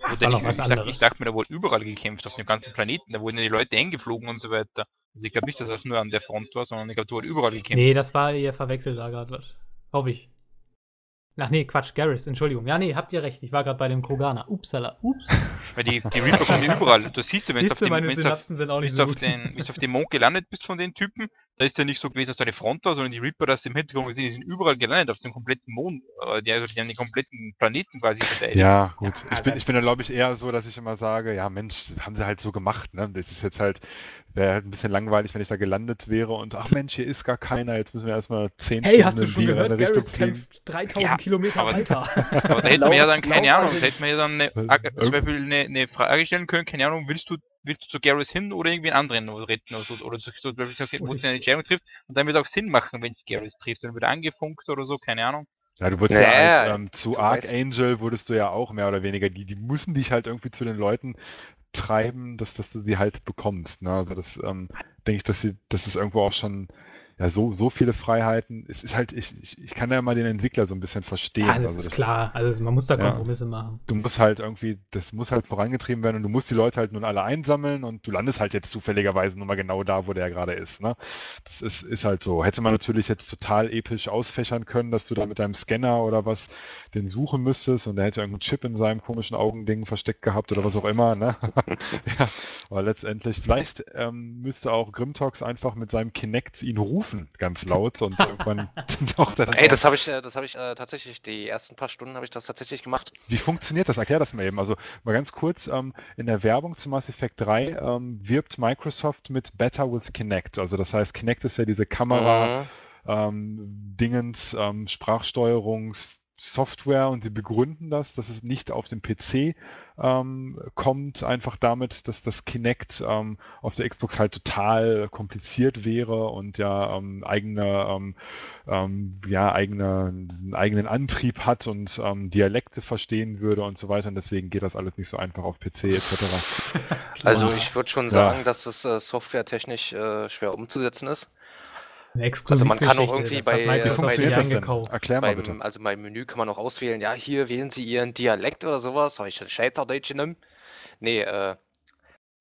Das Oder war noch ich, was sag, ich anderes. dachte mir, da wurde überall gekämpft, auf dem ganzen Planeten. Da wurden ja die Leute eingeflogen und so weiter. Also ich glaube nicht, dass das nur an der Front war, sondern ich glaube, da wurde überall gekämpft. Nee, das war ihr verwechselt da gerade was. Hoffe ich. Ach nee, Quatsch, Garrus, Entschuldigung. Ja, nee, habt ihr recht. Ich war gerade bei dem Kroganer. Upsala. Ups. Weil die, die Reaper kommen ja überall. Du siehst ja, wenn du auf du, wenn's auf, so den, auf den Mond gelandet bist von den Typen, da ist ja nicht so gewesen, dass da eine Front war, sondern die Reaper, das im Hintergrund gesehen, die sind überall gelandet, auf dem kompletten Mond. Äh, Die, also die haben den kompletten Planeten quasi verteidigt. Ja, gut. Ja, ich bin, ich bin da, glaube ich, eher so, dass ich immer sage, ja Mensch, das haben sie halt so gemacht, ne? Das ist jetzt halt, wäre halt ein bisschen langweilig, wenn ich da gelandet wäre und ach Mensch, hier ist gar keiner, jetzt müssen wir erstmal zehn Hey, Stunden hast du schon gehört? Richtung Garrus kämpft 3000 Ja, Kilometer aber- weiter. Aber da hätten wir ja dann, keine Ahnung, da hätten wir ja dann eine, Weil- Ag- zum Beispiel eine, eine Frage stellen können, keine Ahnung, willst du, willst du zu Garrus hin oder irgendwie einen anderen retten oder so, oder so, so, wo du eine Entscheidung triffst und dann wird es auch Sinn machen, wenn es Garrus trifft, dann wird er angefunkt oder so, keine Ahnung. Ja, du wurdest ja Naja, als ähm, zu Archangel wurdest du ja auch mehr oder weniger. Die, die müssen dich halt irgendwie zu den Leuten treiben, dass, dass du sie halt bekommst. Ne? Also das ähm, denke ich, dass sie, das ist irgendwo auch schon ja so, so viele Freiheiten. Es ist halt, ich, ich, ich kann ja mal den Entwickler so ein bisschen verstehen. Ja, das also ist klar. Also man muss da Ja. Kompromisse machen. du musst halt irgendwie, das muss halt vorangetrieben werden und du musst die Leute halt nun alle einsammeln und du landest halt jetzt zufälligerweise nur mal genau da, wo der gerade ist. Ne? Das ist, ist halt so. Hätte man natürlich jetzt total episch ausfächern können, dass du da mit deinem Scanner oder was den suchen müsstest und der hätte irgendeinen Chip in seinem komischen Augending versteckt gehabt oder was auch immer. Ne? ja, aber letztendlich, vielleicht ähm, müsste auch Grimtox einfach mit seinem Kinect ihn rufen, ganz laut und irgendwann taucht er dann Ey, das habe ich, äh, das habe ich äh, tatsächlich, die ersten paar Stunden habe ich das tatsächlich gemacht. Wie funktioniert das? Erklär das mal eben. Also mal ganz kurz, ähm, in der Werbung zu Mass Effect 3 ähm, wirbt Microsoft mit Better with Kinect. Also das heißt, Kinect ist ja diese Kamera, Mhm. ähm, Dingens, ähm, Sprachsteuerungssoftware und sie begründen das, dass es nicht auf dem PC ähm, kommt, einfach damit, dass das Kinect ähm, auf der Xbox halt total kompliziert wäre und ja ähm, eigene, ähm, ähm, ja, eigene, einen eigenen Antrieb hat und ähm, Dialekte verstehen würde und so weiter. Und deswegen geht das alles nicht so einfach auf PC etc. Also ich würde schon Ja. sagen, dass es äh, softwaretechnisch äh, schwer umzusetzen ist. Also man kann auch irgendwie bei- Wie äh, bei-. Erklär mal Beim, bitte. also beim Menü kann man auch auswählen, ja, hier wählen Sie Ihren Dialekt oder sowas. Habe ich ein Schweizerdeutsch genommen? Nee, äh,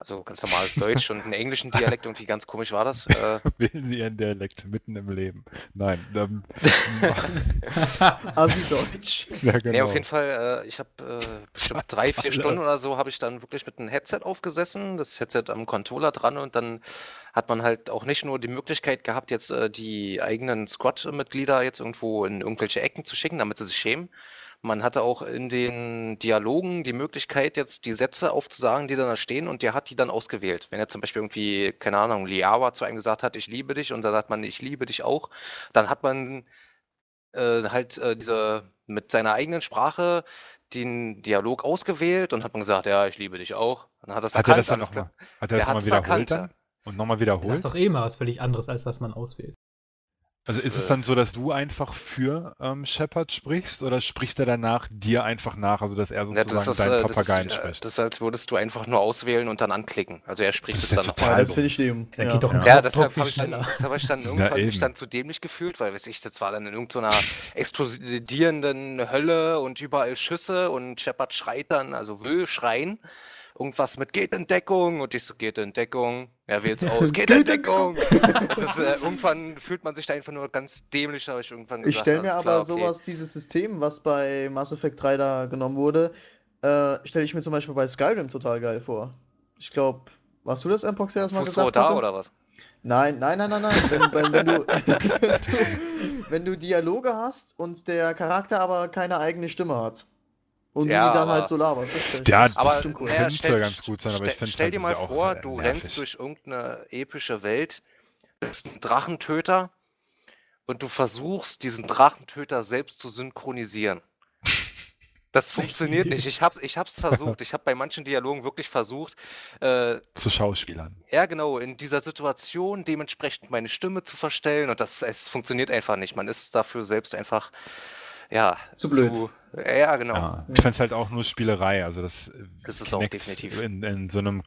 also ganz normales Deutsch und einen englischen Dialekt, irgendwie ganz komisch war das. Äh, Wählen Sie Ihren Dialekt mitten im Leben. Nein. Ähm, Assi-Deutsch. ja, Nee, genau. auf jeden Fall, äh, ich habe äh, bestimmt drei, vier Stunden oder so, habe ich dann wirklich mit einem Headset aufgesessen, das Headset am Controller dran und dann hat man halt auch nicht nur die Möglichkeit gehabt, jetzt äh, die eigenen Squad-Mitglieder jetzt irgendwo in irgendwelche Ecken zu schicken, damit sie sich schämen. Man hatte auch in den Dialogen die Möglichkeit, jetzt die Sätze aufzusagen, die dann da stehen und der hat die dann ausgewählt. Wenn er zum Beispiel irgendwie, keine Ahnung, Liawa zu einem gesagt hat, ich liebe dich und dann sagt man, ich liebe dich auch, dann hat man äh, halt äh, diese mit seiner eigenen Sprache den Dialog ausgewählt und hat man gesagt, ja, ich liebe dich auch. Dann hat das Hat er das erkannt, dann nochmal? klar. Hat er Der das hat nochmal es wiederholt erkannt, dann? Und nochmal Das wiederholt? ist doch eh mal was völlig anderes, als was man auswählt. Also ist es Äh. dann so, dass du einfach für ähm, Shepard sprichst oder spricht er danach dir einfach nach, also dass er Ja, das sozusagen ist, deinen äh, das, Papageien ist, äh, spricht? das ist, als würdest du einfach nur auswählen und dann anklicken. Also er Das spricht es ist ja dann noch. total Ja, das finde ich dem. Da ja. geht doch ein Ja. Ja, viel habe ich, dann- hab ich dann irgendwann mich eben. dann zu dämlich gefühlt, weil weiß ich, das war dann in irgendeiner explodierenden Hölle und überall Schüsse und Shepard schreit dann, also will schreien. Irgendwas mit geht in Deckung und ich so, geht in Deckung. Er wählt's aus, geht in Deckung. Das, äh, irgendwann fühlt man sich da einfach nur ganz dämlich, habe ich irgendwann gesagt. Ich stelle mir aber klar, okay. sowas, dieses System, was bei Mass Effect 3 da genommen wurde, äh, stelle ich mir zum Beispiel bei Skyrim total geil vor. Ich glaube, warst du das, Mpox, der das mal Fuß gesagt da hatte? oder was? Nein, nein, nein, nein, nein. Wenn, wenn, wenn, du, wenn, du, wenn du Dialoge hast und der Charakter aber keine eigene Stimme hat. Und Ja, die dann aber- halt so laberst. Das stell ich- Ja, das ist Aber bestimmt cool. ja ganz gut sein, aber ich stell, stell halt dir mal vor, du nervig. rennst durch irgendeine epische Welt, bist ein Drachentöter und du versuchst, diesen Drachentöter selbst zu synchronisieren. Das funktioniert nicht. Ich hab's, ich hab's versucht. Ich habe bei manchen Dialogen wirklich versucht, äh, Zu Schauspielern. ja genau, in dieser Situation dementsprechend meine Stimme zu verstellen und das es funktioniert einfach nicht. Man ist dafür selbst einfach ja Zu blöd. ja, genau. Ja. Ich fände es halt auch nur Spielerei. Also das äh, Ist es auch definitiv. In, in, so einem,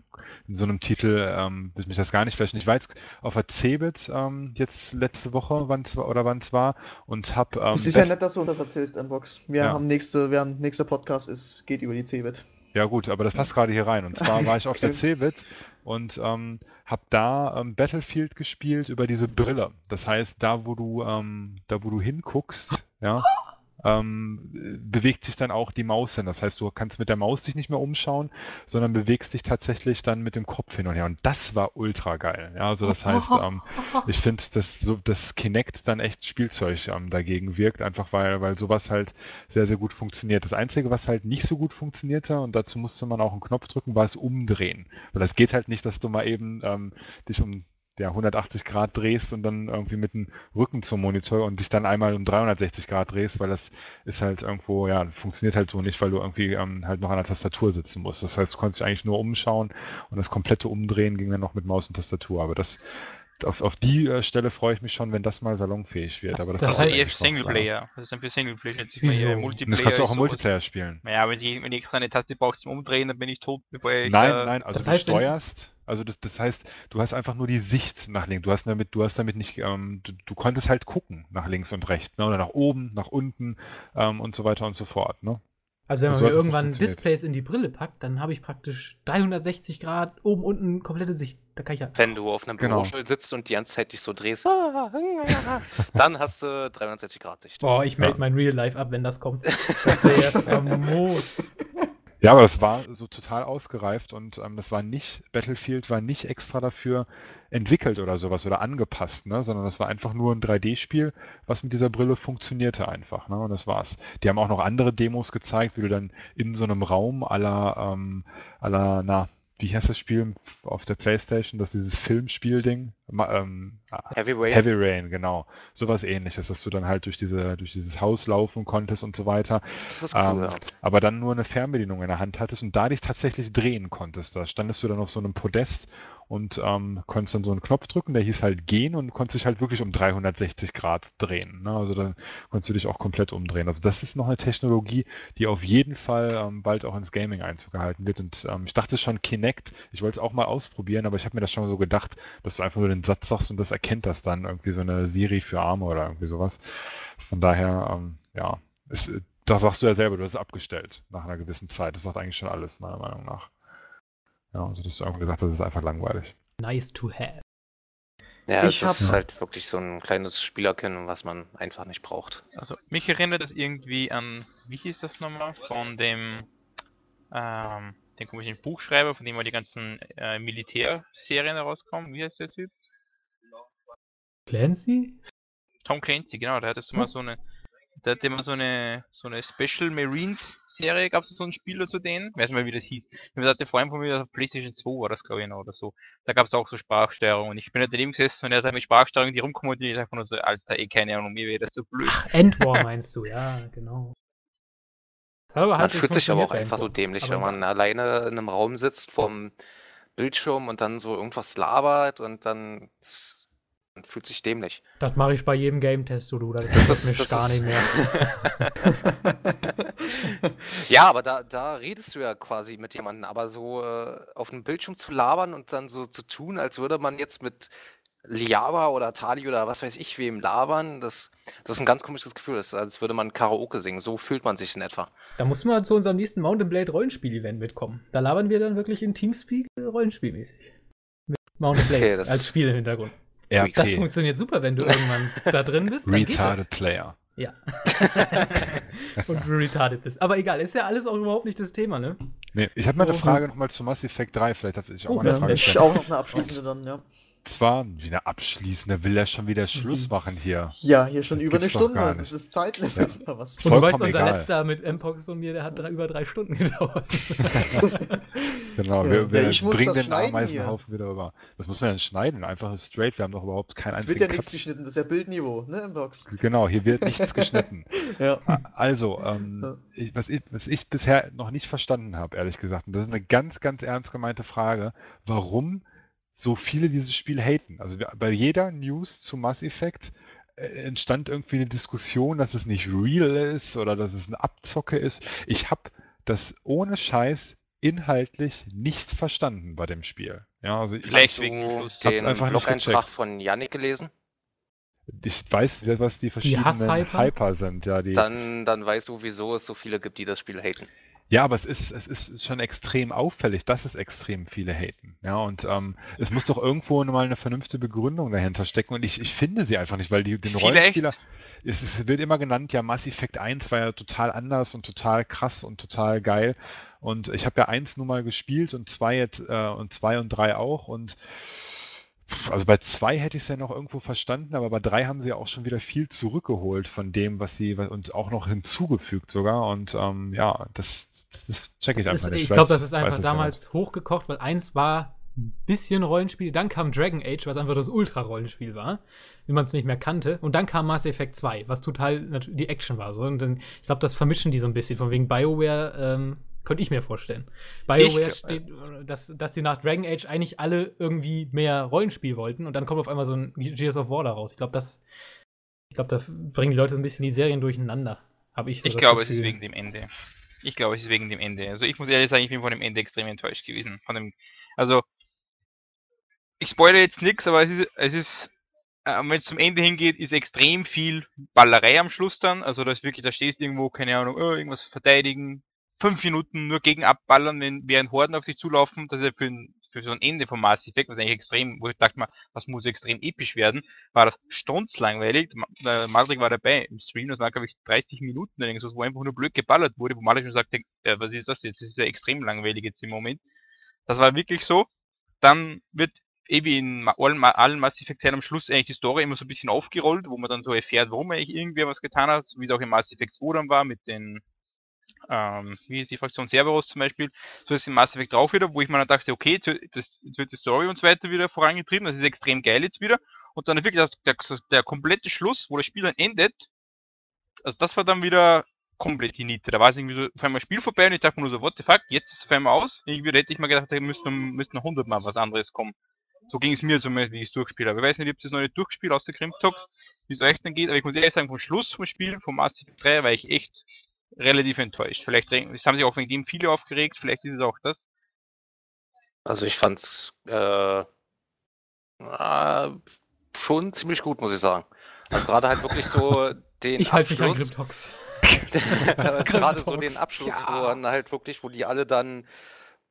in so einem Titel ähm, würde mich das gar nicht flashen. Ich war jetzt auf der Cebit ähm, jetzt letzte Woche, wann es war oder wann es war, und habe ähm, Es ist ja nett, dass du uns das erzählst, Mbox. Wir Ja. haben nächste, wir haben nächster Podcast ist, geht über die Cebit. Ja gut, aber das passt gerade hier rein. Und zwar war ich auf der. Cebit und ähm, habe da ähm, Battlefield gespielt über diese Brille. Das heißt, da wo du, ähm, da wo du hinguckst, ja, ähm, äh, bewegt sich dann auch die Maus hin. Das heißt, du kannst mit der Maus dich nicht mehr umschauen, sondern bewegst dich tatsächlich dann mit dem Kopf hin und her. Und das war ultra geil. Ja, also das heißt, ähm, ich finde, dass so das Kinect dann echt Spielzeug ähm, dagegen wirkt, einfach weil, weil sowas halt sehr, sehr gut funktioniert. Das Einzige, was halt nicht so gut funktionierte, und dazu musste man auch einen Knopf drücken, war es umdrehen. Weil das geht halt nicht, dass du mal eben ähm, dich um ja, 180 Grad drehst und dann irgendwie mit dem Rücken zum Monitor und dich dann einmal um 360 Grad drehst, weil das ist halt irgendwo, ja, funktioniert halt so nicht, weil du irgendwie ähm, halt noch an der Tastatur sitzen musst. Das heißt, du konntest dich eigentlich nur umschauen und das komplette Umdrehen ging dann noch mit Maus und Tastatur. Aber das, auf, auf die äh, Stelle freue ich mich schon, wenn das mal salonfähig wird. Aber das, Das heißt- noch, ja. Singleplayer. Das ist dann für Singleplayer, ich mal. Und Multiplayer das kannst du auch im Multiplayer spielen. Naja, wenn ich, wenn ich extra eine Taste brauche zum Umdrehen, dann bin ich tot, bevor ich. Nein, äh, nein, also das du heißt, wenn- steuerst, also das, das heißt, du hast einfach nur die Sicht nach links. Du hast damit, du hast damit nicht, ähm, du, du konntest halt gucken nach links und rechts, ne? Oder nach oben, nach unten ähm, und so weiter und so fort, ne? Also wenn So man mir hat das irgendwann. Displays in die Brille packt, dann habe ich praktisch 360 Grad oben, unten komplette Sicht. Da kann ich ja. Wenn du auf einem Genau. Bürostuhl sitzt und die ganze Zeit dich so drehst, dann hast du 360 Grad Sicht. Boah, ich melde Ja. mein Real Life ab, wenn das kommt. Das wäre ja famos. Ja, aber das war so total ausgereift und ähm, das war nicht, Battlefield war nicht extra dafür entwickelt oder sowas oder angepasst, ne? Sondern das war einfach nur ein 3D-Spiel, was mit dieser Brille funktionierte einfach, ne? Und das war's. Die haben auch noch andere Demos gezeigt, wie du dann in so einem Raum aller, ähm, aller, na, wie heißt das Spiel auf der Playstation? Das ist dieses Filmspiel-Ding. Ähm, Heavy Rain. Heavy Rain, genau. Sowas ähnliches, dass du dann halt durch diese, durch dieses Haus laufen konntest und so weiter. Das ist cool, Ähm, ja. aber dann nur eine Fernbedienung in der Hand hattest und da dich tatsächlich drehen konntest. Da standest du dann auf so einem Podest und ähm, konntest dann so einen Knopf drücken, der hieß halt gehen und konntest dich halt wirklich um 360 Grad drehen. Ne? Also dann konntest du dich auch komplett umdrehen. Also das ist noch eine Technologie, die auf jeden Fall ähm, bald auch ins Gaming Einzug gehalten wird. Und ähm, ich dachte schon Kinect, ich wollte es auch mal ausprobieren, aber ich habe mir das schon so gedacht, dass du einfach nur den Satz sagst und das erkennt das dann irgendwie so eine Siri für Arme oder irgendwie sowas. Von daher, ähm, ja, es, da sagst du ja selber, du hast es abgestellt nach einer gewissen Zeit. Das sagt eigentlich schon alles, meiner Meinung nach. Ja, also dass du einfach gesagt hast, das ist einfach langweilig. Nice to have. Ja, Ich es ist hab- halt wirklich so ein kleines Spielerkennen, was man einfach nicht braucht. Also mich erinnert das irgendwie an, wie hieß das nochmal, von dem, ähm, den komischen Buchschreiber, von dem mal die ganzen äh, Militärserien herauskommen. Wie heißt der Typ? Clancy? Tom Clancy, genau, der hatte so mal so eine, der hatte immer so eine, so eine Special Marines Serie, gab es so ein Spiel zu denen, ich weiß nicht mehr wie das hieß. Ich hatte vor allem von mir auf Playstation 2 war das glaube ich noch oder so. Da gab es auch so Sprachsteuerung und ich bin halt daneben gesessen und er hat halt mit Sprachsteuerung die rumkommentiert, ich einfach nur so, Alter, eh keine Ahnung, mir wäre das so blöd. Ach, Endwar meinst du, ja, genau. Das hat Man halbwegs fühlt sich aber auch einfach so dämlich, Aber- wenn man alleine in einem Raum sitzt vorm Bildschirm und dann so irgendwas labert und dann das, fühlt sich dämlich. Das mache ich bei jedem Game-Test, du, du. Da Das das ist, mich das gar ist nicht mehr. ja, aber da, da redest du ja quasi mit jemandem, aber so äh, auf dem Bildschirm zu labern und dann so zu tun, als würde man jetzt mit Liaba oder Tali oder was weiß ich wem labern, das, das ist ein ganz komisches Gefühl. Das ist, als würde man Karaoke singen. So fühlt man sich in etwa. Da muss man zu unserem nächsten Mountain Blade Rollenspiel-Event mitkommen. Da labern wir dann wirklich in Teamspeak äh, Rollenspielmäßig. Mit Mountain Blade Okay, als Spiel im Hintergrund. RP. Das funktioniert super, wenn du irgendwann da drin bist. Dann geht das. Retarded Player. Ja. und du retarded bist. Aber egal, ist ja alles auch überhaupt nicht das Thema, ne? Nee, ich habe mal eine So. Frage nochmal zu Mass Effect 3. Vielleicht habe ich auch Oh, mal eine ja, Frage Ich stellen. auch noch eine abschließende dann, ja. Zwar wie eine abschließende, will er schon wieder Schluss Mhm. machen hier. Ja, hier schon Das über eine Stunde. Das ist Zeitlimit oder was? Und du weißt, Vollkommen unser egal. letzter mit Mpox und mir, der hat drei, über drei Stunden gedauert. Genau, Ja. wir, wir Ja, ich muss bringen das den Ameisenhaufen wieder über. Was muss man denn schneiden? Einfach straight, wir haben doch überhaupt keinen Es einzigen wird ja nichts Cut. geschnitten, das ist ja Bildniveau, ne, im Box. Genau, hier wird nichts geschnitten. Ja. Also, ähm, Ja. ich, was, ich, was ich bisher noch nicht verstanden habe, ehrlich gesagt, und das ist eine ganz, ganz ernst gemeinte Frage, warum so viele dieses Spiel haten. Also bei jeder News zu Mass Effect äh, entstand irgendwie eine Diskussion, dass es nicht real ist oder dass es eine Abzocke ist. Ich habe das ohne Scheiß inhaltlich nicht verstanden bei dem Spiel. Ja, also ich, Vielleicht Hast wegen den einfach Blog-Eintrag von Yannick gelesen? ich weiß, wer- was die verschiedenen Hasshyper? Hyper sind. Ja, die, Dann, dann weißt du, wieso es so viele gibt, die das Spiel haten. Ja, aber es ist, es ist schon extrem auffällig, dass es extrem viele haten. Ja, und ähm, es muss doch irgendwo mal eine vernünftige Begründung dahinter stecken. Und ich, ich finde sie einfach nicht, weil die, den. Rollenspieler, es, es wird immer genannt, ja, Mass Effect 1 war ja total anders und total krass und total geil. Und ich habe ja eins nun mal gespielt und zwei jetzt, äh, und zwei und drei auch. Und also bei zwei hätte ich es ja noch irgendwo verstanden, aber bei drei haben sie ja auch schon wieder viel zurückgeholt von dem, was sie und auch noch hinzugefügt sogar. Und ähm, ja, das, das, check ich Das einfach ist, nicht. ich glaube, das ist einfach es ja damals hochgekocht, weil eins war ein bisschen Rollenspiel, dann kam Dragon Age, was einfach das Ultra-Rollenspiel war, wie man es nicht mehr kannte, und dann kam Mass Effect 2, was total die Action war. So. Und dann, ich glaube, das vermischen die so ein bisschen, von wegen BioWare, ähm, könnte ich mir vorstellen. BioWare Ich- steht, dass, dass sie nach Dragon Age eigentlich alle irgendwie mehr Rollenspiel wollten und dann kommt auf einmal so ein Gears of War da raus. Ich glaube, das, ich glaube, da bringen die Leute so ein bisschen die Serien durcheinander. Habe ich so Ich glaube, es Gefühl. ist wegen dem Ende. Ich glaube, es ist wegen dem Ende. Also ich muss ehrlich sagen, ich bin von dem Ende extrem enttäuscht gewesen. Von dem, also ich spoilere jetzt nichts, aber es ist, es ist, äh, wenn es zum Ende hingeht, ist extrem viel Ballerei am Schluss dann. Also da ist wirklich, da stehst du irgendwo, keine Ahnung, oh, irgendwas verteidigen, fünf Minuten nur gegen abballern, wenn während Horden auf dich zulaufen. Das ist ja für, ein, für so ein Ende vom Mass Effect, was eigentlich extrem, wo ich dachte mal, was muss extrem episch werden, war das strunzlangweilig. Ma- äh, war dabei im Stream, das war glaube ich 30 Minuten, irgendwas, wo einfach nur blöd geballert wurde, wo Madrik schon sagte, äh, was ist das jetzt? Das ist ja extrem langweilig jetzt im Moment. Das war wirklich so. Dann wird eben in ma- allen, allen Mass Effect Teilen am Schluss eigentlich die Story immer so ein bisschen aufgerollt, wo man dann so erfährt, warum eigentlich irgendwer was getan hat, so wie es auch in Mass Effect 2 dann war mit den ähm, wie ist die Fraktion Cerberus zum Beispiel, so ist in Mass Effect auch wieder, wo ich mir dann dachte, okay, jetzt, wird- das, jetzt wird die Story und so weiter wieder vorangetrieben, das ist extrem geil jetzt wieder. Und dann wirklich das, der, der komplette Schluss, wo das Spiel dann endet, also das war dann wieder komplett die Niete. Da war es irgendwie so auf einmal Spiel vorbei und ich dachte mir nur so, what the fuck, jetzt ist es auf einmal aus. Irgendwie hätte ich mir gedacht, da müsste noch, müsste noch 100 Mal was anderes kommen. So ging es mir zumindest, wie ich es durchgespielt habe. Ich weiß nicht, ob das noch nicht durchgespielt aus der Crimtox, wie es euch dann geht, aber ich muss ehrlich sagen, vom Schluss vom Spiel, vom Mass Effect 3, war ich echt relativ enttäuscht. Vielleicht es haben sich auch wegen dem viele aufgeregt, vielleicht ist es auch das. Also ich fand's äh, äh, schon ziemlich gut, muss ich sagen. Also gerade halt wirklich so den Ich halte mich an Abschluss. Grimtox. also gerade so den Talks. Abschluss, wo Ja. dann halt wirklich, wo die alle dann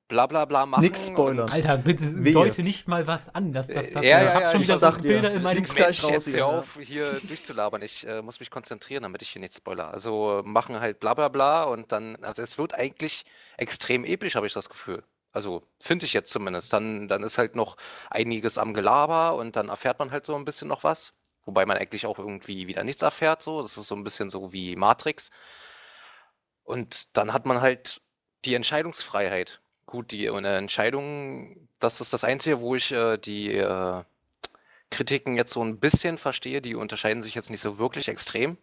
bla bla bla machen. Nix spoilern. Alter, bitte Wehe. deute nicht mal was an. Das, das, das, Äh, ja, ich ja, hab ja, schon ich wieder sag so Bilder in meinem Kopf. raus jetzt hier, auf, hier durchzulabern. Ich äh, muss mich konzentrieren, damit ich hier nicht spoiler. Also machen halt bla bla bla und dann, also es wird eigentlich extrem episch, habe ich das Gefühl. Also finde ich jetzt zumindest. Dann, dann ist halt noch einiges am Gelaber und dann erfährt man halt so ein bisschen noch was. Wobei man eigentlich auch irgendwie wieder nichts erfährt. So. Das ist so ein bisschen so wie Matrix. Und dann hat man halt die Entscheidungsfreiheit. Gut, die eine Entscheidung, das ist das Einzige, wo ich äh, die äh, Kritiken jetzt so ein bisschen verstehe. Die unterscheiden sich jetzt nicht so wirklich extrem.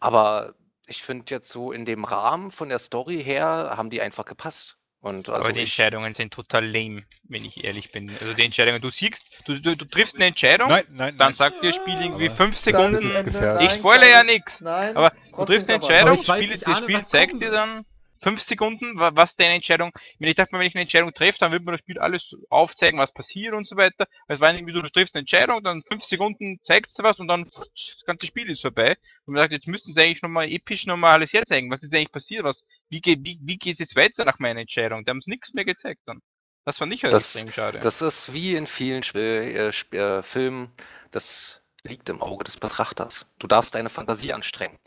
Aber ich finde jetzt so in dem Rahmen von der Story her haben die einfach gepasst. Und also aber die ich, Entscheidungen sind total lame, wenn ich ehrlich bin. Also die Entscheidungen, du siehst, du, du, du triffst eine Entscheidung, Nein, nein, dann nein. sagt dir Spiel irgendwie Aber- fünf Sag Sekunden, das. Ich spoilere ja. Nein, Aber du triffst eine. Entscheidung, Aber ich weiß Spiel, das Spiel zeigt dir wird. dann fünf Sekunden, wa- was deine Entscheidung, wenn ich dachte wenn ich eine Entscheidung treffe, dann wird mir das Spiel alles aufzeigen, was passiert und so weiter. Es war irgendwie so, du triffst eine Entscheidung, dann fünf Sekunden zeigst du was und dann das ganze Spiel ist vorbei. Und man sagt, jetzt müssten sie eigentlich nochmal episch nochmal alles herzeigen, was ist eigentlich passiert, was, wie geht, wie, wie geht's jetzt weiter nach meiner Entscheidung? Die haben es nichts mehr gezeigt dann. Das fand ich halt Das- extrem schade. Das ist wie in vielen Sp äh, äh, Filmen, das liegt im Auge des Betrachters. Du darfst deine Fantasie anstrengen.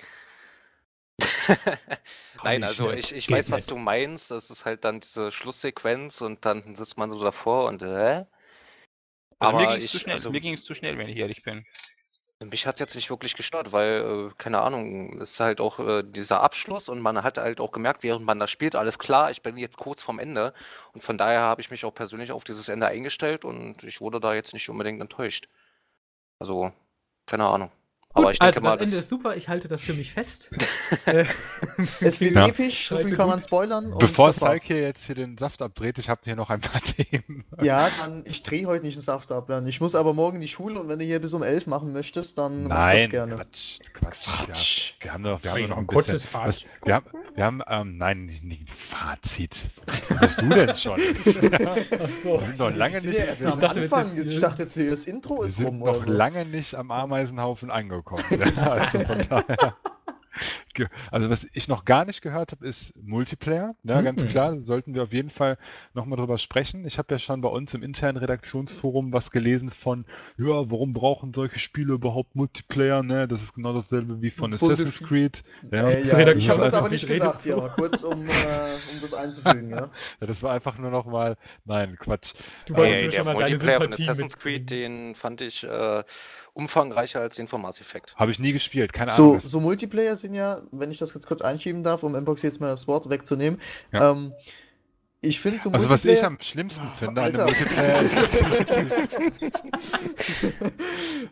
Nein, also ich, ich weiß, was du meinst. Das ist halt dann diese Schlusssequenz und dann sitzt man so davor und äh. Also mir Aber ging es zu ich, schnell. also Mir ging es zu schnell, wenn ich ehrlich bin. mich hat es jetzt nicht wirklich gestört, weil, äh, keine Ahnung, es ist halt auch äh, dieser Abschluss und man hat halt auch gemerkt, während man da spielt, alles klar, ich bin jetzt kurz vorm Ende. Und von daher habe ich mich auch persönlich auf dieses Ende eingestellt und ich wurde da jetzt nicht unbedingt enttäuscht. Also, keine Ahnung. Gut, Aber ich denke also mal, das Ende das, ist super, ich halte das für mich fest. Äh, Es wird Ja. episch, so viel kann man spoilern. Bevor. Falk hier jetzt hier den Saft abdreht, ich habe hier noch ein paar Themen. Ja, dann, ich drehe heute nicht den Saft ab. Jan. Ich muss aber morgen in die Schule und wenn du hier bis um 11 machen möchtest, dann mach das Nein, gerne. Quatsch, Quatsch. Quatsch. Ja, wir haben doch, wir haben noch ein Ein bisschen. kurzes Fazit. Was, wir haben, wir haben ähm, nein, nicht, Fazit. Wo bist du denn schon? Ach so. Wir sind noch lange Wir nicht, wir am dachte, jetzt Anfang. jetzt- Ich dachte jetzt, hier, das Intro wir ist sind rum noch oder so. lange nicht am Ameisenhaufen angekommen. Ja, also von daher. Also was ich noch gar nicht gehört habe, ist Multiplayer. Ja, ganz Mhm. klar, sollten wir auf jeden Fall nochmal drüber sprechen. Ich habe ja schon bei uns im internen Redaktionsforum was gelesen von, ja, warum brauchen solche Spiele überhaupt Multiplayer? Ne? Das ist genau dasselbe wie von Voll Assassin's Creed. Ja, Äh, ja, ich habe das aber nicht gesagt hier, aber kurz, um, äh, um das einzufügen. Ja. Ja, das war einfach nur noch mal, nein, Quatsch. Du Äh, wolltest mir der schon mal Multiplayer von Assassin's Creed, den fand ich äh, umfangreicher als den von Mass Effect. Habe ich nie gespielt, keine Ahnung. So Multiplayer sind ja, wenn ich das jetzt kurz einschieben darf, um Mbox jetzt mal das Wort wegzunehmen. Ja. Ähm, ich finde so Also was ich am schlimmsten finde an dem Alter. Multiplayer ist definitiv,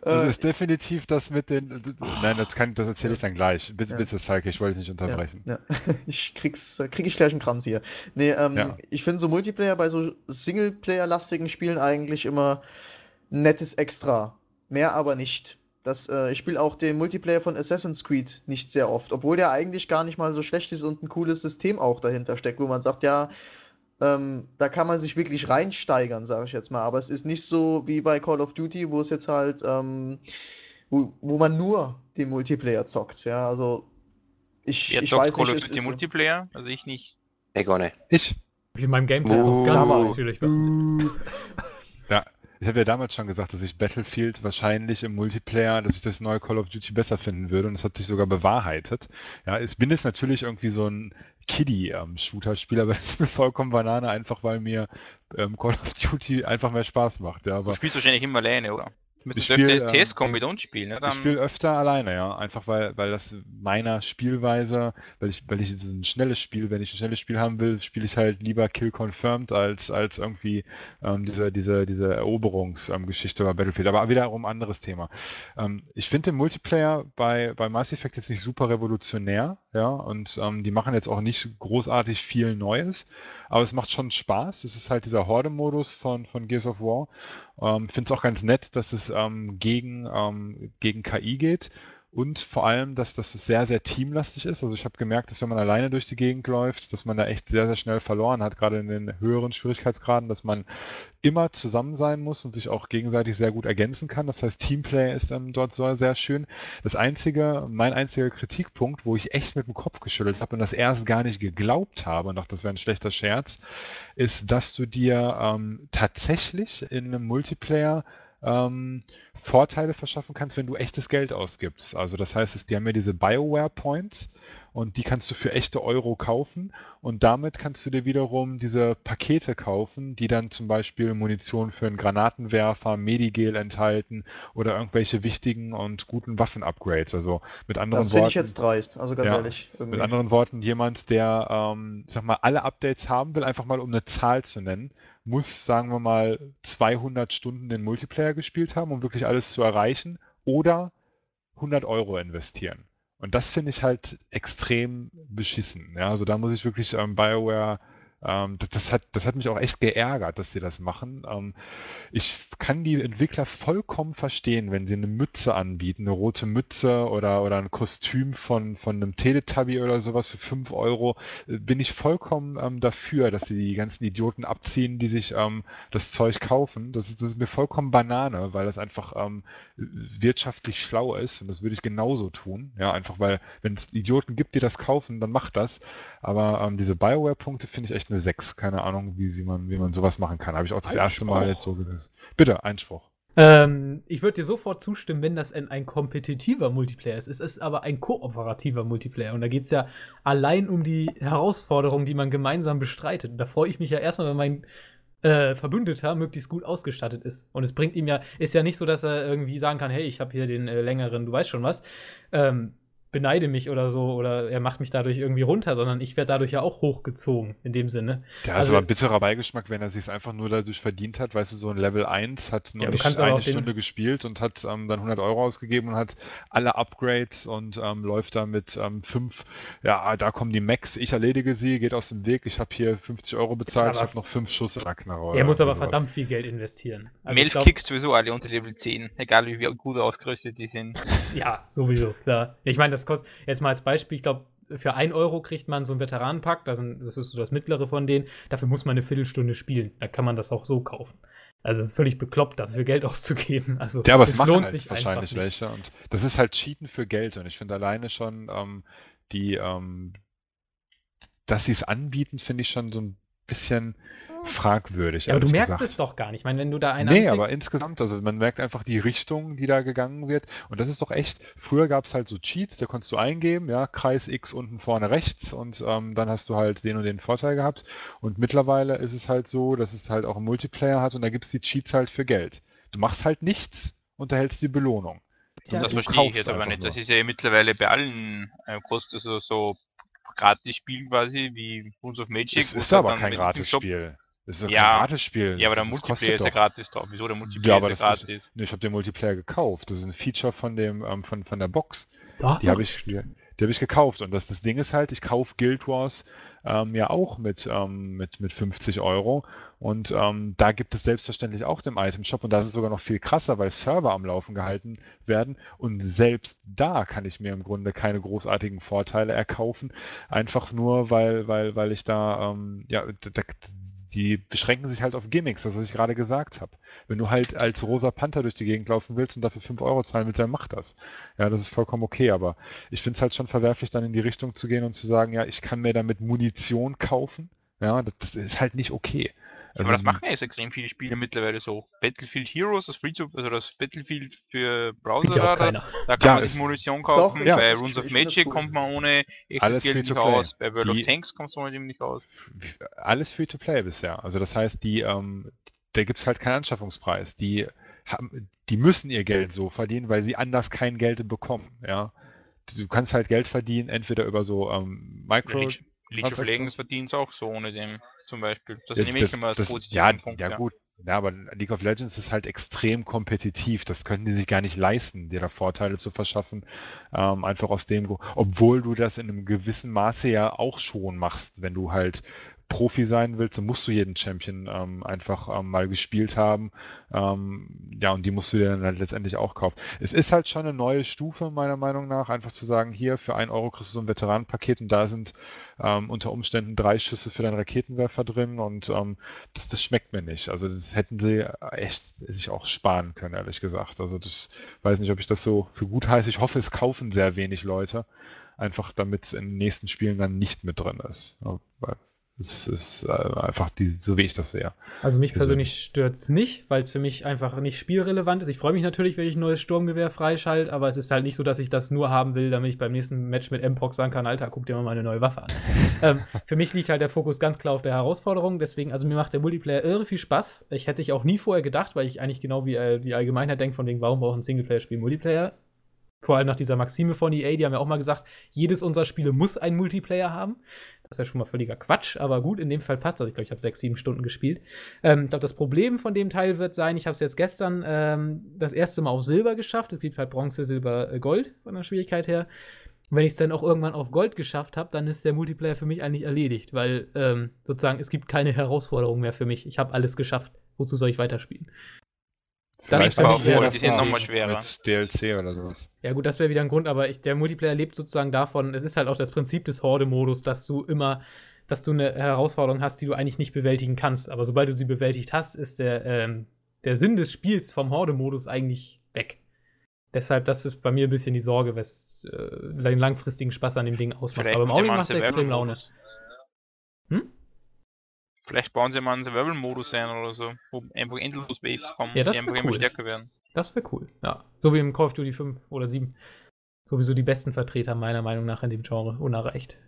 das ist definitiv das mit den. Nein, das kann, das erzähle ich dann gleich. Bitte, Ja. bitte, Salke, ich wollte dich nicht unterbrechen. Ja, ich krieg's, krieg ich gleich einen Kranz hier. Nee, ähm, Ja. ich finde so Multiplayer bei so Singleplayer-lastigen Spielen eigentlich immer nettes Extra. Mehr aber nicht. Das, äh, ich spiele auch den Multiplayer von Assassin's Creed nicht sehr oft, obwohl der eigentlich gar nicht mal so schlecht ist und ein cooles System auch dahinter steckt, wo man sagt, ja, ähm, da kann man sich wirklich reinsteigern, sage ich jetzt mal. Aber es ist nicht so wie bei Call of Duty, wo es jetzt halt, ähm, wo, wo man nur den Multiplayer zockt. Ja, also ich, Wer ich zockt weiß Call nicht, of Duty Multiplayer? Also ich nicht. Ego, ne. Ich. Wie in meinem ist doch Uh, ganz damals. ausführlich. war. Ja, ich habe ja damals schon gesagt, dass ich Battlefield wahrscheinlich im Multiplayer, dass ich das neue Call of Duty besser finden würde und es hat sich sogar bewahrheitet. Ja, ich bin jetzt natürlich irgendwie so ein Kiddie-Shooter-Spieler, aber es ist mir vollkommen Banane, einfach weil mir ähm, Call of Duty einfach mehr Spaß macht. Ja, Du aber spielst wahrscheinlich immer alleine, oder? Du Ich müsstest spiel, öfter ähm, STS kommen mit uns spielen, ne? Ich spiele öfter alleine, ja. Einfach weil, weil das meiner Spielweise, weil ich, weil ich so ein schnelles Spiel, wenn ich ein schnelles Spiel haben will, spiele ich halt lieber Kill Confirmed als, als irgendwie ähm, diese, diese, diese Eroberungsgeschichte bei Battlefield. Aber wiederum anderes Thema. Ähm, ich finde den Multiplayer bei, bei Mass Effect jetzt nicht super revolutionär, ja, und ähm, die machen jetzt auch nicht großartig viel Neues. Aber es macht schon Spaß. Es ist halt dieser Horde-Modus von, von Gears of War. Ähm, Finde es auch ganz nett, dass es ähm, gegen, ähm, gegen KI geht und vor allem, dass das sehr, sehr teamlastig ist. Also ich habe gemerkt, dass wenn man alleine durch die Gegend läuft, dass man da echt sehr, sehr schnell verloren hat, gerade in den höheren Schwierigkeitsgraden, dass man immer zusammen sein muss und sich auch gegenseitig sehr gut ergänzen kann. Das heißt, Teamplay ist ähm, dort so sehr schön. Das einzige, mein einziger Kritikpunkt, wo ich echt mit dem Kopf geschüttelt habe und das erst gar nicht geglaubt habe und dachte, das wäre ein schlechter Scherz, ist, dass du dir ähm, tatsächlich in einem Multiplayer ähm, Vorteile verschaffen kannst, wenn du echtes Geld ausgibst. Also das heißt, es, die haben ja diese BioWare Points und die kannst du für echte Euro kaufen und damit kannst du dir wiederum diese Pakete kaufen, die dann zum Beispiel Munition für einen Granatenwerfer, Medigel enthalten oder irgendwelche wichtigen und guten Waffen-Upgrades. Also mit anderen Das finde Worten. ich jetzt dreist, also ganz Ja, ehrlich. irgendwie. Mit anderen Worten, jemand, der, ähm, sag mal, alle Updates haben will, einfach mal um eine Zahl zu nennen, muss, sagen wir mal, 200 Stunden den Multiplayer gespielt haben, um wirklich alles zu erreichen, oder 100 Euro investieren. Und das finde ich halt extrem beschissen. Ja, also da muss ich wirklich ähm, BioWare, ähm, das, das, hat, das hat mich auch echt geärgert, dass die das machen. Ähm, ich kann die Entwickler vollkommen verstehen, wenn sie eine Mütze anbieten, eine rote Mütze oder, oder ein Kostüm von, von einem Teletubby oder sowas für 5 Euro, äh, bin ich vollkommen ähm, dafür, dass sie die ganzen Idioten abziehen, die sich ähm, das Zeug kaufen. Das ist, das ist mir vollkommen Banane, weil das einfach ähm, wirtschaftlich schlau ist und das würde ich genauso tun. Ja, einfach weil, wenn es Idioten gibt, die das kaufen, dann macht das. Aber ähm, diese Bioware-Punkte finde ich echt eine 6. Keine Ahnung, wie, wie, man, wie man sowas machen kann. Habe ich auch das erste Mal Einspruch. jetzt so gesehen. Bitte, Einspruch. Ähm, ich würde dir sofort zustimmen, wenn das ein, ein kompetitiver Multiplayer ist. Es ist aber ein kooperativer Multiplayer. Und da geht es ja allein um die Herausforderungen, die man gemeinsam bestreitet. Und da freue ich mich ja erstmal, wenn mein äh, Verbündeter möglichst gut ausgestattet ist. Und es bringt ihm ja, ist ja nicht so, dass er irgendwie sagen kann, hey, ich habe hier den äh, längeren, du weißt schon was. Ähm, beneide mich oder so oder er macht mich dadurch irgendwie runter, sondern ich werde dadurch ja auch hochgezogen in dem Sinne. Ja, also, aber ein bitterer Beigeschmack, wenn er sich einfach nur dadurch verdient hat, weißt du, so ein Level 1 hat nur Ja, nicht eine auch den- Stunde gespielt und hat ähm, dann 100 Euro ausgegeben und hat alle Upgrades und ähm, läuft da mit ähm, fünf, ja, da kommen die Max, ich erledige sie, geht aus dem Weg, ich habe hier 50 Euro bezahlt, ich habe noch fünf Schuss in der Knarre. er muss aber sowas. verdammt viel Geld investieren. Also Melf glaub- kickt sowieso alle unter Level 10, egal wie gut ausgerüstet die sind. Ja, sowieso, klar. Ich meine, das kostet, jetzt mal als Beispiel, ich glaube, für 1 Euro kriegt man so einen Veteranenpack, das, das ist so das mittlere von denen. Dafür muss man eine Viertelstunde spielen. Da kann man das auch so kaufen. Also es ist völlig bekloppt, dafür Geld auszugeben. Also Ja, aber es, es lohnt halt sich wahrscheinlich welche. Und das ist halt Cheaten für Geld. Und ich finde alleine schon ähm, die, ähm, dass sie es anbieten, finde ich schon so ein bisschen fragwürdig. Ja, aber du merkst gesagt. es doch gar nicht. Ich meine, wenn du da einen Nee, anklickst- aber insgesamt, also man merkt einfach die Richtung, die da gegangen wird. Und das ist doch echt, früher gab es halt so Cheats, da konntest du eingeben, ja, Kreis X unten vorne rechts und ähm, dann hast du halt den und den Vorteil gehabt. Und mittlerweile ist es halt so, dass es halt auch einen Multiplayer hat und da gibt es die Cheats halt für Geld. Du machst halt nichts und erhältst die Belohnung. Ja, das verstehe ich jetzt aber nicht. Das nur. ist ja mittlerweile bei allen äh, kostenlos so, so Gratis-Spielen quasi, wie Runes of Magic. Es ist aber dann kein mit dem Shop- Gratisspiel. Es ist Ja, kein Gratisspiel. Ja, aber der Das- das Multiplayer kostet ist ja doch. gratis drauf. Wieso der Multiplayer aber ist ja das ist- gratis? Nee, ich habe den Multiplayer gekauft. Das ist ein Feature von dem, ähm, von, von der Box. Doch, Die habe ich, die, die habe ich gekauft. Und das, das Ding ist halt, ich kaufe Guild Wars ähm, ja auch mit, ähm, mit, mit 50 Euro. Und ähm, da gibt es selbstverständlich auch den Item Shop. Und das ist sogar noch viel krasser, weil Server am Laufen gehalten werden. Und selbst da kann ich mir im Grunde keine großartigen Vorteile erkaufen. Einfach nur, weil, weil, weil ich da, ähm, ja, da, da, die beschränken sich halt auf Gimmicks, das was ich gerade gesagt habe. Wenn du halt als rosa Panther durch die Gegend laufen willst und dafür 5 Euro zahlen willst, dann mach das. Ja, das ist vollkommen okay, aber ich finde es halt schon verwerflich, dann in die Richtung zu gehen und zu sagen, ja, ich kann mir damit Munition kaufen. Ja, das, das ist halt nicht okay. Also, aber das machen ja jetzt extrem viele Spiele mittlerweile so. Battlefield Heroes, das Free to, also das Battlefield für Browser, ja da, da kann Ja, man sich Munition Doch, kaufen. Ja. Bei Runes of Magic cool. kommt man ohne echtes Alles Geld nicht aus. Bei World Die- of Tanks kommst du ohne dem nicht aus. alles Free-to-Play bisher. Also das heißt, die, ähm, da gibt es halt keinen Anschaffungspreis. Die, haben, die müssen ihr Geld so verdienen, weil sie anders kein Geld bekommen. Ja, du kannst halt Geld verdienen, entweder über so ähm, Micro. League, League of? Legends verdient es auch so ohne dem, zum Beispiel. Das Ja, nehme ich immer als das- positiven ja, Punkt. ja, gut. Ja, aber League of Legends ist halt extrem kompetitiv. Das können die sich gar nicht leisten, dir da Vorteile zu verschaffen. Ähm, einfach aus dem, Gru- obwohl du das in einem gewissen Maße ja auch schon machst, wenn du halt Profi sein willst, dann musst du jeden Champion ähm, einfach ähm, mal gespielt haben. Ähm, ja, und die musst du dir dann halt letztendlich auch kaufen. Es ist halt schon eine neue Stufe, meiner Meinung nach, einfach zu sagen, hier für 1 Euro kriegst du so ein Veteranenpaket und da sind ähm, unter Umständen drei Schüsse für deinen Raketenwerfer drin und ähm, das, das schmeckt mir nicht. Also das hätten sie echt sich auch sparen können, ehrlich gesagt. Also das weiß nicht, ob ich das so für gut heiße. Ich hoffe, es kaufen sehr wenig Leute, einfach damit es in den nächsten Spielen dann nicht mit drin ist. Weil es ist äh, einfach die, so wie ich das sehe. Also mich Persönlich. persönlich stört es nicht, weil es für mich einfach nicht spielrelevant ist. Ich freue mich natürlich, wenn ich ein neues Sturmgewehr freischalte, aber es ist halt nicht so, dass ich das nur haben will, damit ich beim nächsten Match mit M-Pox sagen kann, Alter, guck dir mal meine neue Waffe an. ähm, für mich liegt halt der Fokus ganz klar auf der Herausforderung, deswegen, also mir macht der Multiplayer irre viel Spaß. Ich hätte ich auch nie vorher gedacht, weil ich eigentlich genau wie äh, die Allgemeinheit denke, von wegen, warum braucht ein Singleplayer-Spiel Multiplayer? Vor allem nach dieser Maxime von EA, die haben ja auch mal gesagt, jedes unserer Spiele muss einen Multiplayer haben. Das ist ja schon mal völliger Quatsch, aber gut, in dem Fall passt das. Ich glaube, ich habe sechs, sieben Stunden gespielt. Ähm, ich glaube, das Problem von dem Teil wird sein, ich habe es jetzt gestern ähm, das erste Mal auf Silber geschafft. Es gibt halt Bronze, Silber, äh, Gold von der Schwierigkeit her. Und wenn ich es dann auch irgendwann auf Gold geschafft habe, dann ist der Multiplayer für mich eigentlich erledigt, weil ähm, sozusagen es gibt keine Herausforderung mehr für mich. Ich habe alles geschafft. Wozu soll ich weiterspielen? Das ist für war mich auch sehr das die sind Problem. noch mal schwerer. Mit DLC oder sowas. Ja, gut, das wäre wieder ein Grund, aber ich, der Multiplayer lebt sozusagen davon, es ist halt auch das Prinzip des Horde-Modus, dass du immer, dass du eine Herausforderung hast, die du eigentlich nicht bewältigen kannst. Aber sobald du sie bewältigt hast, ist der, ähm, der Sinn des Spiels vom Horde-Modus eigentlich weg. Deshalb, das ist bei mir ein bisschen die Sorge, was äh, den langfristigen Spaß an dem Ding ausmacht. Vielleicht aber im Augenblick macht es extrem Laune. Survival-Modus. Vielleicht bauen sie mal einen Survival-Modus ein oder so, wo einfach endlos Waves kommen, Ja, das die einfach wär immer cool. stärker werden. Das wäre cool, ja. So wie im Call of Duty 5 oder 7. Sowieso die besten Vertreter meiner Meinung nach in dem Genre unerreicht.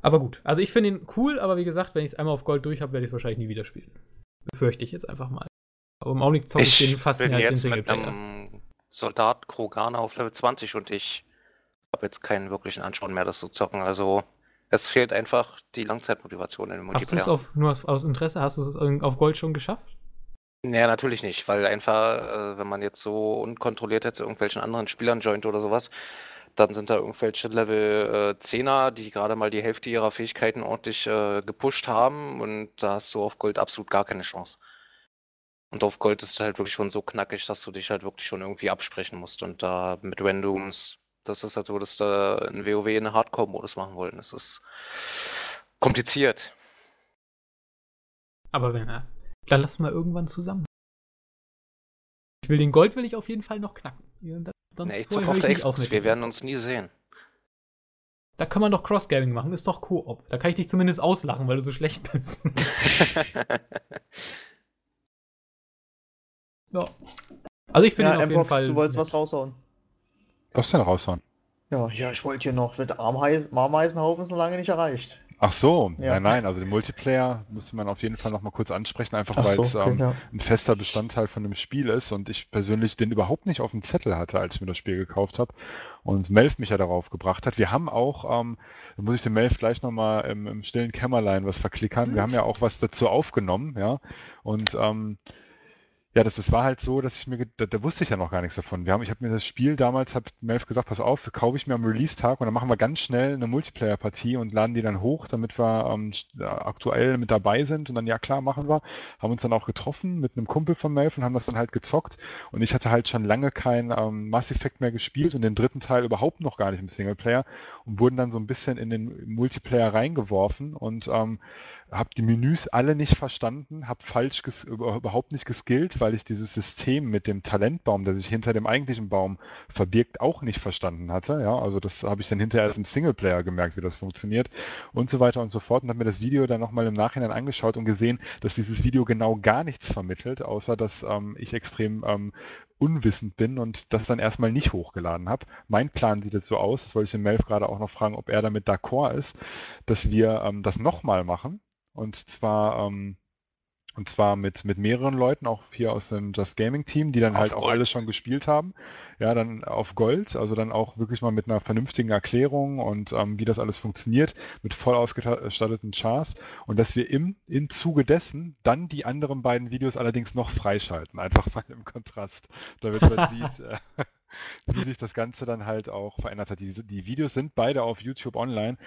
Aber gut, also ich finde ihn cool, aber wie gesagt, wenn ich es einmal auf Gold durch habe, werde ich es wahrscheinlich nie wieder spielen. Befürchte ich jetzt einfach mal. Aber im Augenblick zocke ich, den fast bin mehr als den jetzt mit einem Soldat Kroganer auf Level 20 und ich habe jetzt keinen wirklichen Ansporn mehr, das zu zocken. Also es fehlt einfach die Langzeitmotivation in dem Hast du es Multiplayer. auf, nur aus, aus Interesse, hast du es auf Gold schon geschafft? Nee, natürlich nicht, weil einfach, äh, wenn man jetzt so unkontrolliert jetzt irgendwelchen anderen Spielern joint oder sowas, dann sind da irgendwelche Level äh, 10er, die gerade mal die Hälfte ihrer Fähigkeiten ordentlich äh, gepusht haben und da hast du auf Gold absolut gar keine Chance. Und auf Gold ist es halt wirklich schon so knackig, dass du dich halt wirklich schon irgendwie absprechen musst. Und da mit Randoms, das ist halt so, dass da ein WoW in einen Hardcore-Modus machen wollen. Das ist kompliziert. Aber wenn er. Dann lass mal irgendwann zusammen. Ich will den Gold will ich auf jeden Fall noch knacken. Ja, da- sonst Nee, ich zocke auf der Xbox, wir werden uns nie sehen. Da kann man doch Cross-Gaming machen, ist doch Koop. Da kann ich dich zumindest auslachen, weil du so schlecht bist. ja. Also ich finde Ja, auf jeden Fall. du wolltest nett. was raushauen. Was denn raushauen? Ja, ja, ich wollte hier noch mit Ameisen, Ameisenhaufen ist noch lange nicht erreicht. Ach so, Ja. nein, nein, also den Multiplayer müsste man auf jeden Fall noch mal kurz ansprechen, einfach Ach weil so, es okay, ähm, ja. ein fester Bestandteil von dem Spiel ist und ich persönlich den überhaupt nicht auf dem Zettel hatte, als ich mir das Spiel gekauft habe und Melf mich ja darauf gebracht hat. Wir haben auch, ähm, da muss ich dem Melf gleich nochmal im, im stillen Kämmerlein was verklickern, wir haben ja auch was dazu aufgenommen, ja, und ähm, ja, das, das war halt so, dass ich mir, da, da wusste ich ja noch gar nichts davon. Wir haben, ich habe mir das Spiel damals, habe Melf gesagt, pass auf, kaufe ich mir am Release-Tag und dann machen wir ganz schnell eine Multiplayer-Partie und laden die dann hoch, damit wir ähm, st- aktuell mit dabei sind. Und dann, ja klar, machen wir. Haben uns dann auch getroffen mit einem Kumpel von Melf und haben das dann halt gezockt. Und ich hatte halt schon lange kein ähm, Mass Effect mehr gespielt und den dritten Teil überhaupt noch gar nicht im Singleplayer und wurden dann so ein bisschen in den Multiplayer reingeworfen und ähm, habe die Menüs alle nicht verstanden, habe falsch überhaupt nicht geskillt, weil ich dieses System mit dem Talentbaum, der sich hinter dem eigentlichen Baum verbirgt, auch nicht verstanden hatte. Ja, also das habe ich dann hinterher erst im Singleplayer gemerkt, wie das funktioniert und so weiter und so fort und habe mir das Video dann nochmal im Nachhinein angeschaut und gesehen, dass dieses Video genau gar nichts vermittelt, außer dass ähm, ich extrem ähm, unwissend bin und das dann erstmal nicht hochgeladen habe. Mein Plan sieht jetzt so aus, das wollte ich den Melf gerade auch noch fragen, ob er damit d'accord ist, dass wir ähm, das nochmal machen. Und zwar, ähm, und zwar mit, mit mehreren Leuten, auch hier aus dem Just Gaming Team, die dann Auf halt auch Gold. alle schon gespielt haben. Ja, dann auf Gold, also dann auch wirklich mal mit einer vernünftigen Erklärung und ähm, wie das alles funktioniert, mit voll ausgestatteten Chars und dass wir im, im Zuge dessen dann die anderen beiden Videos allerdings noch freischalten, einfach mal im Kontrast, damit man sieht, äh, wie sich das Ganze dann halt auch verändert hat. Die, die Videos sind beide auf YouTube online,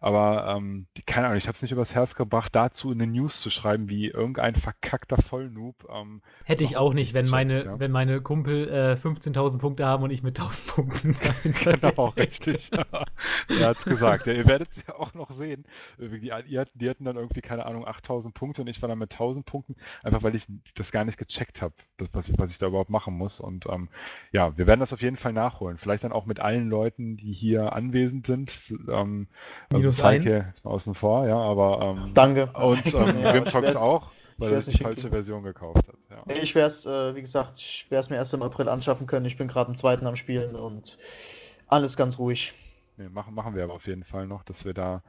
aber ähm, die, keine Ahnung, ich habe es nicht übers Herz gebracht, dazu eine News zu schreiben, wie irgendein verkackter Vollnoob. Ähm, Hätte ich auch nicht, wenn Chance, meine, ja. wenn meine Kumpel äh, 15.000 Punkte haben und ich mit 1.000 Punkten. genau, richtig. er hat gesagt. Ja, ihr werdet es ja auch noch sehen. Die, die hatten dann irgendwie, keine Ahnung, 8000 Punkte und ich war dann mit 1000 Punkten, einfach weil ich das gar nicht gecheckt habe, was ich, was ich da überhaupt machen muss. Und ähm, ja, wir werden das auf jeden Fall nachholen. Vielleicht dann auch mit allen Leuten, die hier anwesend sind. Ähm, also Minus Psyche ist mal außen vor, ja, aber ähm, Danke. und ähm, Ja, Talks werd's- auch, weil er die nicht falsche. Version gekauft hat. Ja. Nee, Ich es, äh, wie gesagt, ich werde es mir erst im April anschaffen können. Ich bin gerade im zweiten am Spielen und alles ganz ruhig. Nee, machen, machen wir aber auf jeden Fall noch, dass wir da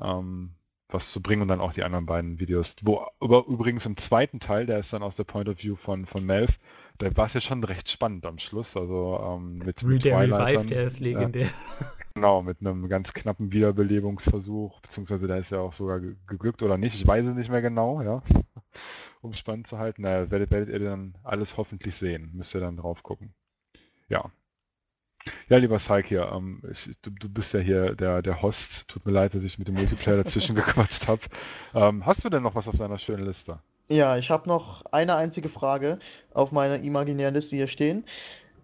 ähm, was zu bringen und dann auch die anderen beiden Videos. Wo aber übrigens im zweiten Teil, der ist dann aus der Point of View von, von Melv, da war es ja schon recht spannend am Schluss. Also ähm, mit, mit der Twilight Revive, dann, der ist legendär. Genau, mit einem ganz knappen Wiederbelebungsversuch, beziehungsweise da ist ja auch sogar ge- geglückt oder nicht, ich weiß es nicht mehr genau, ja. Um spannend zu halten, naja, werdet, werdet ihr dann alles hoffentlich sehen, müsst ihr dann drauf gucken. Ja. Ja, lieber Syke hier, ähm, ich, du, du bist ja hier der, der Host, tut mir leid, dass ich mit dem Multiplayer dazwischen gequatscht habe. Ähm, hast du denn noch was auf deiner schönen Liste? Ja, ich habe noch eine einzige Frage auf meiner imaginären Liste hier stehen.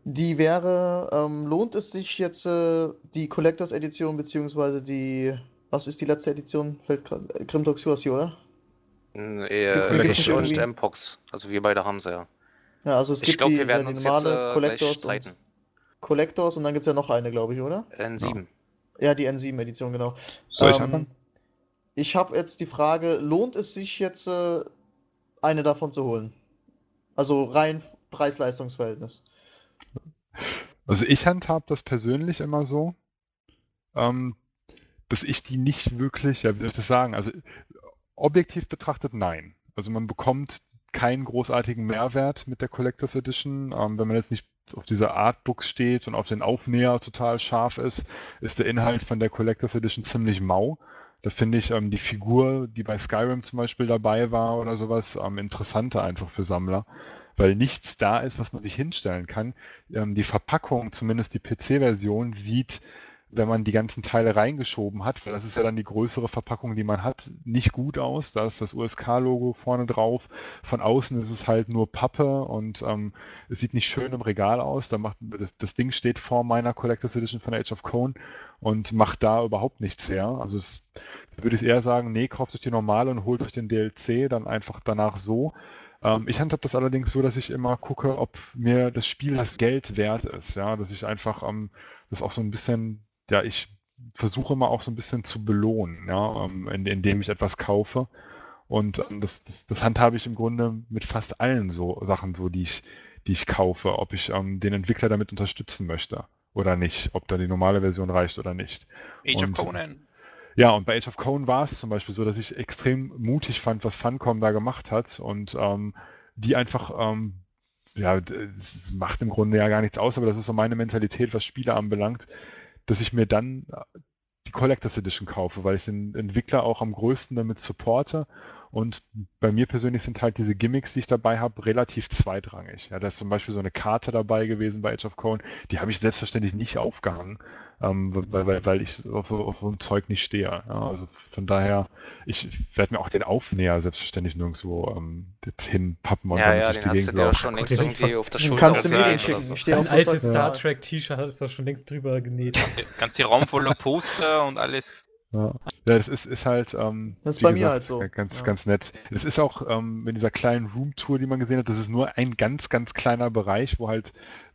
Die wäre, ähm, lohnt es sich jetzt äh, die Collectors Edition beziehungsweise die, was ist die letzte Edition? Fällt äh, Grim Dogs Yours hier, oder? Äh, Gibt's- gibt's ich und Mpox. Also wir beide haben sie ja. Ja, also es Ich gibt glaube, die, wir werden die uns jetzt normale äh, Collectors und Collectors und dann gibt es ja noch eine, glaube ich, oder? N7. Ja, die N7-Edition, genau. Soll ich Ähm, ich habe jetzt die Frage, lohnt es sich jetzt, äh, eine davon zu holen? Also rein Preis-Leistungs-Verhältnis. Also ich handhab das persönlich immer so, ähm, dass ich die nicht wirklich, ja, wie soll ich das sagen? Also objektiv betrachtet, nein. Also man bekommt keinen großartigen Mehrwert mit der Collectors Edition. Ähm, wenn man jetzt nicht auf dieser Artbooks steht und auf den Aufnäher total scharf ist, ist der Inhalt von der Collectors Edition ziemlich mau. Da finde ich ähm, die Figur, die bei Skyrim zum Beispiel dabei war oder sowas, ähm, interessanter einfach für Sammler, weil nichts da ist, was man sich hinstellen kann. Ähm, die Verpackung, zumindest die PC-Version, sieht wenn man die ganzen Teile reingeschoben hat, weil das ist ja dann die größere Verpackung, die man hat, nicht gut aus. Da ist das USK-Logo vorne drauf. Von außen ist es halt nur Pappe und ähm, es sieht nicht schön im Regal aus. Da macht, das, das Ding steht vor meiner Collectors Edition von Age of Cone und macht da überhaupt nichts her. Also es, würde ich eher sagen, nee, kauft euch die normale und holt euch den DLC dann einfach danach so. Ähm, ich handhab das allerdings so, dass ich immer gucke, ob mir das Spiel das Geld wert ist. Ja, dass ich einfach ähm, das auch so ein bisschen ja, ich versuche immer auch so ein bisschen zu belohnen, ja, ähm, indem ich etwas kaufe. Und ähm, das, das, das handhabe ich im Grunde mit fast allen so Sachen, so die ich, die ich kaufe, ob ich ähm, den Entwickler damit unterstützen möchte oder nicht, ob da die normale Version reicht oder nicht. Age of Conan. Ja, und bei Age of Conan war es zum Beispiel so, dass ich extrem mutig fand, was Funcom da gemacht hat und ähm, die einfach ähm, ja, es macht im Grunde ja gar nichts aus, aber das ist so meine Mentalität, was Spiele anbelangt dass ich mir dann äh, die Collectors Edition kaufe, weil ich den Entwickler auch am größten damit supporte. Und bei mir persönlich sind halt diese Gimmicks, die ich dabei habe, relativ zweitrangig. Ja, da ist zum Beispiel so eine Karte dabei gewesen bei Age of Conan, die habe ich selbstverständlich nicht aufgehangen, ähm, weil, weil, weil ich auf so, auf so ein Zeug nicht stehe. Ja, also von daher, ich werde mir auch den Aufnäher selbstverständlich nirgendwo ähm, jetzt hinpappen und Ja, damit ja, durch den die hast du Gegend dir schon längst irgendwie auf der Schulter kannst du mir den schicken. so. Ich stehe Dein altes. Star Trek T-Shirt ist doch schon längst drüber genäht. Ganze Raum voller Poster und alles. Ja, ja das ist, ist halt. Ähm, Das ist bei mir gesagt, halt so. Ganz, Ja. ganz nett. Es ist auch ähm, mit dieser kleinen Roomtour, die man gesehen hat, das ist nur ein ganz, ganz kleiner Bereich, wo halt.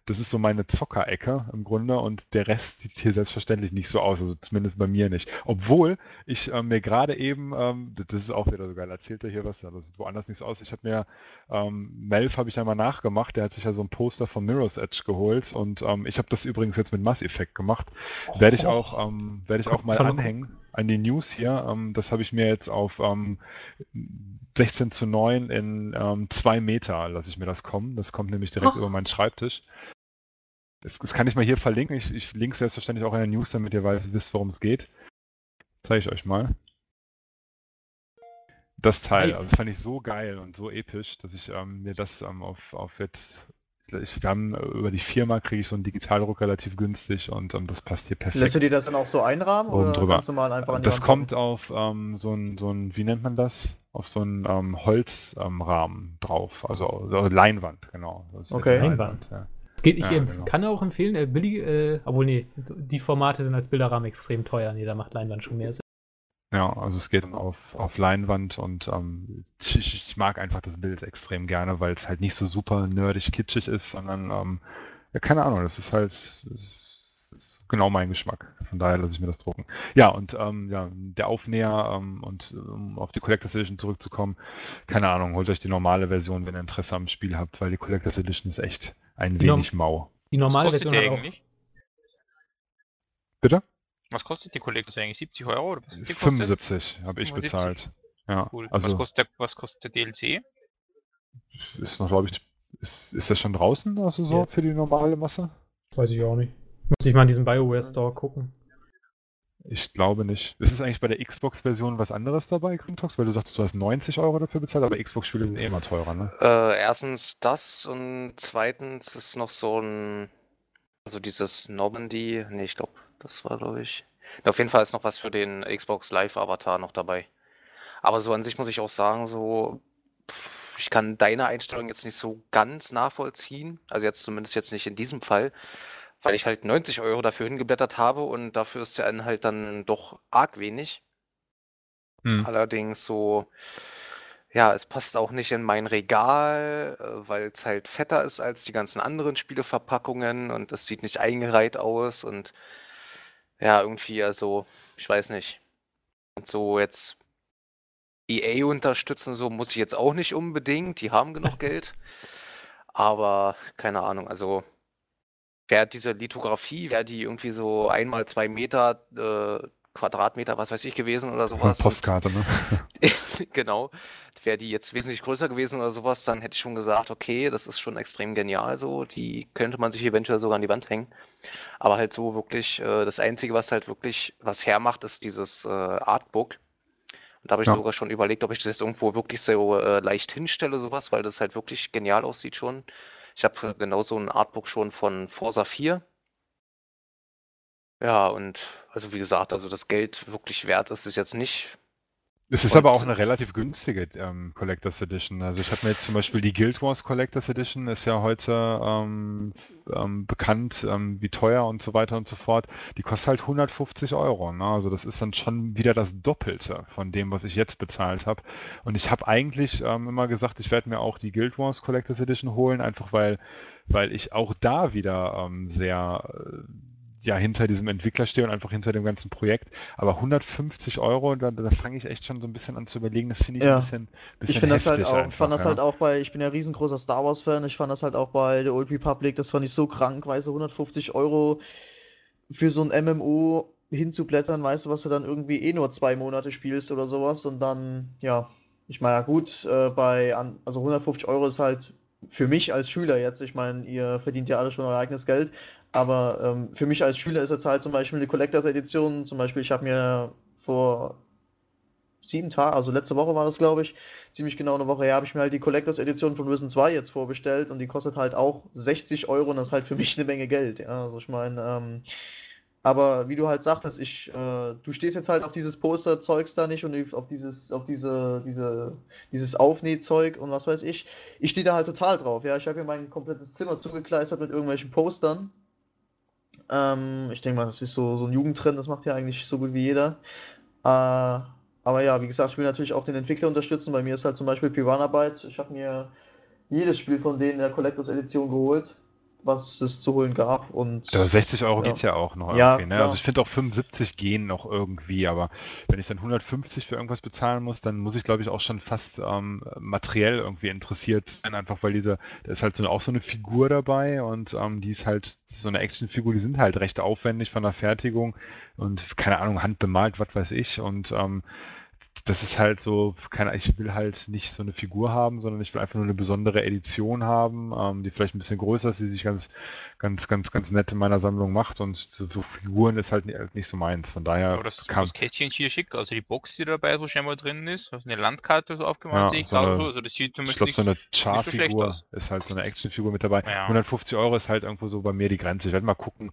Das ist so meine Zockerecke im Grunde und der Rest sieht hier selbstverständlich nicht so aus, also zumindest bei mir nicht. Obwohl ich ähm, mir gerade eben, ähm, das ist auch wieder so geil, erzählt er hier was, ja, das sieht woanders nicht so aus. Ich habe mir, ähm, Melf habe ich einmal nachgemacht, der hat sich ja so ein Poster von Mirror's Edge geholt und ähm, ich habe das übrigens jetzt mit Mass Effect gemacht. Werde ich auch, ähm, werde ich auch mal anhängen an die News hier. Ähm, das habe ich mir jetzt auf ähm, 16 zu 9 in ähm, 2 Meter lasse ich mir das kommen. Das kommt nämlich direkt Oh. über meinen Schreibtisch. Das, das kann ich mal hier verlinken. Ich, ich linke selbstverständlich auch in der News, damit ihr weiß, wisst, worum es geht. Zeige ich euch mal. Das Teil, also das fand ich so geil und so episch, dass ich ähm, mir das ähm, auf, auf jetzt, ich, wir haben äh, über die Firma kriege ich so einen Digitaldruck relativ günstig und ähm, das passt hier perfekt. Lässt du dir das dann auch so einrahmen Oben oder drüber. ganz normal einfach an Das kommt pappen? auf ähm, so ein, so ein, wie nennt man das? Auf so einen ähm, Holzrahmen ähm, Rahmen drauf, also, also Leinwand, genau. Ist Okay. Leinwand. ja. Geht, ich Ja, genau. kann auch empfehlen, äh, billig, äh, obwohl nee, die Formate sind als Bilderrahmen extrem teuer. Nee, da macht Leinwand schon mehr Sinn. Ja, also es geht auf, auf Leinwand und ähm, ich, ich mag einfach das Bild extrem gerne, weil es halt nicht so super nerdig kitschig ist, sondern ähm, ja, keine Ahnung, das ist halt das ist, genau mein Geschmack. Von daher lasse ich mir das drucken. Ja, und ähm, ja, der Aufnäher ähm, und um auf die Collectors Edition zurückzukommen, keine Ahnung, holt euch die normale Version, wenn ihr Interesse am Spiel habt, weil die Collectors Edition ist echt ein Die wenig mau. Die normale Version die hat auch. eigentlich? Bitte? Was kostet die Collectors eigentlich? 70 Euro oder was hat die gekostet? 75 habe ich 75? bezahlt. Ja, Cool. also was, kostet der, was kostet der DLC? ist noch, glaube ich, ist, ist das schon draußen, also so Ja. für die normale Masse? Weiß ich auch nicht. Muss ich mal in diesem BioWare Store gucken. Ich glaube nicht. Ist es eigentlich bei der Xbox-Version was anderes dabei, Grimtox? Weil du sagst, du hast 90 Euro dafür bezahlt, aber Xbox-Spiele sind eh immer teurer, ne? Äh, erstens das und zweitens ist noch so ein, also dieses Normandy, nee, ich glaube, das war, glaube ich. Auf jeden Fall ist noch was für den Xbox Live-Avatar noch dabei. Aber so an sich muss ich auch sagen, so, ich kann deine Einstellung jetzt nicht so ganz nachvollziehen. Also jetzt zumindest jetzt nicht in diesem Fall, weil ich halt 90 Euro dafür hingeblättert habe und dafür ist der Inhalt dann doch arg wenig. Hm. Allerdings so, ja, es passt auch nicht in mein Regal, weil es halt fetter ist als die ganzen anderen Spieleverpackungen und es sieht nicht eingereiht aus und ja, irgendwie, also, ich weiß nicht. Und so jetzt EA unterstützen, so muss ich jetzt auch nicht unbedingt. Die haben genug Geld. Aber keine Ahnung, also wäre diese Lithografie, wäre die irgendwie so einmal zwei Meter äh, Quadratmeter, was weiß ich, gewesen oder sowas. Postkarte, ne? genau. Wäre die jetzt wesentlich größer gewesen oder sowas, dann hätte ich schon gesagt, okay, das ist schon extrem genial so. Die könnte man sich eventuell sogar an die Wand hängen. Aber halt so wirklich, äh, das Einzige, was halt wirklich was hermacht, ist dieses äh, Artbook. Und da habe ich ja. sogar schon überlegt, ob ich das jetzt irgendwo wirklich so äh, leicht hinstelle, sowas, weil das halt wirklich genial aussieht schon. Ich habe genau so ein Artbook schon von Forza 4. Ja, und also wie gesagt, also das Geld wirklich wert ist es jetzt nicht. Es ist aber auch eine relativ günstige ähm, Collectors Edition. Also ich habe mir jetzt zum Beispiel die Guild Wars Collectors Edition, ist ja heute ähm, ähm, bekannt, ähm, wie teuer und so weiter und so fort. Die kostet halt 150 Euro. Ne? Also das ist dann schon wieder das Doppelte von dem, was ich jetzt bezahlt habe. Und ich habe eigentlich ähm, immer gesagt, ich werde mir auch die Guild Wars Collectors Edition holen, einfach weil, weil ich auch da wieder ähm, sehr äh, ja hinter diesem Entwickler stehe und einfach hinter dem ganzen Projekt. Aber 150 Euro, da, da fange ich echt schon so ein bisschen an zu überlegen. Das finde ich ja. ein bisschen, bisschen Ich finde das halt auch, einfach, fand das ja. halt auch bei, ich bin ja riesengroßer Star Wars Fan. Ich fand das halt auch bei The Old Republic. Das fand ich so krank, weißt du, 150 Euro für so ein MMO hinzublättern, weißt du, was du dann irgendwie eh nur zwei Monate spielst oder sowas und dann, ja, ich meine, ja gut, äh, bei, also 150 Euro ist halt für mich als Schüler jetzt, ich meine, ihr verdient ja alle schon euer eigenes Geld, aber ähm, für mich als Schüler ist jetzt halt zum Beispiel eine Collectors Edition. Zum Beispiel, ich habe mir vor sieben Tagen, also letzte Woche war das, glaube ich, ziemlich genau eine Woche her, habe ich mir halt die Collectors Edition von Risen 2 jetzt vorbestellt und die kostet halt auch 60 Euro und das ist halt für mich eine Menge Geld. Ja, also ich meine, ähm, aber wie du halt sagtest, ich, äh, du stehst jetzt halt auf dieses Poster-Zeugs da nicht und auf dieses, auf diese, diese, dieses Aufnähzeug und was weiß ich. Ich stehe da halt total drauf. Ja, ich habe mir mein komplettes Zimmer zugekleistert mit irgendwelchen Postern ähm, ich denke mal, das ist so, so ein Jugendtrend, das macht ja eigentlich so gut wie jeder. Äh, aber ja, wie gesagt, ich will natürlich auch den Entwickler unterstützen. Bei mir ist halt zum Beispiel Piranha Bytes. Ich habe mir jedes Spiel von denen in der Collectors Edition geholt was es zu holen gab. Und, ja, 60 Euro ja. geht ja auch noch ja, irgendwie. Ne? Also ich finde auch 75 gehen noch irgendwie, aber wenn ich dann 150 für irgendwas bezahlen muss, dann muss ich glaube ich auch schon fast ähm, materiell irgendwie interessiert sein, einfach weil dieser, da ist halt so, auch so eine Figur dabei und ähm, die ist halt so eine Actionfigur, die sind halt recht aufwendig von der Fertigung und keine Ahnung, handbemalt, was weiß ich und ähm, das ist halt so, keine ich will halt nicht so eine Figur haben, sondern ich will einfach nur eine besondere Edition haben, ähm, die vielleicht ein bisschen größer ist, die sich ganz, ganz, ganz, ganz nett in meiner Sammlung macht und so, so Figuren ist halt nicht, nicht, so meins. Von daher. Aber das, kam, das Kästchen hier schick, also die Box, die dabei so scheinbar drin ist, also eine Landkarte so aufgemacht, ja, sehe ich so eine, also das sieht zumindest Ich glaube, so eine Char-Figur so ist halt so eine Actionfigur mit dabei. Ja. 150 Euro ist halt irgendwo so bei mir die Grenze. Ich werde mal gucken,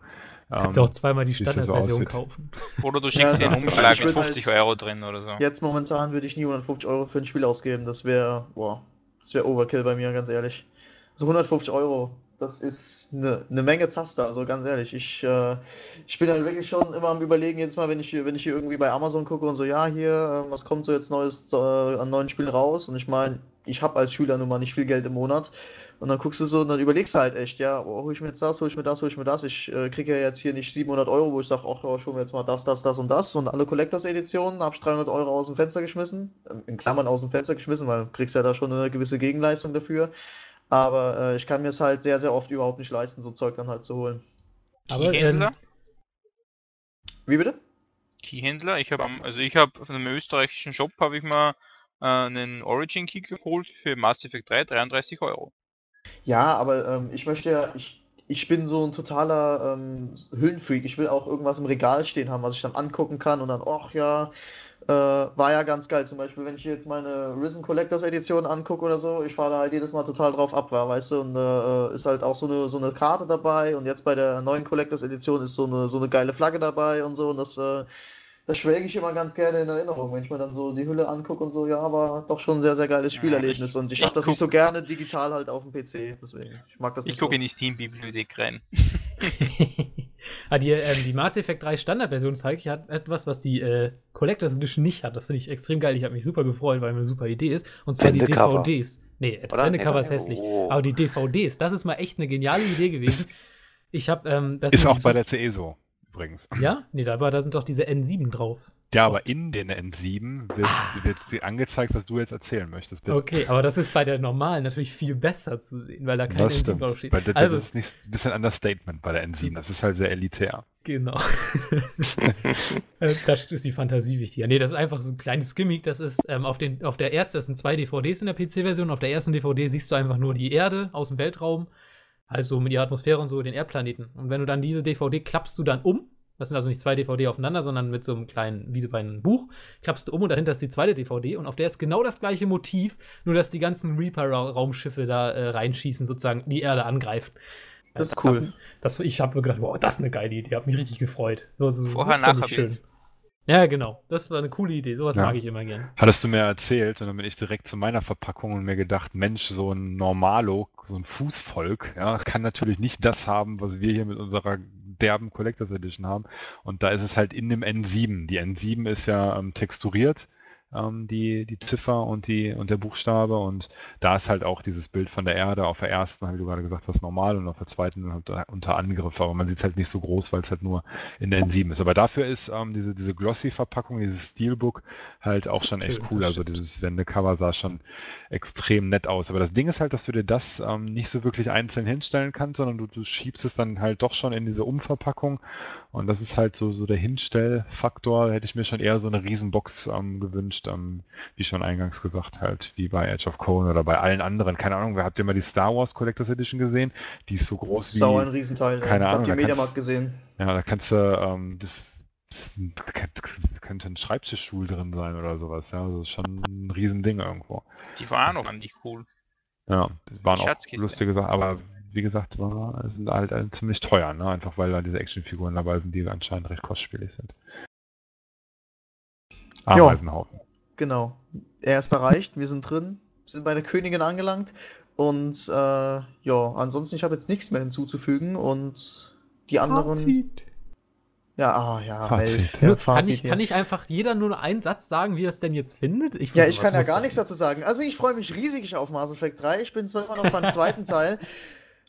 Kannst du auch zweimal die Standardversion so kaufen. Oder du schickst ja, den Umschlag mit 50 halt Euro drin oder so. Jetzt momentan würde ich nie 150 Euro für ein Spiel ausgeben. Das wäre, boah, das wäre Overkill bei mir, ganz ehrlich. So also 150 Euro, das ist eine ne Menge Zaster, also ganz ehrlich. Ich, äh, ich bin halt wirklich schon immer am überlegen, jetzt mal, wenn ich, wenn ich hier irgendwie bei Amazon gucke und so, ja, hier, äh, was kommt so jetzt Neues äh, an neuen Spielen raus? Und ich meine, ich habe als Schüler nun mal nicht viel Geld im Monat. Und dann guckst du so und dann überlegst du halt echt, ja, oh, hol ich mir jetzt das, hol ich mir das, hol ich mir das. Ich äh, kriege ja jetzt hier nicht 700 Euro, wo ich sage, ach, oh, schon jetzt mal das, das, das und das. Und alle Collectors-Editionen habe ich 300 Euro aus dem Fenster geschmissen. Ähm, in Klammern aus dem Fenster geschmissen, weil du kriegst ja da schon eine gewisse Gegenleistung dafür. Aber äh, ich kann mir es halt sehr, sehr oft überhaupt nicht leisten, so Zeug dann halt zu holen. Aber ähm, Wie bitte? Keyhändler. Ich habe also ich habe von einem österreichischen Shop habe ich mal äh, einen Origin Key geholt für Mass Effect 3, 33 Euro. Ja, aber ähm, ich möchte ja, ich, ich bin so ein totaler ähm, Hüllenfreak. Ich will auch irgendwas im Regal stehen haben, was ich dann angucken kann und dann, ach ja, äh, war ja ganz geil. Zum Beispiel, wenn ich jetzt meine Risen Collectors Edition angucke oder so, ich fahre da halt jedes Mal total drauf ab, weißt du, und äh, ist halt auch so eine, so eine Karte dabei. Und jetzt bei der neuen Collectors Edition ist so eine, so eine geile Flagge dabei und so. Und das äh, das schwelge ich immer ganz gerne in Erinnerung, wenn ich mir dann so die Hülle angucke und so, ja, war doch schon ein sehr, sehr geiles Spielerlebnis. Ja, ich, und ich, ich habe das nicht so gerne digital halt auf dem PC, deswegen. Ich mag das nicht. Ich gucke so. in die Steam-Bibliothek rein. ah, die, ähm, die Mass Effect 3 Standardversion zeige ich hat etwas, was die äh, Collectors Edition nicht hat. Das finde ich extrem geil. Ich habe mich super gefreut, weil eine super Idee ist. Und zwar die DVDs. Nee, Cover ist hässlich. Oh. Aber die DVDs, das ist mal echt eine geniale Idee gewesen. Ich habe ähm, Ist auch bei der CE so übrigens. Ja? Nee, da, aber da sind doch diese N7 drauf. Ja, aber in den N7 wird, Ah. wird angezeigt, was du jetzt erzählen möchtest. bitte. Okay, aber das ist bei der normalen natürlich viel besser zu sehen, weil da kein Das N7 stimmt. drauf steht. Weil das, also, das ist nicht, ein bisschen Understatement bei der N7. Das ist halt sehr elitär. genau. Äh, da ist die Fantasie wichtiger. Nee, das ist einfach so ein kleines Gimmick. Das ist ähm, auf, den, auf der ersten, das sind zwei DVDs in der PC-Version. Auf der ersten DVD siehst du einfach nur die Erde aus dem Weltraum, also mit ihrer Atmosphäre und so, den Erdplaneten. Und wenn du dann diese DVD klappst du dann um, das sind also nicht zwei DVD aufeinander, sondern mit so einem kleinen, wie bei einem Buch, klappst du um und dahinter ist die zweite DVD und auf der ist genau das gleiche Motiv, nur dass die ganzen Reaper-Raumschiffe da äh, reinschießen, sozusagen die Erde angreifen. Das ist cool. Das, ich habe so gedacht, wow, das ist eine geile Idee, hat mich richtig gefreut. So, so, Vorher, nachher ich schön. Ja, genau. Das war eine coole Idee. Sowas Ja. mag ich immer gern. Hattest du mir erzählt und dann bin ich direkt zu meiner Verpackung und mir gedacht, Mensch, so ein Normalo, so ein Fußvolk, ja, kann natürlich nicht das haben, was wir hier mit unserer derben Collectors Edition haben. Und da ist es halt in dem N7. Die N7 ist ja ähm, texturiert, ähm, die, die Ziffer und, die, und der Buchstabe. Und da ist halt auch dieses Bild von der Erde auf der ersten, wie du gerade gesagt hast, normal und auf der zweiten unter, unter Angriff. Aber man sieht es halt nicht so groß, weil es halt nur in der N7 ist. Aber dafür ist ähm, diese, diese Glossy-Verpackung, dieses Steelbook halt auch schon echt cool. Also dieses Wendecover sah schon extrem nett aus. Aber das Ding ist halt, dass du dir das ähm, nicht so wirklich einzeln hinstellen kannst, sondern du, du schiebst es dann halt doch schon in diese Umverpackung. Und das ist halt so, so der Hinstellfaktor. Da hätte ich mir schon eher so eine Riesenbox ähm, gewünscht, ähm, wie schon eingangs gesagt, halt wie bei Edge of Cone oder bei allen anderen. Keine Ahnung, habt ihr mal die Star Wars Collectors Edition gesehen? Die ist so groß Sau ein wie. Riesenteil. ja. keine ich Ahnung, habe da die Mediamarkt gesehen. Ja, da kannst du, ähm, das könnte ein Schreibtischstuhl drin sein oder sowas. Ja, das ist schon ein Riesending irgendwo. Die waren auch an dich cool. Ja, das waren auch lustige Sachen, aber wie gesagt, war, es ist halt äh, ziemlich teuer, ne? Einfach weil da diese Actionfiguren dabei sind, die anscheinend recht kostspielig sind. Ameisenhaufen. Genau. Er ist erreicht, wir sind drin, sind bei der Königin angelangt. Und äh, ja, ansonsten, ich habe jetzt nichts mehr hinzuzufügen. Und die anderen. Fazit. Ja, ah, ja, Fazit, Melf. ja. Ja, Kann, Fazit ich, hier. kann ich einfach jeder nur einen Satz sagen, wie er es denn jetzt findet? Ich Ja, ich kann ja gar nichts dazu sagen. Also ich freue mich riesig auf Mass Effect 3. Ich bin zwar immer noch beim zweiten Teil,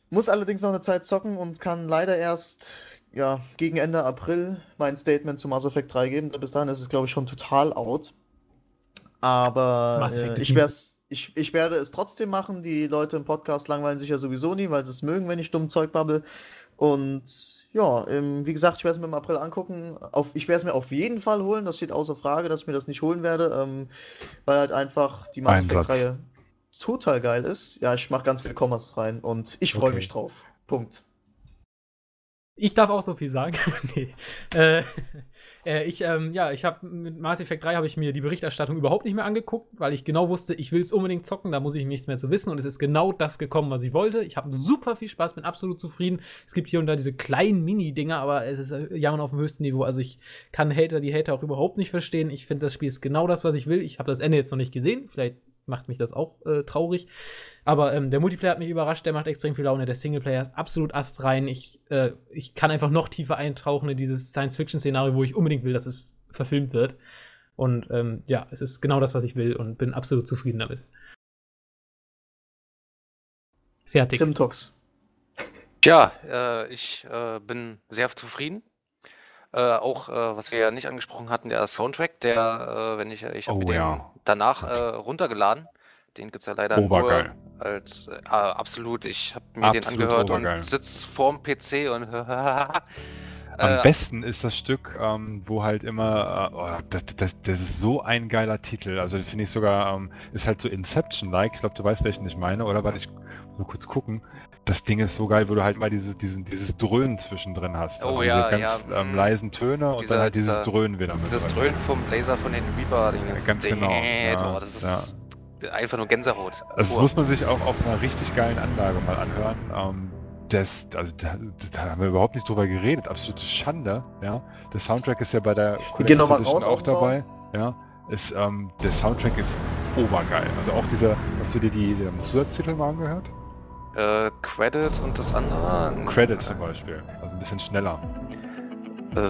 muss allerdings noch eine Zeit zocken und kann leider erst ja, gegen Ende April mein Statement zu Mass Effect 3 geben. Bis dahin ist es, glaube ich, schon total out. Aber äh, ich, ich, ich werde es trotzdem machen. Die Leute im Podcast langweilen sich ja sowieso nie, weil sie es mögen, wenn ich dumm Zeug babbel. Und ja, ähm, wie gesagt, ich werde es mir im April angucken. Auf, ich werde es mir auf jeden Fall holen. Das steht außer Frage, dass ich mir das nicht holen werde, ähm, weil halt einfach die Mass. Effect-Reihe total geil ist. Ja, ich mache ganz viel Kommas rein und ich freue Okay. mich drauf. Punkt. Ich darf auch so viel sagen. nee. Äh, äh, ich, ähm, ja, ich habe mit Mass Effect 3 habe ich mir die Berichterstattung überhaupt nicht mehr angeguckt, weil ich genau wusste, ich will es unbedingt zocken, da muss ich nichts mehr zu wissen und es ist genau das gekommen, was ich wollte. Ich habe super viel Spaß, bin absolut zufrieden. Es gibt hier und da diese kleinen Mini-Dinger, aber es ist äh, jammern auf dem höchsten Niveau. Also ich kann Hater, die Hater auch überhaupt nicht verstehen. Ich finde, das Spiel ist genau das, was ich will. Ich habe das Ende jetzt noch nicht gesehen. Vielleicht macht mich das auch äh, traurig. Aber ähm, der Multiplayer hat mich überrascht, der macht extrem viel Laune. Der Singleplayer ist absolut astrein. Ich, äh, ich kann einfach noch tiefer eintauchen in dieses Science-Fiction-Szenario, wo ich unbedingt will, dass es verfilmt wird. Und ähm, ja, es ist genau das, was ich will und bin absolut zufrieden damit. Fertig. Grimtox. Tja, äh, ich äh, bin sehr zufrieden. Äh, auch, äh, was wir ja nicht angesprochen hatten, der Soundtrack, der, äh, wenn ich, ich habe Oh den ja. danach äh, runtergeladen. Den gibt es ja leider Obergeil. nur als, äh, ah, absolut, ich habe mir den Absolut angehört obergeil. und sitz vorm PC und Am äh, besten ist das Stück, ähm, wo halt immer, äh, oh, das, das, das ist so ein geiler Titel. Also finde ich sogar, ähm, ist halt so Inception-like. Ich glaube, du weißt, welchen ich meine, oder? Warte, ich muss mal kurz gucken. Das Ding ist so geil, wo du halt mal dieses, diesen, dieses Dröhnen zwischendrin hast. Oh Also ja, diese ganz ja, ähm, mm. leisen Töne und Dieser- dann halt dieses dieser- Dröhnen wieder dieses. Dröhnen vom Laser von den Reaper, den ganzen ganz genau, ja, oh, das ist einfach nur Gänsehaut. Also das Pur. muss man sich auch auf einer richtig geilen Anlage mal anhören. Ähm, das, also da, da haben wir überhaupt nicht drüber geredet. Absolute Schande, ja. Der Soundtrack ist ja bei der mal Edition auch dabei. Ja. Ist, ähm, der Soundtrack ist obergeil. Also auch dieser, hast du dir die, die Zusatztitel mal angehört? Äh, Credits und das andere. Credits zum Beispiel. Also ein bisschen schneller. Äh,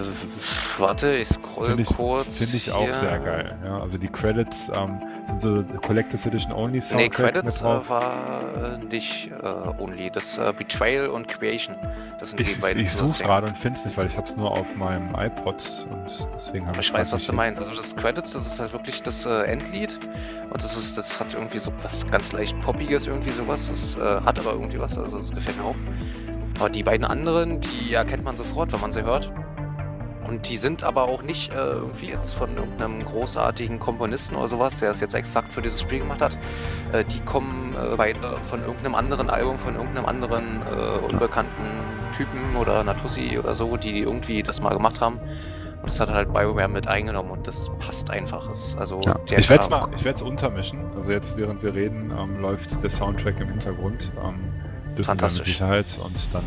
warte, ich scroll Finde ich, kurz. find ich auch hier. sehr geil. Ja, also die Credits, ähm, sind so Collectors Edition Only Nee, Soundtrack Credits mit drauf. äh, war äh, nicht äh, Only. Das Betrayal und Creation. Das sind Ich, die beiden ich suche gerade und finde es nicht, weil ich habe es nur auf meinem iPod und deswegen habe ich ich weiß, was du meinst. Also das Credits, das ist halt wirklich das Endlied. Und das ist, das hat irgendwie so was ganz leicht Poppiges, irgendwie sowas. Das hat aber irgendwie was, also das gefällt mir auch. Aber die beiden anderen, die erkennt man sofort, wenn man sie hört. Und die sind aber auch nicht äh, irgendwie jetzt von irgendeinem großartigen Komponisten oder sowas, der es jetzt exakt für dieses Spiel gemacht hat. Äh, die kommen äh, beide von irgendeinem anderen Album, von irgendeinem anderen äh, unbekannten Typen oder Natussi oder so, die irgendwie das mal gemacht haben. Und das hat halt BioWare mit eingenommen und das passt einfach. Es- Also Ja. Ich werde es Kram- mal, ich werde es untermischen. Also jetzt, während wir reden, ähm, läuft der Soundtrack im Hintergrund. Ähm, mit Fantastisch. Sicherheit. Und dann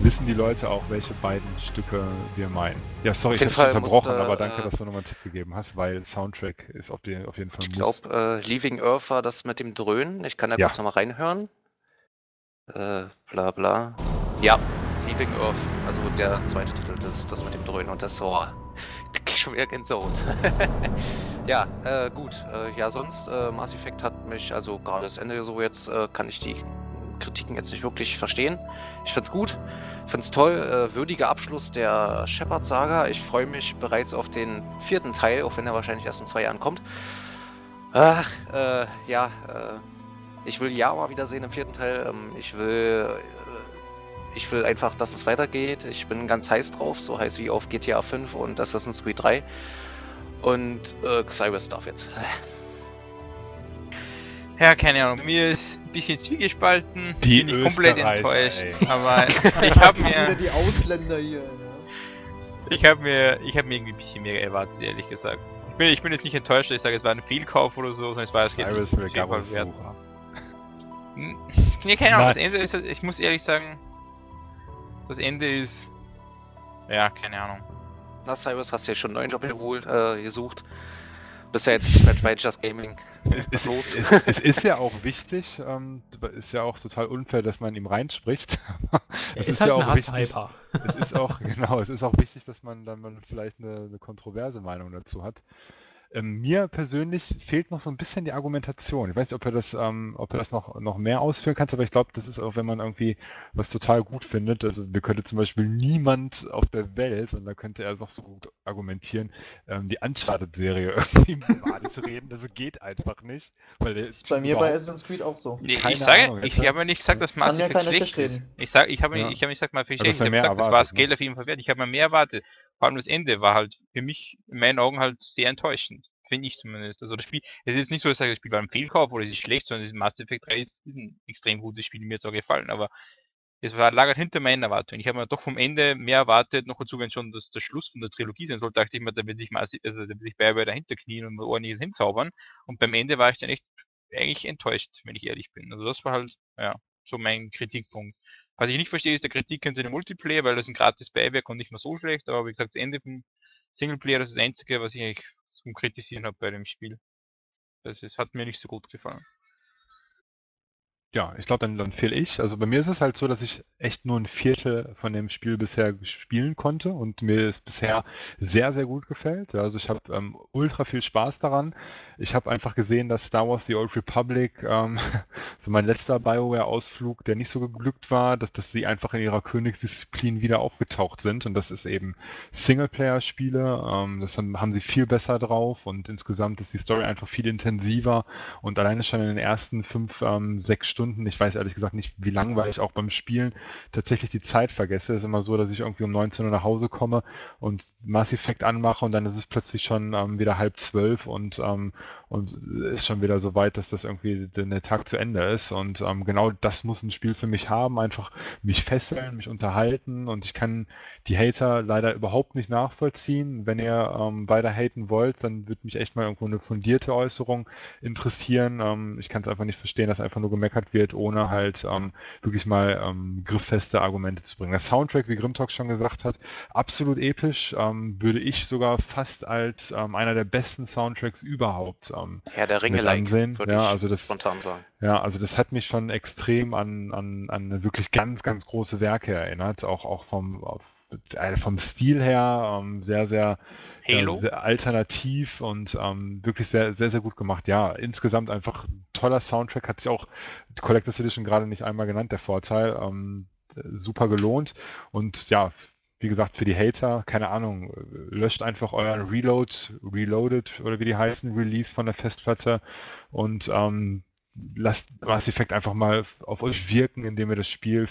wissen die Leute auch, welche beiden Stücke wir meinen. Ja, sorry, ich habe unterbrochen, musste, aber danke, äh, dass du nochmal einen Tipp gegeben hast, weil Soundtrack ist auf, den, auf jeden Fall Ich glaube, äh, Leaving Earth war das mit dem Dröhnen. Ich kann da Ja. kurz nochmal reinhören. Äh, bla bla. Ja, Leaving Earth. Also der zweite Titel, das ist das mit dem Dröhnen. Und das so. krieg ich Schon wieder Gänsehaut. ja, äh, gut. Äh, ja, sonst, äh, Mass Effect hat mich, also gerade das Ende so jetzt, äh, kann ich die Kritiken jetzt nicht wirklich verstehen. Ich find's gut, find's toll. Äh, würdiger Abschluss der Shepard-Saga. Ich freue mich bereits auf den vierten Teil, auch wenn er wahrscheinlich erst in zwei Jahren kommt. Ach, äh, ja, äh, ich will Yara wiedersehen im vierten Teil. Ähm, ich will, äh, ich will einfach, dass es weitergeht. Ich bin ganz heiß drauf, so heiß wie auf GTA 5 und Assassin's Creed 3. Und äh, Cyrus darf jetzt. Ja, keine Ahnung. Mir ist bisschen zwiegespalten. Die bin ich komplett enttäuscht. Aber ich habe Wieder mir, die Ausländer hier. Ja. ich habe mir, ich habe mir irgendwie ein bisschen mehr erwartet, ehrlich gesagt. Ich bin, ich bin jetzt nicht enttäuscht, ich sage, es war ein Fehlkauf oder so, sondern es war es Cyrus nicht will wert. Hm, Nee, keine Ahnung, Nein. das Ende ist, ich muss ehrlich sagen, das Ende ist, ja, keine Ahnung. Na, Cyrus, hast du ja schon einen neuen Job geholt, äh, gesucht. Bist ja jetzt nicht mehr bei Just Gaming. Es, es, los? es, es ist ja auch wichtig, ähm, ist ja auch total unfair, dass man ihm reinspricht. Es ist, halt ja ein auch wichtig, es ist auch, genau, es ist auch wichtig, dass man dann vielleicht eine, eine kontroverse Meinung dazu hat. Ähm, mir persönlich fehlt noch so ein bisschen die Argumentation. Ich weiß nicht, ob er das, ähm, ob er das noch, noch mehr ausführen kannst, aber ich glaube, das ist auch, wenn man irgendwie was total gut findet. Also mir könnte zum Beispiel niemand auf der Welt, und da könnte er noch so gut argumentieren, ähm, die Uncharted-Serie irgendwie malig reden. Das geht einfach nicht. Weil Das ist bei mir bei Assassin's Creed auch so. Nee, Keine ich sage, Ahnung, ich habe ja nicht gesagt, dass Mass Effect schlecht ist. reden. Ich sag, ich habe Ja. nicht, ich habe nicht gesagt, Mass Effect schlecht. ist Ich habe gesagt, das war das erwartet, ne? Geld auf jeden Fall wert. Ich habe mir mehr erwartet. Vor allem das Ende war halt für mich in meinen Augen halt sehr enttäuschend. Finde ich zumindest. Also das Spiel, es ist jetzt nicht so, dass ich sage, das Spiel war ein Fehlkauf oder es ist schlecht, sondern das Mass Effect 3 ist, ist ein extrem gutes Spiel, mir jetzt auch gefallen, aber es war lagert hinter meinen Erwartungen. Ich habe mir doch vom Ende mehr erwartet, noch dazu, wenn schon das der Schluss von der Trilogie sein soll, dachte ich mir, da wird sich also da wird sich BioWare dahinter knien und ordentliches hinzaubern. Und beim Ende war ich dann echt eigentlich enttäuscht, wenn ich ehrlich bin. Also das war halt, ja, so mein Kritikpunkt. Was ich nicht verstehe, ist der Kritik an den Multiplayer, weil das ein gratis Beiwerk und nicht mehr so schlecht, aber wie gesagt, das Ende vom Singleplayer, das ist das Einzige, was ich eigentlich zum Kritisieren habe bei dem Spiel. Das ist, hat mir nicht so gut gefallen. Ja, ich glaube, dann, dann fehle ich. Also bei mir ist es halt so, dass ich echt nur ein Viertel von dem Spiel bisher spielen konnte und mir es bisher sehr, sehr gut gefällt. Also ich habe ähm, ultra viel Spaß daran. Ich habe einfach gesehen, dass Star Wars The Old Republic, ähm, so mein letzter BioWare-Ausflug, der nicht so geglückt war, dass, dass sie einfach in ihrer Königsdisziplin wieder aufgetaucht sind. Und das ist eben Singleplayer-Spiele. Ähm, das haben, haben sie viel besser drauf und insgesamt ist die Story einfach viel intensiver und alleine schon in den ersten fünf, ähm, sechs Stunden, ich weiß ehrlich gesagt nicht, wie lang, weil ich auch beim Spielen tatsächlich die Zeit vergesse. Es ist immer so, dass ich irgendwie um 19 Uhr nach Hause komme und Mass Effect anmache und dann ist es plötzlich schon ähm, wieder halb zwölf und, ähm, und ist schon wieder so weit, dass das irgendwie der Tag zu Ende ist. Und ähm, genau das muss ein Spiel für mich haben, einfach mich fesseln, mich unterhalten und ich kann die Hater leider überhaupt nicht nachvollziehen. Wenn ihr ähm, weiter haten wollt, dann würde mich echt mal irgendwo eine fundierte Äußerung interessieren. Ähm, ich kann es einfach nicht verstehen, dass einfach nur gemeckert wird, ohne halt ähm, wirklich mal ähm, grifffeste Argumente zu bringen. Der Soundtrack, wie Grimtalk schon gesagt hat, absolut episch, ähm, würde ich sogar fast als einer der besten Soundtracks überhaupt ähm, Herr der Ringe like, ansehen. würde Ja, also das, spontan sagen. ja, also das hat mich schon extrem an, an, an wirklich ganz, ganz große Werke erinnert, auch, auch vom, auf, äh, vom Stil her, ähm, sehr, sehr? Ja, sehr alternativ und ähm, wirklich sehr, sehr, sehr gut gemacht. Ja, insgesamt einfach ein toller Soundtrack. Hat sich auch Collectors Edition gerade nicht einmal genannt, der Vorteil. Ähm, super gelohnt. Und ja, wie gesagt, für die Hater, keine Ahnung, löscht einfach euren Reload, Reloaded oder wie die heißen, Release von der Festplatte und ähm, lasst Mass Effect einfach mal auf euch wirken, indem ihr das Spiel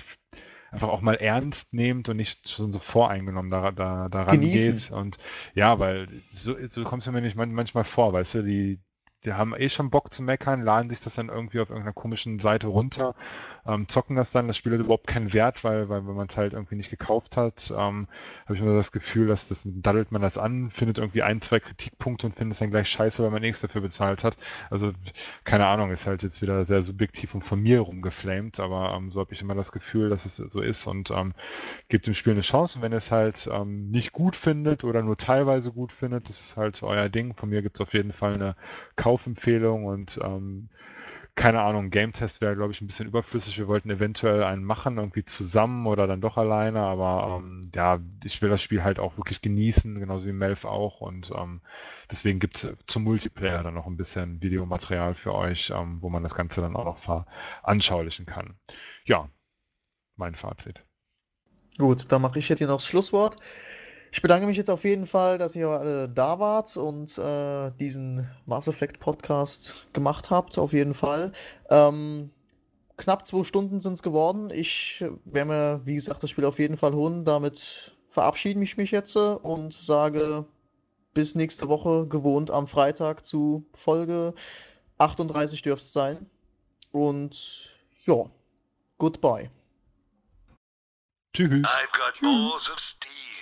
einfach auch mal ernst nehmt und nicht schon so voreingenommen da, da, daran Genießen. geht. Und ja, weil so, so kommt es mir nicht manchmal vor, weißt du, die, die haben eh schon Bock zu meckern, laden sich das dann irgendwie auf irgendeiner komischen Seite runter, ähm, zocken das dann, das Spiel hat überhaupt keinen Wert, weil, weil wenn man es halt irgendwie nicht gekauft hat, ähm, habe ich immer das Gefühl, dass das daddelt man das an, findet irgendwie ein, zwei Kritikpunkte und findet es dann gleich scheiße, weil man nichts dafür bezahlt hat. Also, keine Ahnung, ist halt jetzt wieder sehr subjektiv und von mir rumgeflamed, aber ähm, so habe ich immer das Gefühl, dass es so ist und ähm, gebt dem Spiel eine Chance und wenn ihr es halt ähm, nicht gut findet oder nur teilweise gut findet, das ist halt euer Ding. Von mir gibt es auf jeden Fall eine Kaufempfehlung und ähm, keine Ahnung, Game Test wäre, glaube ich, ein bisschen überflüssig. Wir wollten eventuell einen machen, irgendwie zusammen oder dann doch alleine, aber ähm, ja, ich will das Spiel halt auch wirklich genießen, genauso wie Melf auch und ähm, deswegen gibt es zum Multiplayer dann noch ein bisschen Videomaterial für euch, ähm, wo man das Ganze dann auch noch veranschaulichen kann. Ja, mein Fazit. Gut, dann mache ich jetzt hier noch das Schlusswort. Ich bedanke mich jetzt auf jeden Fall, dass ihr alle da wart und äh, diesen Mass Effect Podcast gemacht habt, auf jeden Fall. Ähm, knapp zwei Stunden sind es geworden. Ich werde mir, wie gesagt, das Spiel auf jeden Fall holen. Damit verabschiede ich mich jetzt und sage bis nächste Woche gewohnt am Freitag zu Folge 38 dürfte es sein. Und ja, goodbye. Tschüss. I've got balls of steel.